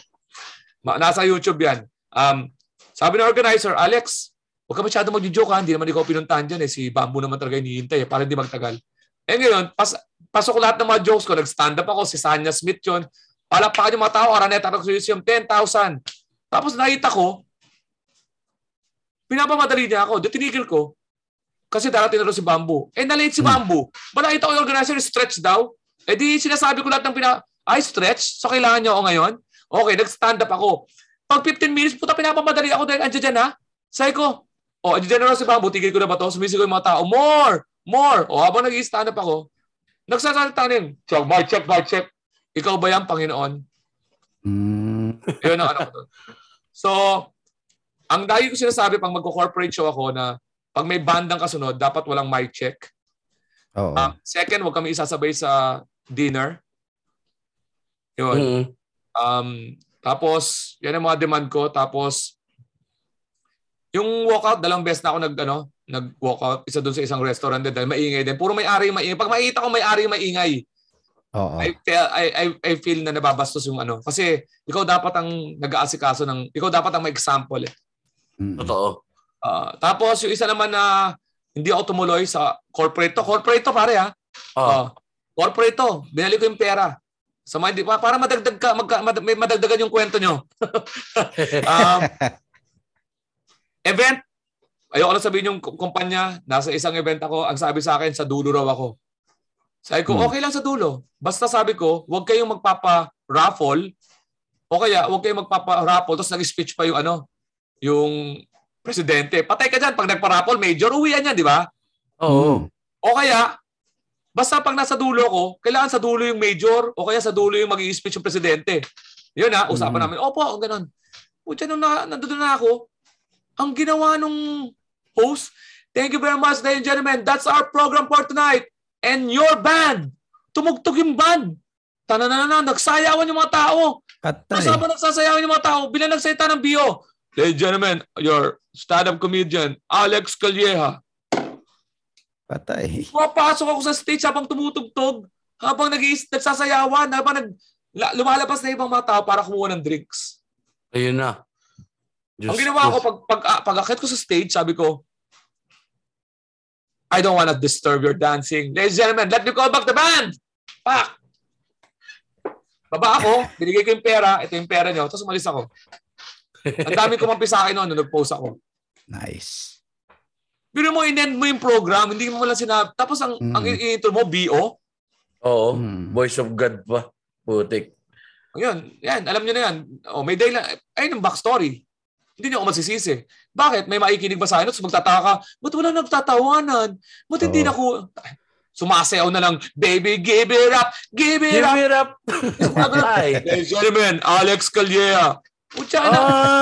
Ma- Nasa YouTube yan. Um, sabi ng organizer, Alex, huwag ka masyado mag-joke ha. Hindi naman ikaw pinuntahan dyan eh. Si Bamboo naman talaga hinihintay eh, para hindi magtagal. Eh ngayon, pas, pasok lahat ng mga jokes ko. Nag-stand up ako. Si Sanya Smith yun. Palakpakan yung mga tao. Araneta Coliseum, 10,000. Tapos nakita ko, pinapamadali niya ako. Di tinigil ko. Kasi darating na si Bamboo. Eh, na-late si Hmm. Bamboo. Ba nakita ko yung organizer, stretch daw. Eh di sinasabi ko lahat ng pina... Ay, stretch? So kailangan niyo ako ngayon? Okay, nag-stand up ako. Pag 15 minutes, puta, pinapamadali ako dahil andyan dyan ha. Sabi ko, oh, andyan na si Bamboo, tigil ko na ba to? Sumisigaw yung mga tao, more! More! O habang nag-stand up ako, nagsasalita rin, check, bar, check, bar, check. Ikaw ba yan, Panginoon? Mm. Yun ang ano ko doon. So, ang dahil ko sinasabi pag magko-corporate show ako na pag may bandang kasunod, dapat walang mic check. Oo. Um, second, huwag kami isasabay sa dinner. Yun. Mm. Um, tapos, yan ang mga demand ko. Tapos, yung walkout, dalawang beses na ako nag, ano, nag-walkout. Isa doon sa isang restaurant din dahil maingay din. Puro may-ari maingay. Pag makita ko may-ari maingay, Oo. I, feel, I, I, I feel na nababastos yung ano. Kasi ikaw dapat ang nag-aasikaso ng, ikaw dapat ang may example eh. Mm. Totoo. Ah, tapos yung isa naman na hindi ako tumuloy sa corporate to. Corporate to pare ha. Oh. Ah, corporate to. Binali ko yung pera. Sa mga, hindi- pa- para madagdag ka, magka, mad, may madagdagan yung kwento nyo. um, event. Ayoko lang sabihin yung kumpanya. Nasa isang event ako. Ang sabi sa akin, sa dulo raw ako. Sabi ko, Hmm. okay lang sa dulo. Basta sabi ko, huwag kayong magpapa-raffle o kaya huwag kayong magpapa-raffle tapos nag-speech pa yung ano, yung presidente. Patay ka dyan. Pag nagpa-raffle, major, uwian yan, di ba? Oo. O kaya, basta pag nasa dulo ko, kailangan sa dulo yung major o kaya sa dulo yung mag speech yung presidente. Yun ha, usapan Mm. namin. Opo, ganun. Pucha, nung na, nandun na ako, Ang ginawa nung host, thank you very much, ladies and gentlemen. That's our program for tonight. And your band. Tumugtog yung band. Tananana, nagsayawan yung mga tao. Patay. Kasama nagsasayawan yung mga tao. Bilang nagsalita ng bio. Ladies and gentlemen, your stand-up comedian, Alex Calleja. Patay. Pumapasok ako sa stage habang tumutugtog, habang nag nagsasayawan, habang nag, la- lumalabas na ibang mga tao para kumuha ng drinks. Ayun na. Diyos Ang ginawa ko, pag, pag, ah, pag akit ko sa stage, sabi ko, I don't wanna disturb your dancing. Ladies and gentlemen, let me call back the band! Pak! Baba ako, binigay ko yung pera, ito yung pera nyo, tapos umalis ako. Ang dami kumampi sa akin noon nung nag-post ako. Nice. Pero mo, in-end mo yung program, hindi mo lang sinabi. Tapos ang, Mm. ang intro mo, BO. Oo. Hmm. Voice of God pa. Putik. Ayun, yan, alam nyo na yan. O, may day lang. Ayun ang backstory. Hindi niyo ako masisisi. Bakit? May maikinig ba sa akin? Tapos magtataka ka, ba't wala nagtatawanan? Ba't hindi na ko... Sumasayaw na lang, baby, give it up, give it Give up. it up! Ay! Ladies gentlemen, Alex Calleja. Putya na.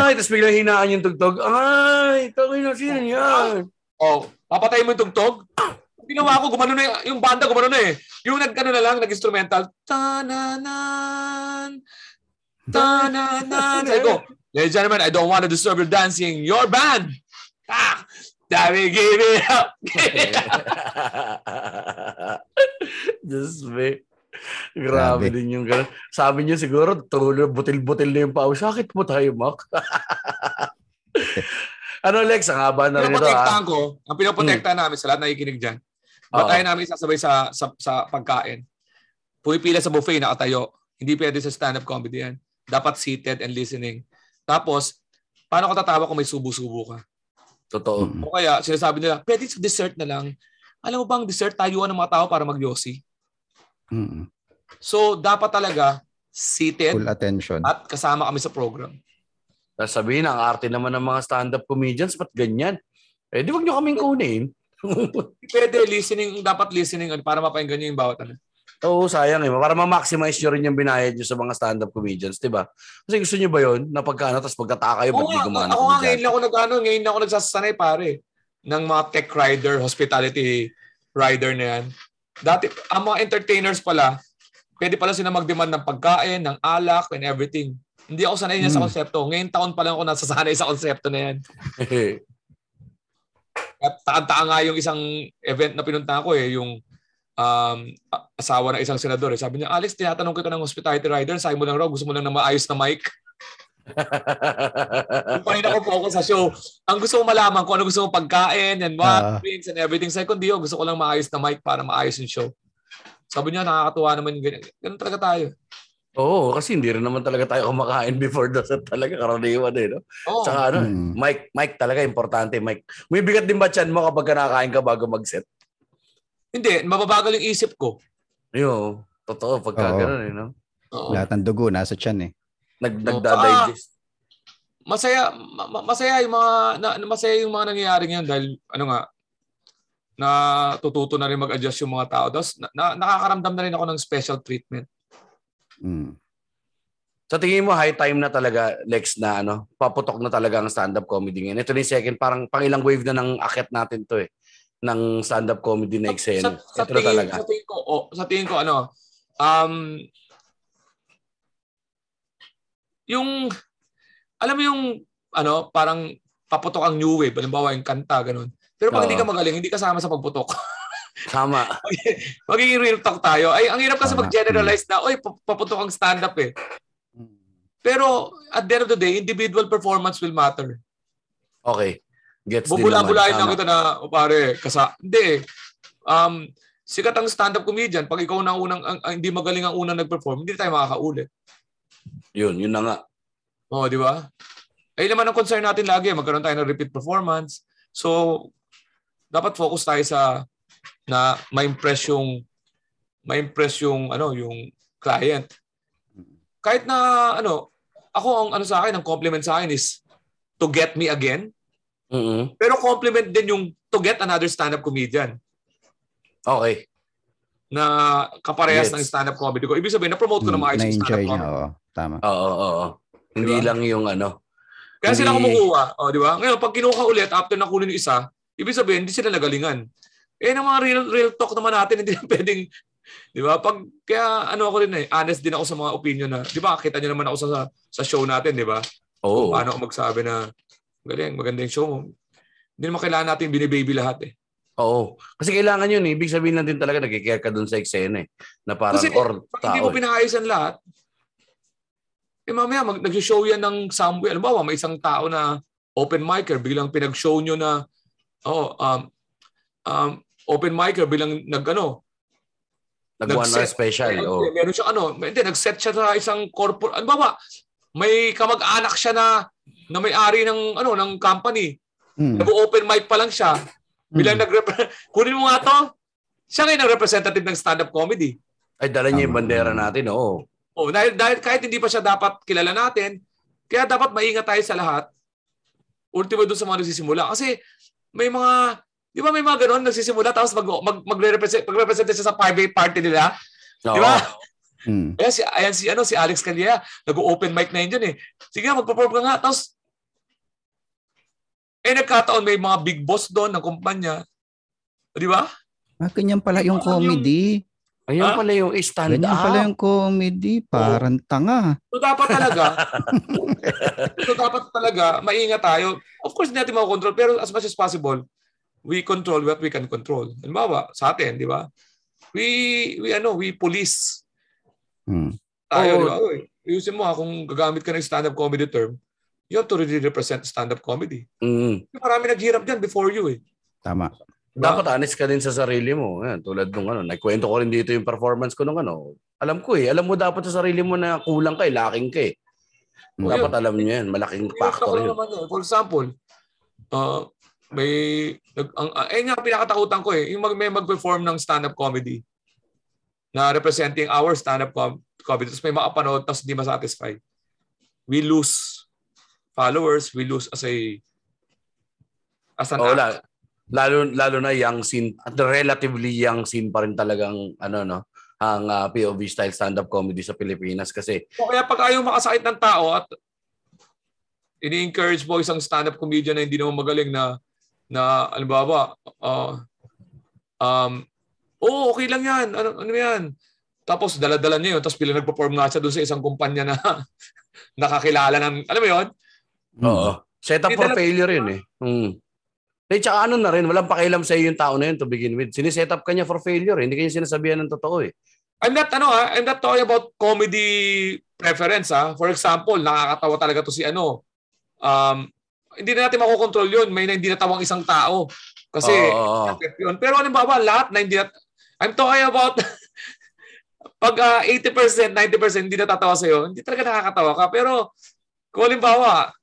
Ay! Tapos biglang hinaan yung tugtog. Ay! Tangin na sino yan? Oh, papatay mo yung tugtog. Ginawa ko, gumano na y- yung banda, gumano na eh. Yung nag-ano na lang, nag-instrumental. Tananan. Tananan. Sabi ko, ladies and gentlemen, I don't want to disturb your dancing. Your band. Ah, Dami, give it up. Diyos me. Grabe Grabe. din yung gano'n. Sabi niyo siguro, tulo, butil-butil na yung pao. Sakit mo tayo, Mac. ano, Lex? Ang haba na rin ito, ah. Ko, ang pinoprotektahan namin sa lahat na ikinig dyan, batayan namin sasabay sa, sa, sa pagkain. Pumipila sa buffet, nakatayo. Hindi pwede sa stand-up comedy yan. Dapat seated and listening. Tapos, paano ka tatawa kung may subo-subo ka? Totoo. O kaya, sinasabi nila, pwede sa dessert na lang. Alam mo bang dessert tayuan ng mga tao para magyosi? Mm. So, dapat talaga seated Full attention. at kasama kami sa program. Tapos sabihin, ang arte naman ng mga stand-up comedians, ba't ganyan? Eh, di wag nyo kaming kunin. Pwede listening, dapat listening para mapakinggan nyo yung bawat ano. Oo, sayang eh. Para ma-maximize nyo rin yung binayad nyo sa mga stand-up comedians, di ba? Kasi gusto nyo ba yun? Na pagkano, tapos pagkataka kayo, ba't di gumana? ako nga ngayon ako nag-ano, ngayon lang ako nagsasanay pare ng mga tech rider, hospitality rider na yan. Dati, ang mga entertainers pala, pwede pala sila mag-demand ng pagkain, ng alak, and everything. Hindi ako sanay niya sa Hmm. konsepto. Ngayon taon pa lang ako nasasanay sa konsepto na yan. At takan nga yung isang event na pinunta ko eh, yung um, asawa ng isang senador. Eh. Sabi niya, Alex, tinatanong kita ng hospitality rider, sabi mo lang raw, gusto mo lang na maayos na mic. Yung pa rin ako focus sa show. Ang gusto ko malaman kung ano gusto mong pagkain and what, Ah. drinks and everything. Second deal, gusto ko lang maayos na mic para maayos yung show. Sabi niya, nakakatuwa naman yung ganyan. Ganun talaga tayo. Oo, kasi hindi rin naman talaga tayo kumakain before the set talaga. Karaniwan eh, no? Oo. Tsaka ano, Mm. Mike, Mike talaga, importante, Mike. May bigat din ba chan mo kapag kinakain ka bago mag-set? Hindi, mababagal yung isip ko. Yo, totoo, pagka Oo. ganun eh, no? Oo. Lahat ng dugo nasa tiyan eh. Nag, nagda-digest. masaya ma- ma- masaya yung mga na, masaya yung mga nangyayari ngayon dahil ano nga na tututo na rin mag-adjust yung mga tao. Tapos na, na- nakakaramdam na rin ako ng special treatment. Mm. Sa tingin mo, high time na talaga, Lex, na ano, paputok na talaga ang stand-up comedy ngayon. Ito na yung second, parang pangilang wave na ng akit natin to eh, ng stand-up comedy na eksena. sa, sa, Ito tingin, talaga. sa tingin ko, oh, sa tingin ko ano, um, yung, alam mo yung, ano, parang paputok ang new wave, halimbawa yung kanta, ganun. Pero pag Oo. hindi ka magaling, hindi kasama sa pagputok. Tama. Magiging real talk tayo. Ay, ang hirap kasi Tama. mag-generalize na, oy, pa- paputok ang stand-up eh. Pero at the end of the day, individual performance will matter. Okay. Gets. Bubula-bulain Tama. kita na, o pare, kasa... Hindi eh. Um, sikat ang stand-up comedian. Pag ikaw na ang unang, ang, ang- hindi magaling ang unang nag-perform, hindi tayo makakaulit. Yun, yun na nga. Oo, di ba? Ayun naman ang concern natin lagi, magkaroon tayo ng repeat performance. So, dapat focus tayo sa na ma-impress yung ma-impress yung ano, yung client. Kahit na ano, ako ang ano sa akin, ang compliment sa akin is to get me again. Mm Pero compliment din yung to get another stand-up comedian Okay. na kaparehas Yes. ng stand-up comedy ko. Ibig sabihin, na-promote ko na maayos yung Mm, Na-enjoy stand-up niya, comedy. oo. Tama. Oo, oo, oo. Hindi Diba? lang yung ano. Kaya sila Hindi- kumukuha. O, di ba? Ngayon, pag kinuha ulit after nakunin yung isa, ibig sabihin, hindi sila nagalingan. Eh, ng mga real, real talk naman natin, hindi na pwedeng, di ba? Pag, kaya ano ako rin eh, honest din ako sa mga opinion na, di ba, kita nyo naman ako sa, sa show natin, di ba? Oo. Paano ako magsabi na, galing, maganda yung show mo. Hindi naman kailangan natin binibaby lahat eh. Oo. Kasi kailangan yun. eh. Ibig sabihin lang din talaga nagkikare ka dun sa eksena eh. Na parang Kasi, or Pag hindi tao. mo eh. pinaayos ang lahat, eh mamaya mag, nag-show yan ng somewhere. Alam ba, may isang tao na open micer, biglang pinag-show nyo na, oh, um, um, open micer, bilang nag, ano, Nag one hour special. eh, Oo. meron siya, ano, hindi, nag-set siya sa isang corporate, ano ba ba, may kamag-anak siya na, na may-ari ng, ano, ng company. Mm. Nag-open mic pa lang siya. Bilang Mm. nag kunin mo nga to, siya ngayon ang representative ng stand-up comedy. Ay, dala niya yung bandera natin. Oo. Oh, dahil, dahil kahit hindi pa siya dapat kilala natin, kaya dapat maingat tayo sa lahat. Ultimo doon sa mga nagsisimula. Kasi may mga, di ba may mga ganun, nagsisimula tapos mag, mag, magre-represent, magre-represent siya sa private party nila. Di ba? Mm. Ayan si, ayan si, ano, si Alex Calleja, nag-open mic na yun dyan eh. Sige, mag-perform ka nga. Tapos, eh nagkataon may mga big boss doon ng kumpanya. Di ba? Ah, ganyan pala yung comedy. Ayun pala yung stand Ganyan up. pala yung comedy. Parang tanga. So dapat talaga, so dapat talaga, maingat tayo. Of course, hindi natin makokontrol, pero as much as possible, we control what we can control. Halimbawa, sa atin, di ba? We, we, ano, we police Mm. tayo, Oo. di ba? Uy, Ayusin mo ha, kung gagamit ka ng stand-up comedy term, you have to really represent stand-up comedy. Mm. Marami naghirap dyan before you eh. Tama. Dapat honest ka din sa sarili mo. Yan, tulad nung ano, nagkwento ko rin dito yung performance ko nung ano. Alam ko eh, alam mo dapat sa sarili mo na kulang ka eh, lacking ka eh. Mm. Dapat alam niyo yan, malaking factor yun. naman eh. For example, uh, may, nag, ang, uh, eh nga pinakatakutan ko eh, yung mag, may mag-perform ng stand-up comedy na representing our stand-up com- comedy. Tapos may makapanood, tapos hindi masatisfied. We lose followers, we lose as a as an Oo, act. la- lalo lalo na young scene at relatively young scene pa rin talagang ano no ang ah, POV style stand-up comedy sa Pilipinas kasi So, kaya pag ayaw makasakit ng tao at ini-encourage mo isang stand-up comedian na hindi naman magaling na na alimbawa uh, um oh okay lang yan ano, ano yan tapos dala-dala niya yun tapos bilang nagpa-perform nga siya doon sa isang kumpanya na nakakilala ng alam mo yun Mm. Oo set up for failure yun eh. Mm. Eh, tsaka ano na rin, walang pakialam sa iyo yung tao na yun to begin with. Siniset up ka niya for failure, eh. hindi kanya sinasabihan ng totoo eh. I'm not ano ah, I'm not talking about comedy preference ah. For example, nakakatawa talaga to si ano. Um, hindi na natin makokontrol yun. May na hindi natawang isang tao. Kasi oo. yun. Pero halimbawa, lahat na hindi nat- I'm talking about pag ah, 80%, 90% hindi natatawa sa'yo, hindi talaga nakakatawa ka. Pero kung halimbawa,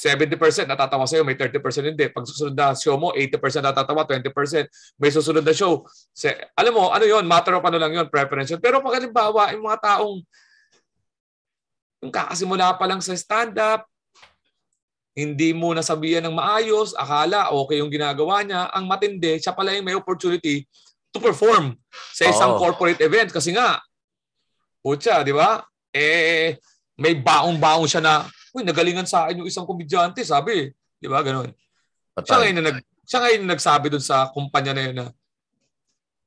70% natatawa sa'yo, may 30% hindi. Pag susunod na show mo, 80% natatawa, 20%. May susunod na show. Se, alam mo, ano yon matter of ano lang yon preference yun. Pero pag halimbawa, yung mga taong yung kakasimula pa lang sa stand-up, hindi mo nasabihan ng maayos, akala okay yung ginagawa niya, ang matindi, siya pala yung may opportunity to perform sa isang Oo. corporate event. Kasi nga, putya, di ba? Eh, may baong-baong siya na, uy, nagalingan sa akin yung isang komedyante, sabi. Di ba? Ganun. Siya Patay. ngayon na nag, siya ngayon na nagsabi doon sa kumpanya na yun na,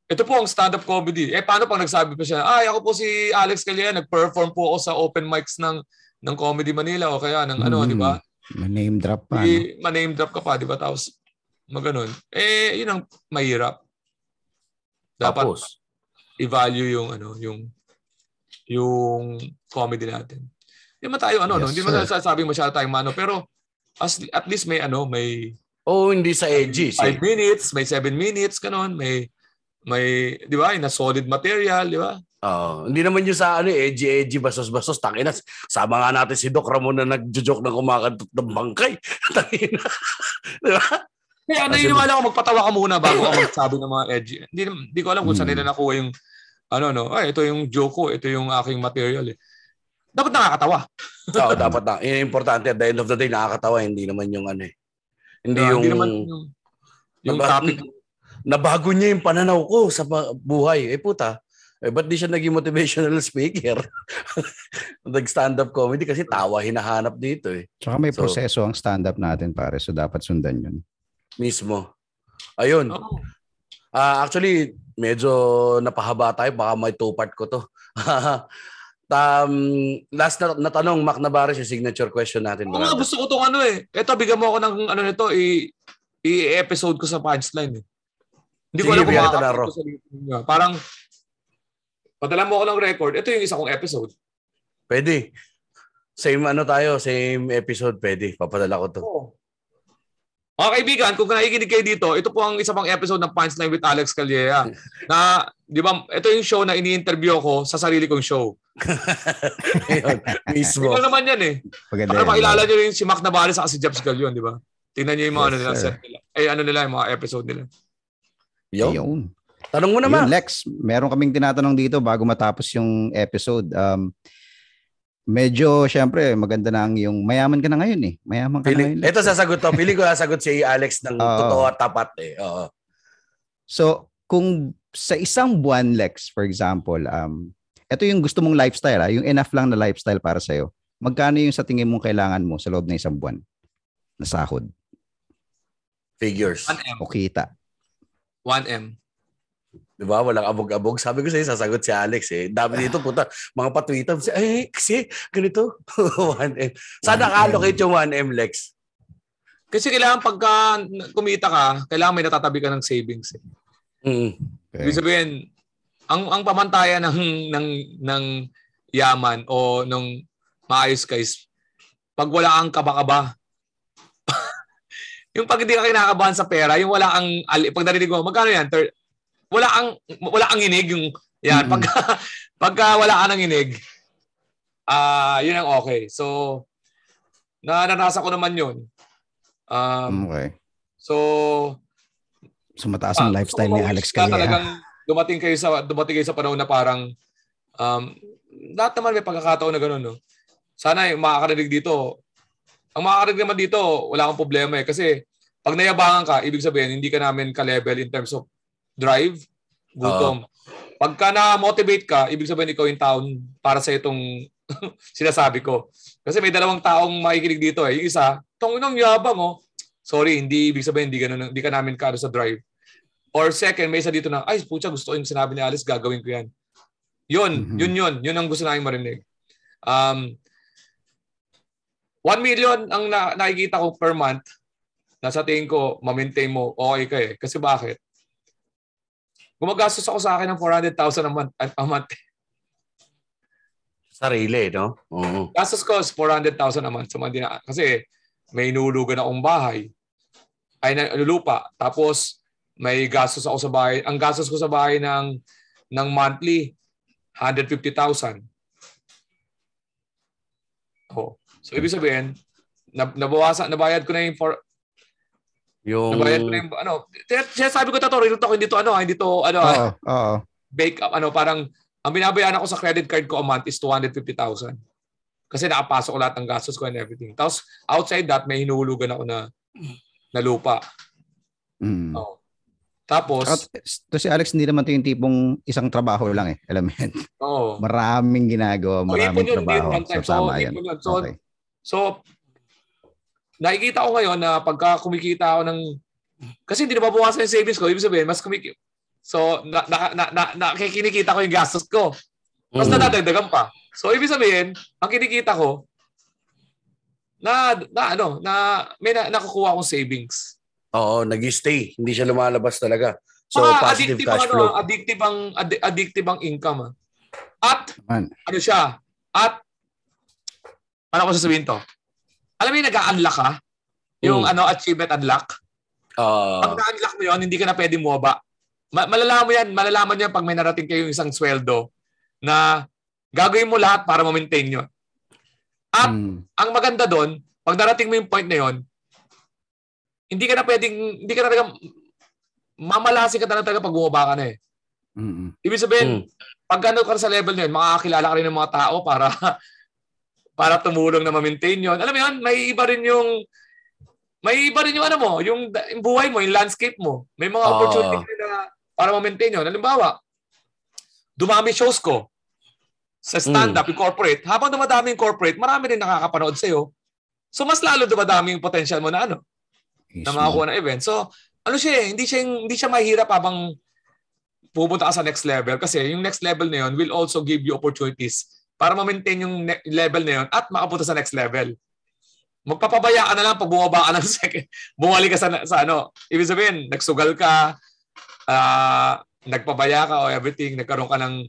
ito po ang stand-up comedy. Eh, paano pag nagsabi pa siya, ay, ako po si Alex Calleja, nag-perform po ako sa open mics ng ng Comedy Manila o kaya ng ano, Mm. di ba? Name drop pa. No? Ma-name drop ka pa, di ba? Tapos, maganon. Eh, yun ang mahirap. Dapat Tapos, i-value yung ano, yung yung comedy natin. Hindi man tayo ano, no? Yes, hindi man sasabing masyado tayong mano, pero as, at least may ano, may oh, hindi sa edgy. 5 minutes, may 7 minutes, kanon, may may, di ba, na solid material, di ba? Oh, hindi naman yung sa ano, eh, edgy, edgy, basos-basos. Tangina, sama nga natin si Doc Ramon na nagjo-joke na kumakantot ng bangkay. Tangina. Di ba? Kaya Kasi- naniniwala ako magpatawa ka muna bago ako magsabi ng mga edgy. Hindi, hindi ko alam kung saan Hmm. nila nakuha yung ano no, ay ito yung joke ko, ito yung aking material eh. Dapat nakakatawa. Oo, dapat na. Yung importante, at the end of the day, nakakatawa. Hindi naman yung ano eh. Hindi Diba? yung... Hindi naman yung, yung Naba- topic. Nabago niya yung pananaw ko sa buhay. Eh puta, Eh, ba't di siya naging motivational speaker? Nag-stand-up comedy kasi tawa hinahanap dito eh. Tsaka may So- proseso ang stand-up natin pare. So dapat sundan yun. Mismo. Ayun. Oo. Ah, actually, medyo napahaba tayo. Baka may two-part ko to. um, last na, na tanong, Mac Navarez, yung signature question natin. Oo nga, gusto ko tong ano eh. Ito, bigyan mo ako ng ano nito, i- i-episode ko sa punchline eh. Hindi ko Sige, alam kung makakapit ko sa niya. Parang, padala mo ako ng record. Ito yung isa kong episode. Pwede. Same ano tayo, same episode, pwede. Papadala ko to. Oo. Mga kaibigan, kung nakikinig kayo dito, ito po ang isa pang episode ng Punchline with Alex Calleja. na, di ba, ito yung show na ini-interview ko sa sarili kong show. Ayun, mismo. Ito naman yan eh. Maganda Para makilala nyo rin si Mac Navarez at si Jobs Galion, di ba? Tingnan nyo yung mga Yes, ano nila, sir. set nila. Eh, ano nila, yung mga episode nila. Yo, Ayun. tanong mo Yun, naman. Lex, meron kaming tinatanong dito bago matapos yung episode. Um, medyo, syempre, maganda na ang yung mayaman ka na ngayon eh. Mayaman ka Feeling, na ngayon. Ito sasagot to. Feeling ko sasagot si Alex ng Oo. totoo at tapat eh. Oo. So, kung sa isang buwan, Lex, for example, um, ito yung gusto mong lifestyle, ah, yung enough lang na lifestyle para sa'yo. Magkano yung sa tingin mong kailangan mo sa loob ng isang buwan na sahod Figures. 1M. o kita? 1M. Di ba? Walang abog-abog. Sabi ko sa'yo, sasagot si Alex eh. Dami dito, puta. Mga patwita. Ay, kasi, ganito. 1M. Saan 1M. naka-allocate yung 1M, Lex? Kasi kailangan pagka kumita ka, kailangan may natatabi ka ng savings. Eh. Mm. Okay. Ibig sabihin, ang ang pamantayan ng ng ng yaman o nung maayos ka is pag wala kang kaba-kaba. yung pag hindi ka kinakabahan sa pera, yung wala ali- pag narinig mo, magkano yan? Thir- wala kang wala kang inig yung yan Mm-mm. pagka pagka wala ka ng inig. Ah, yun ang okay. So naranasan ko naman yun. Um, Okay. so So mataas ang Ah, lifestyle gusto ni Alex Calleja. Talagang dumating kayo sa dumating kayo sa panahon na parang um, lahat naman may pagkakataon na gano'n, no? Sana yung makakarinig dito. Ang makakarinig naman dito, wala kang problema eh. Kasi pag nayabangan ka, ibig sabihin, hindi ka namin ka-level in terms of drive, gutom. Pagka na-motivate ka, ibig sabihin ikaw yung taon para sa itong sinasabi ko. Kasi may dalawang taong makikinig dito eh. Yung isa, tong inong yabang oh. Sorry, hindi ibig sabihin hindi, ganun, hindi ka namin kano sa drive. Or second, may isa dito na, ay, pucha, gusto ko yung sinabi ni Alice, gagawin ko yan. Yun, Mhm. yun yun. Yun ang gusto namin marinig. Um, 1 million ang na, nakikita ko per month na sa tingin ko, ma-maintain mo, okay ka eh. Kasi bakit? Gumagastos ako sa akin ng 400,000 a month. A month. Sarili, no? Oo. Gastos ko is 400,000 a month sa mga dina- Kasi may inulugan akong bahay. Ay, na, lupa. Tapos, may gastos ako sa bahay. Ang gastos ko sa bahay ng, ng monthly, 150,000. Oh. So, ibig sabihin, nab- nabawasan, nabayad ko na yung for, Yung, nabayad ko na yung, ano, siya sabi ko to, real talk, hindi to, ano, hindi to, ano, Oo, oo. bake up, ano, parang, ang binabayaran ako sa credit card ko a month is 250,000. Kasi nakapasok ko lahat ng gastos ko and everything. Tapos, outside that, may hinuhulugan ako na, na lupa. Mm. Oh. Tapos, At, to si Alex, hindi naman to yung tipong isang trabaho lang eh. Yan. oh. Maraming ginagawa, Oh, maraming yun, trabaho. yun. So, sama So, yan. yun. So, Okay. So, nakikita ko ngayon na pagka kumikita ako ng... Kasi hindi na mabawasan yung savings ko. Ibig sabihin, mas kumikita. So, na, na, na, na, nakikinikita ko yung gastos ko. Mas Mm. nadadagdagan pa. So, ibig sabihin, ang kinikita ko, na, na ano, na may na, nakukuha akong savings. Oo, nag-stay. Hindi siya lumalabas talaga. So, Mga positive addictive cash ang, ano, flow. addictive ang, addi- addictive ang income. ah. At, Man. ano siya, at, ano ko sasabihin to? Alam mo yung nag-unlock ka? Yung Mm. ano, achievement unlock? Ah, Pag na-unlock mo yun, hindi ka na pwede bumaba. Ma- malalaman mo yan, malalaman yan pag may narating kayo isang sweldo na gagawin mo lahat para ma-maintain yun. At Mm. ang maganda doon, pag narating mo yung point na yun, hindi ka na pwedeng, hindi ka na talaga, mamalasi ka na talaga pag bumaba ka na eh. Mm. Ibig sabihin, Mm. pag ano ka sa level na yun, makakakilala ka rin ng mga tao para para tumulong na ma-maintain yun. Alam mo yun, may iba rin yung may iba rin yung ano mo, yung, yung buhay mo, yung landscape mo. May mga Ah. opportunity rin na para ma-maintain yun. Halimbawa, dumami shows ko sa stand-up, yung corporate, habang dumadami yung corporate, marami rin nakakapanood sa'yo. So, mas lalo dumadami yung potential mo na ano, na makakuha ng event. So, ano siya eh, hindi siya, hindi siya mahirap habang pupunta ka sa next level kasi yung next level na yun will also give you opportunities para ma-maintain yung ne- level na yun at makapunta sa next level. Magpapabaya ka na lang pag bumaba ka ng second. Bumalik ka sa, sa ano. Ibig sabihin, nagsugal ka, ah, nagpabaya ka o everything, nagkaroon ka ng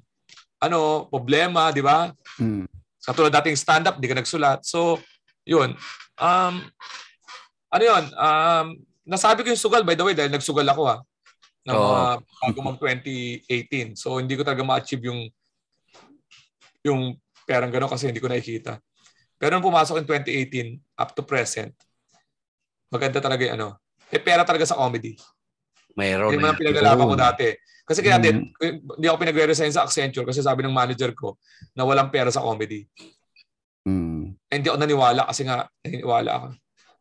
ano, problema, di ba? Mm. Katulad dating stand-up, di ka nagsulat. So, yun. Um, ano yun? Um, nasabi ko yung sugal, by the way, dahil nagsugal ako ha. Ng mga bago mag 2018. So, hindi ko talaga ma-achieve yung yung perang gano'n kasi hindi ko nakikita. Pero nung pumasok in 2018, up to present, maganda talaga yung ano. Eh, pera talaga sa comedy. Mayroon Hindi na. naman ang pinaglalaban ko dati. Kasi kaya Mm. din, hindi ako pinagre-resign sa Accenture kasi sabi ng manager ko na walang pera sa comedy. Mm. Eh, hindi ako naniwala kasi nga naniniwala ako.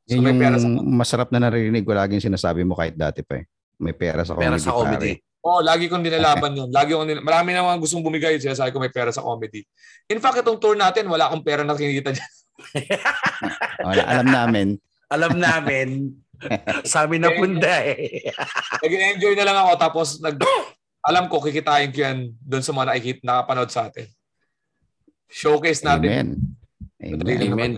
So Yun may pera sa yung masarap na narinig ko laging sinasabi mo kahit dati pa eh. May pera sa comedy. Pera sa comedy. pare. Oh, lagi kong dinalaban yun. Lagi kong din- Marami na mga gustong bumigay. Siya sabi ko may pera sa comedy. In fact, itong tour natin, wala akong pera na kinikita dyan. Wala, alam namin. Alam namin. sa amin na punda eh. Nag-enjoy na lang ako tapos nag alam ko kikitain ko yan doon sa mga nakikita, nakapanood sa atin. Showcase natin. Amen. Amen. Amen.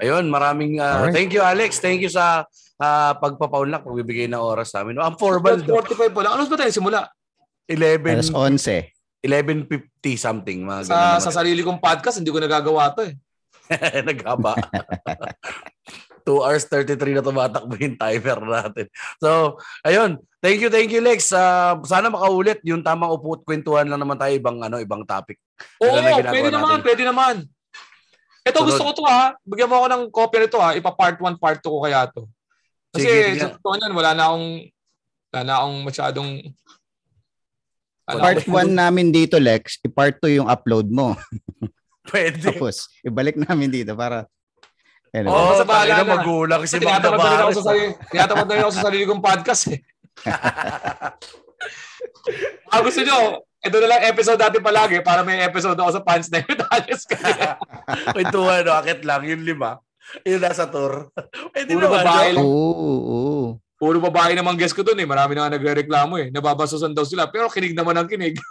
Ayun, maraming uh, Alright. thank you Alex. Thank you sa uh, pagpapaunlak, pagbibigay ng oras sa amin. Ang formal do, 45 pa lang. Ano ba tayo simula? 11 Alas 11. 11:50 something mga Sa, ganun sa sarili kong podcast, hindi ko nagagawa to eh. naghaba. 2 hours 33 na tumatakbo yung timer natin. So, ayun. Thank you, thank you Lex. Uh, sana makaulit yung tamang upo at kwentuhan lang naman tayo ibang ano, ibang topic. Oo, na pwede naman, natin. pwede naman. Ito, Sunod. gusto ko to ha. Bigyan mo ako ng copy nito ha. Ipa part 1, part 2 ko kaya to. Kasi Sige, sige. sa totoo niyan, wala na akong wala na akong masyadong ano, Part 1 namin dito, Lex. I-part 2 yung upload mo. Pwede. Tapos, ibalik namin dito para... Anyway. Oh, bahala na. magulang si sa sarili, tinatamad na rin ako sa sarili kong podcast eh. Ah, gusto nyo, ito na lang episode natin palagi para may episode ako sa fans na yun. Ayos ka. Kwentuhan, no? Akit lang, yung lima. Yung nasa tour. Pwede Puro naman. babae lang. Oo, oo. Puro babae naman guest ko dun eh. Marami na nga nagre-reklamo eh. Nababasusan daw sila. Pero kinig naman ang kinig.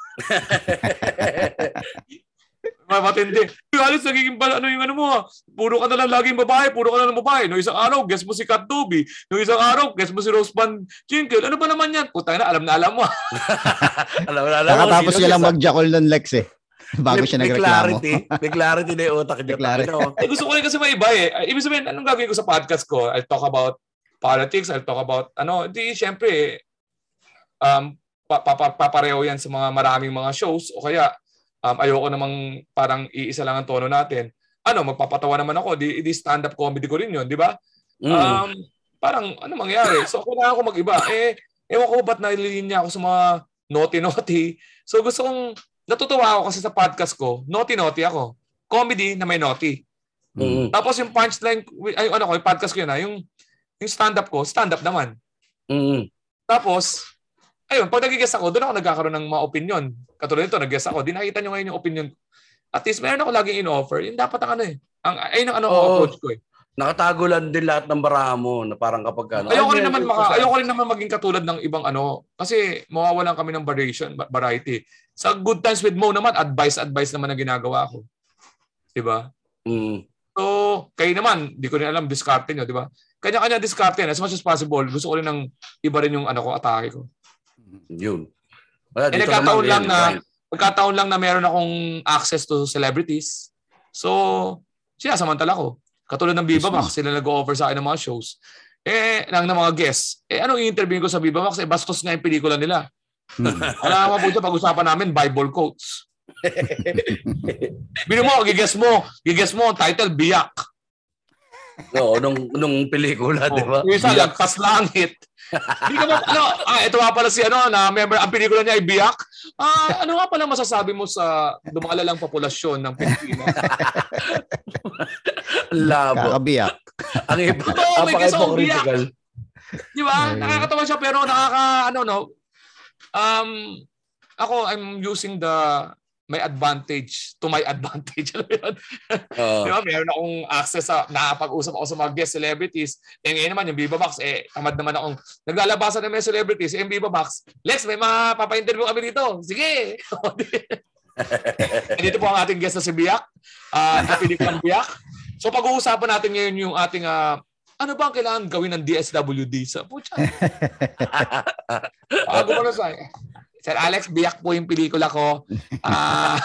Matindi. Yung halos nagiging ba, ano yung ano mo, ah, puro ka na lang laging babae, puro ka na lang babae. No isang araw, guess mo si Kat Duby. No isang araw, guess mo si Rose Van Chinkel. Ano ba naman yan? Puta na, alam na alam mo. alam, alam, alam, Nakatapos sino niya lang guest, mag-jackal ng Lex eh. Bago may- siya May nagreklamo. clarity. May clarity na yung utak niya. May clarity. Eh, gusto ko rin kasi may iba eh. Ah, Ibig sabihin, anong gagawin ko sa podcast ko? I'll talk about politics, I'll talk about, ano, di, syempre, um, pa, pa, pa- papareho yan sa mga maraming mga shows o kaya um, ayoko namang parang iisa lang ang tono natin. Ano, magpapatawa naman ako, di, di stand-up comedy ko rin yun, di ba? Mm. Um, parang ano mangyari? So kailangan ko mag-iba. Eh, ewan ko ba't nalilinya ako sa mga naughty-naughty. So gusto kong, natutuwa ako kasi sa podcast ko, naughty-naughty ako. Comedy na may naughty. Mm. Tapos yung punchline, ay ano ko, yung podcast ko yun ha, yung, yung stand-up ko, stand-up naman. Mm. Tapos, ayun, pag nag-guest ako, doon ako nagkakaroon ng mga opinion. Katulad nito, nag-guest ako, di nakita nyo ngayon yung opinion ko. At least, meron ako laging in-offer. Yung dapat ang ano eh. Ang, ayun ang ano Oo. approach ko eh. Nakatago lang din lahat ng bara mo na parang kapag ano. Ayoko ay, rin naman maka, ayoko rin naman maging katulad ng ibang ano kasi mawawalan kami ng variation, va- variety. Sa Good Times with Mo naman, advice advice naman ang ginagawa ko. 'Di ba? Mm. So, kayo naman, di ko rin alam diskarte nyo, 'di ba? Kanya-kanya diskarte. As much as possible, gusto ko rin ng iba rin yung ano ko, atake ko. Yun. Wala, Eh, dito nagkataon naman, lang na right. Pagkataon lang na meron akong access to celebrities. So, sinasamantala ko. Katulad ng Viva Max, sila nag-offer sa akin ng mga shows. Eh, lang ng mga guests. Eh, anong i-interview ko sa Viva Max? Eh, bastos nga yung pelikula nila. Hmm. Alam mo po pag-usapan namin, Bible quotes. Bino mo, giges mo, giges mo, title, Biyak. Oo, nung, nung pelikula, di ba? Oh, yung isa, Lagpas Langit. Hindi ka ba, ano, ah, ito nga pala si, ano, na member, ang pelikula niya ay Biyak. Ah, ano nga pala masasabi mo sa lumalalang populasyon ng Pilipinas? Labo. Kakabiyak. Ang hip- Totoo, ang may gusto kong paka-hypocritical. Di ba? Nakakatawa siya pero nakaka ano no. Um ako, I'm using the my advantage to my advantage. Mo? Oo. Di ba? Meron akong access sa, nakapag-usap ako sa mga guest celebrities. Eh ngayon naman, yung Viva Max, eh, tamad naman akong, naglalabasan ng mga celebrities, eh, yung Viva Max, Lex, may mga papa-interview kami dito. Sige! Eh, dito po ang ating guest na si Biak, uh, Philip ng Biak. So pag-uusapan natin ngayon yung ating, ah, ano ba ang kailangan gawin ng DSWD sa putya? Bago ko na sa Sir Alex, biyak po yung pelikula ko. Ah,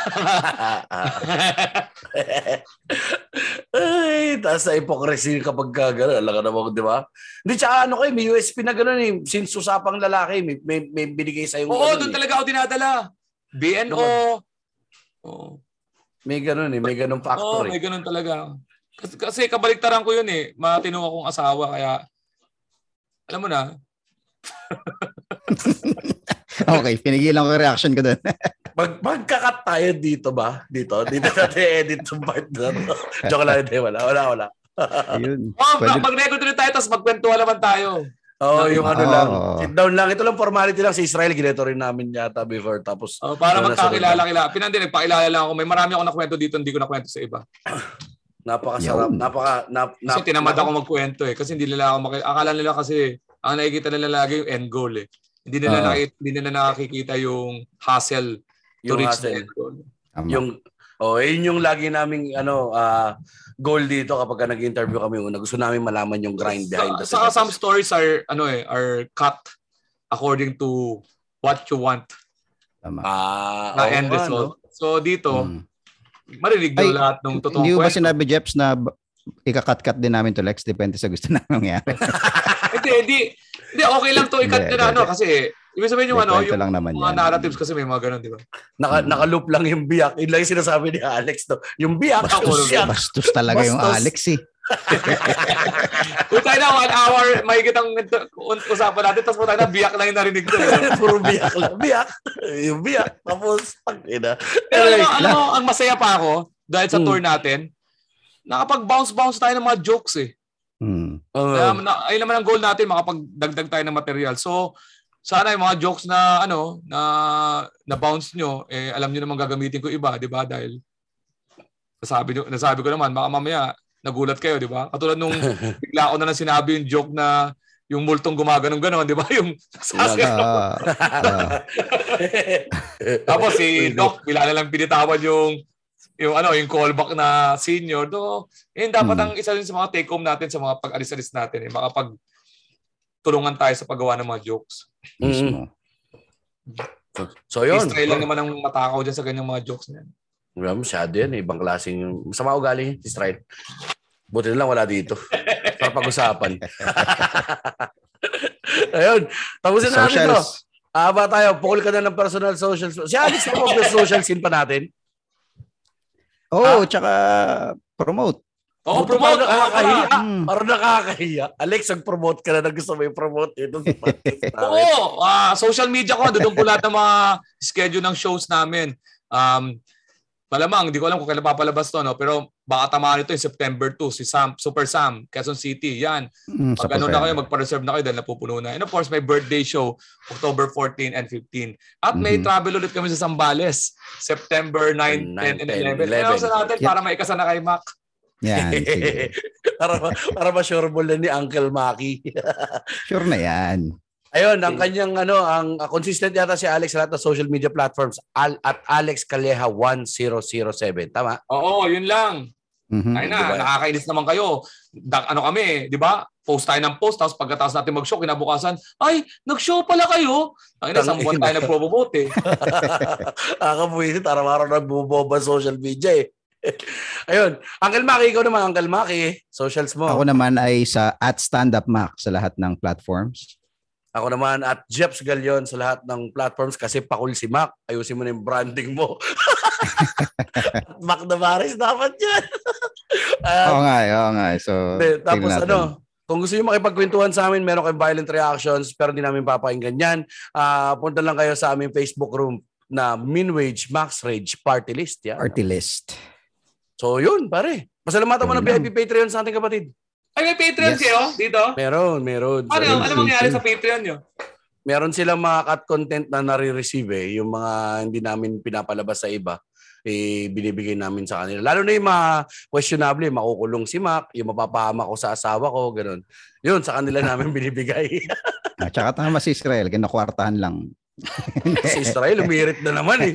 Ay, taas na hypocrisy kapag ka gano'n. Alam ka naman, di ba? Hindi, tsaka ano kayo, may USP na gano'n eh. Since usapang lalaki, may, may, may binigay sa'yo. Oo, ganun doon eh. talaga ako dinadala. BNO. Oo. May gano'n eh, may gano'ng Oo, factor may eh. ganun talaga. Kasi, kasi kabaliktaran ko yun eh. Matino akong asawa kaya alam mo na, Okay, pinigilan ko yung reaction ko doon. Mag, magkakat tayo dito ba? Dito? Dito natin edit yung part na to. Joke lang, hindi. Wala, wala, wala. Ayun. oh, Pwede- mag-record ulit tayo tapos magkwentuhan naman tayo. Oo, oh, yung ano Oo. lang. Sit down lang. Ito lang formality lang. Sa Israel, gineto rin namin yata before. Tapos, Oh, para Wala, magkakilala-kilala. Pinandi, nagpakilala lang ako. May marami ako nakwento dito, hindi ko nakwento sa iba. napakasarap. Yun. Napaka, nap, Kasi nap, tinamad nap- ako magkwento eh. Kasi hindi nila ako maki... Akala nila kasi, ang nakikita nila lagi yung end goal eh. Hindi nila, Oo. nakikita, hindi nila nakikita yung hustle to Yung reach hustle. the end goal. Tama. Yung, oh, yun yung lagi naming ano, ah, goal dito kapag ka nag-interview kami una. Gusto namin malaman yung grind behind the Sa, scenes. some stories are, ano eh, are cut according to what you want Tama. Ah, na oo end result. So dito, Mm. marinig Ay, lahat ng totoong Hindi mo ba sinabi, Jeps, na ikakat-cut din namin to Lex? Depende sa gusto namin mangyari. hindi, hindi. Hindi, okay lang to nila, ano, kasi, ibig sabihin yung ano, yung lang naman mga yan. narratives kasi may mga ganun, di ba? Naka, Mm. naka-loop lang yung biyak. Yun lang yung sinasabi ni Alex. No? Yung biyak, Bastos yung siyak. Bastos talaga yung Bastos. Alex eh. Kung tayo na one hour, may kitang usapan natin, tapos po tayo na biyak lang yung narinig ko. eh. Puro biyak lang. Biyak. Yung biyak. Tapos, pag ina. Pero Anyway, alam mo, ang masaya pa ako, dahil sa Mm. tour natin, nakapag-bounce-bounce tayo ng mga jokes eh. Hmm. Oo. Kaya, na, ayun naman ang goal natin, makapagdagdag tayo ng material. So, sana yung mga jokes na ano na na bounce nyo eh alam niyo naman gagamitin ko iba di ba dahil nasabi nyo, nasabi ko naman baka mamaya nagulat kayo di ba katulad nung bigla ko na lang sinabi yung joke na yung multong gumaganong ganon di ba yung. Ah, ah. tapos si Doc bila na lang pinitawan yung yung ano yung callback na senior do yun dapat Hmm. ang isa rin sa mga take home natin sa mga pag-alis-alis natin eh makapag tulungan tayo sa paggawa ng mga jokes. mismo. So, yun. History lang naman ang matakaw dyan sa ganyang mga jokes na yan. Well, masyado yan. eh. Ibang klaseng yung... Masama ugali si Stride. Buti na lang wala dito. Para pag-usapan. Ayun. Tapusin na natin to. Socials. Ah, ba tayo? Pukul ka na ng personal social. Si Alex na po social scene pa natin. Oh, tsaka promote. Oo, Buto promote! pa, Oo, nakakahiya. para- Hmm. Parang nakakahiya. Alex, mag-promote ka na na gusto mo i-promote ito sa podcast. Oo! ah, social media ko, doon po lahat ng mga schedule ng shows namin. Um, malamang, hindi ko alam kung kailan papalabas to, no? pero baka tamaan ito yung September 2, si Sam, Super Sam, Quezon City. Yan. Sa Pag ano na kayo, magpa-reserve na kayo dahil napupuno na. And of course, may birthday show, October 14 and 15. At may Mhm. travel ulit kami sa Sambales, September 9, 10, 9, and 10, 11. Kaya sa natin, Yeah. para maikasa na kay Mac. Yan, para, para ma-sure mo lang ni Uncle Maki. Sure na yan. Ayun, ang kanyang ano, ang uh, consistent yata si Alex sa lahat ng social media platforms al, at Alex Calleja 1007. Tama? Oo, yun lang. Mhm. Ay na, Diba? nakakainis naman kayo. Da, ano kami, di ba? Post tayo ng post, tapos pagkatapos natin mag-show, kinabukasan, ay, nag-show pala kayo. Ay na, isang buwan tayo nagpo-promote eh. Nakakabuhisit, araw-araw nagbuboba sa social media eh. Ayun, Uncle Maki, ikaw naman, Uncle Maki, socials mo. Ako naman ay sa at Stand Up Mac sa lahat ng platforms. Ako naman at Jeps Galion sa lahat ng platforms kasi pakul si Mac. Ayusin mo na yung branding mo. At Mac Navares dapat yan. At, Oo nga, oo nga. So, Hindi, tapos natin. ano, kung gusto niyo makipagkwentuhan sa amin, meron kayong violent reactions pero hindi namin papakinggan yan. Ah, punta lang kayo sa aming Facebook room na Minwage Max Rage Party List. Yan. Party list. So yun, pare. Pasalamatan mo ng. VIP Patreon sa ating kapatid. Ay, may Patreon Yes. kayo dito? Meron, meron. Ano, Meron. ano mangyari sa Patreon nyo? meron silang mga cut content na nare-receive eh, yung mga hindi namin pinapalabas sa iba eh binibigay namin sa kanila. Lalo na yung mga questionable, makukulong si Mac, yung mapapahama ko sa asawa ko, ganun. Yun, sa kanila namin binibigay. At saka tama si Israel, kinakwartahan lang. Si Israel, umirit na naman eh.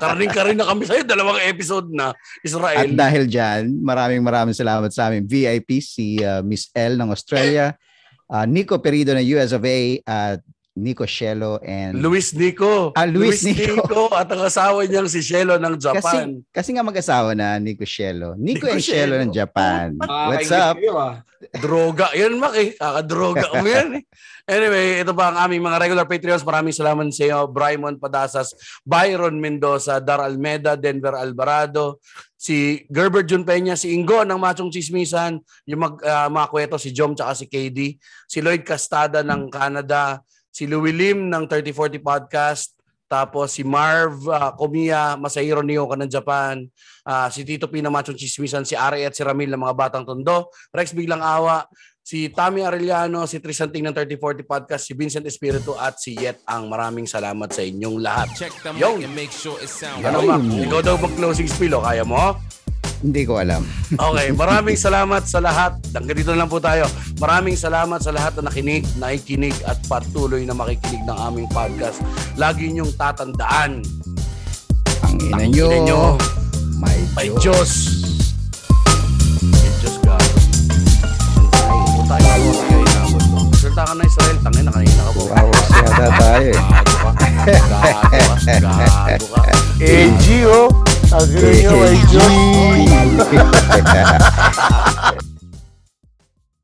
Karaning ka rin na kami sa'yo, dalawang episode na At Israel. dahil dyan, maraming maraming salamat sa aming VIP, si uh, Miss L ng Australia, uh, Nico Perido ng US of A, at Nico Shelo and Luis Nico. Ah, Luis Nico. at ang asawa niyang si Shelo ng Japan. Kasi, kasi nga mag-asawa na Nico Shelo. Nico, Nico and Shelo ng Japan. What's Makakaingit up? Kayo, ah. Droga. Yan, Mac eh. Kakadroga mo yan eh. Anyway, ito pa ang aming mga regular Patreons. Maraming salamat sa iyo. Brymon Padasas, Byron Mendoza, Dar Almeda, Denver Alvarado, si Gerber Jun Peña, si Ingo ng Machong Chismisan, yung mag, ah, mga kwento, si Jom tsaka si KD, si Lloyd Castada ng Canada, si Louie Lim ng 3040 Podcast, tapos si Marv uh, Komiya, Masahiro Nioka ng Japan, ah, si Tito Pina Machong Chismisan, si Ari at si Ramil ng mga Batang Tondo, Rex Biglang Awa, si Tommy Arellano, si Tristan Ting ng 3040 Podcast, si Vincent Espiritu at si Yet ang maraming salamat sa inyong lahat. Check the Yo. mic and make sure it sounds Ano. Mac? Ikaw daw mag-closing spiel, o? Kaya mo? Hindi ko alam. Okay, maraming salamat sa lahat. Hanggang dito na lang po tayo. Maraming salamat sa lahat na nakinig, nakikinig at patuloy na makikinig ng aming podcast. Lagi niyong tatandaan. Ang ina nyo. nyo. My May Diyos. Diyos. May Diyos gago. Ay, puta pumunta ka na Israel, tangin na kanina ka po. Two hours yata tayo eh. Gago ka. Gago ka. AG oh. Eh, Ang sino nyo, AG.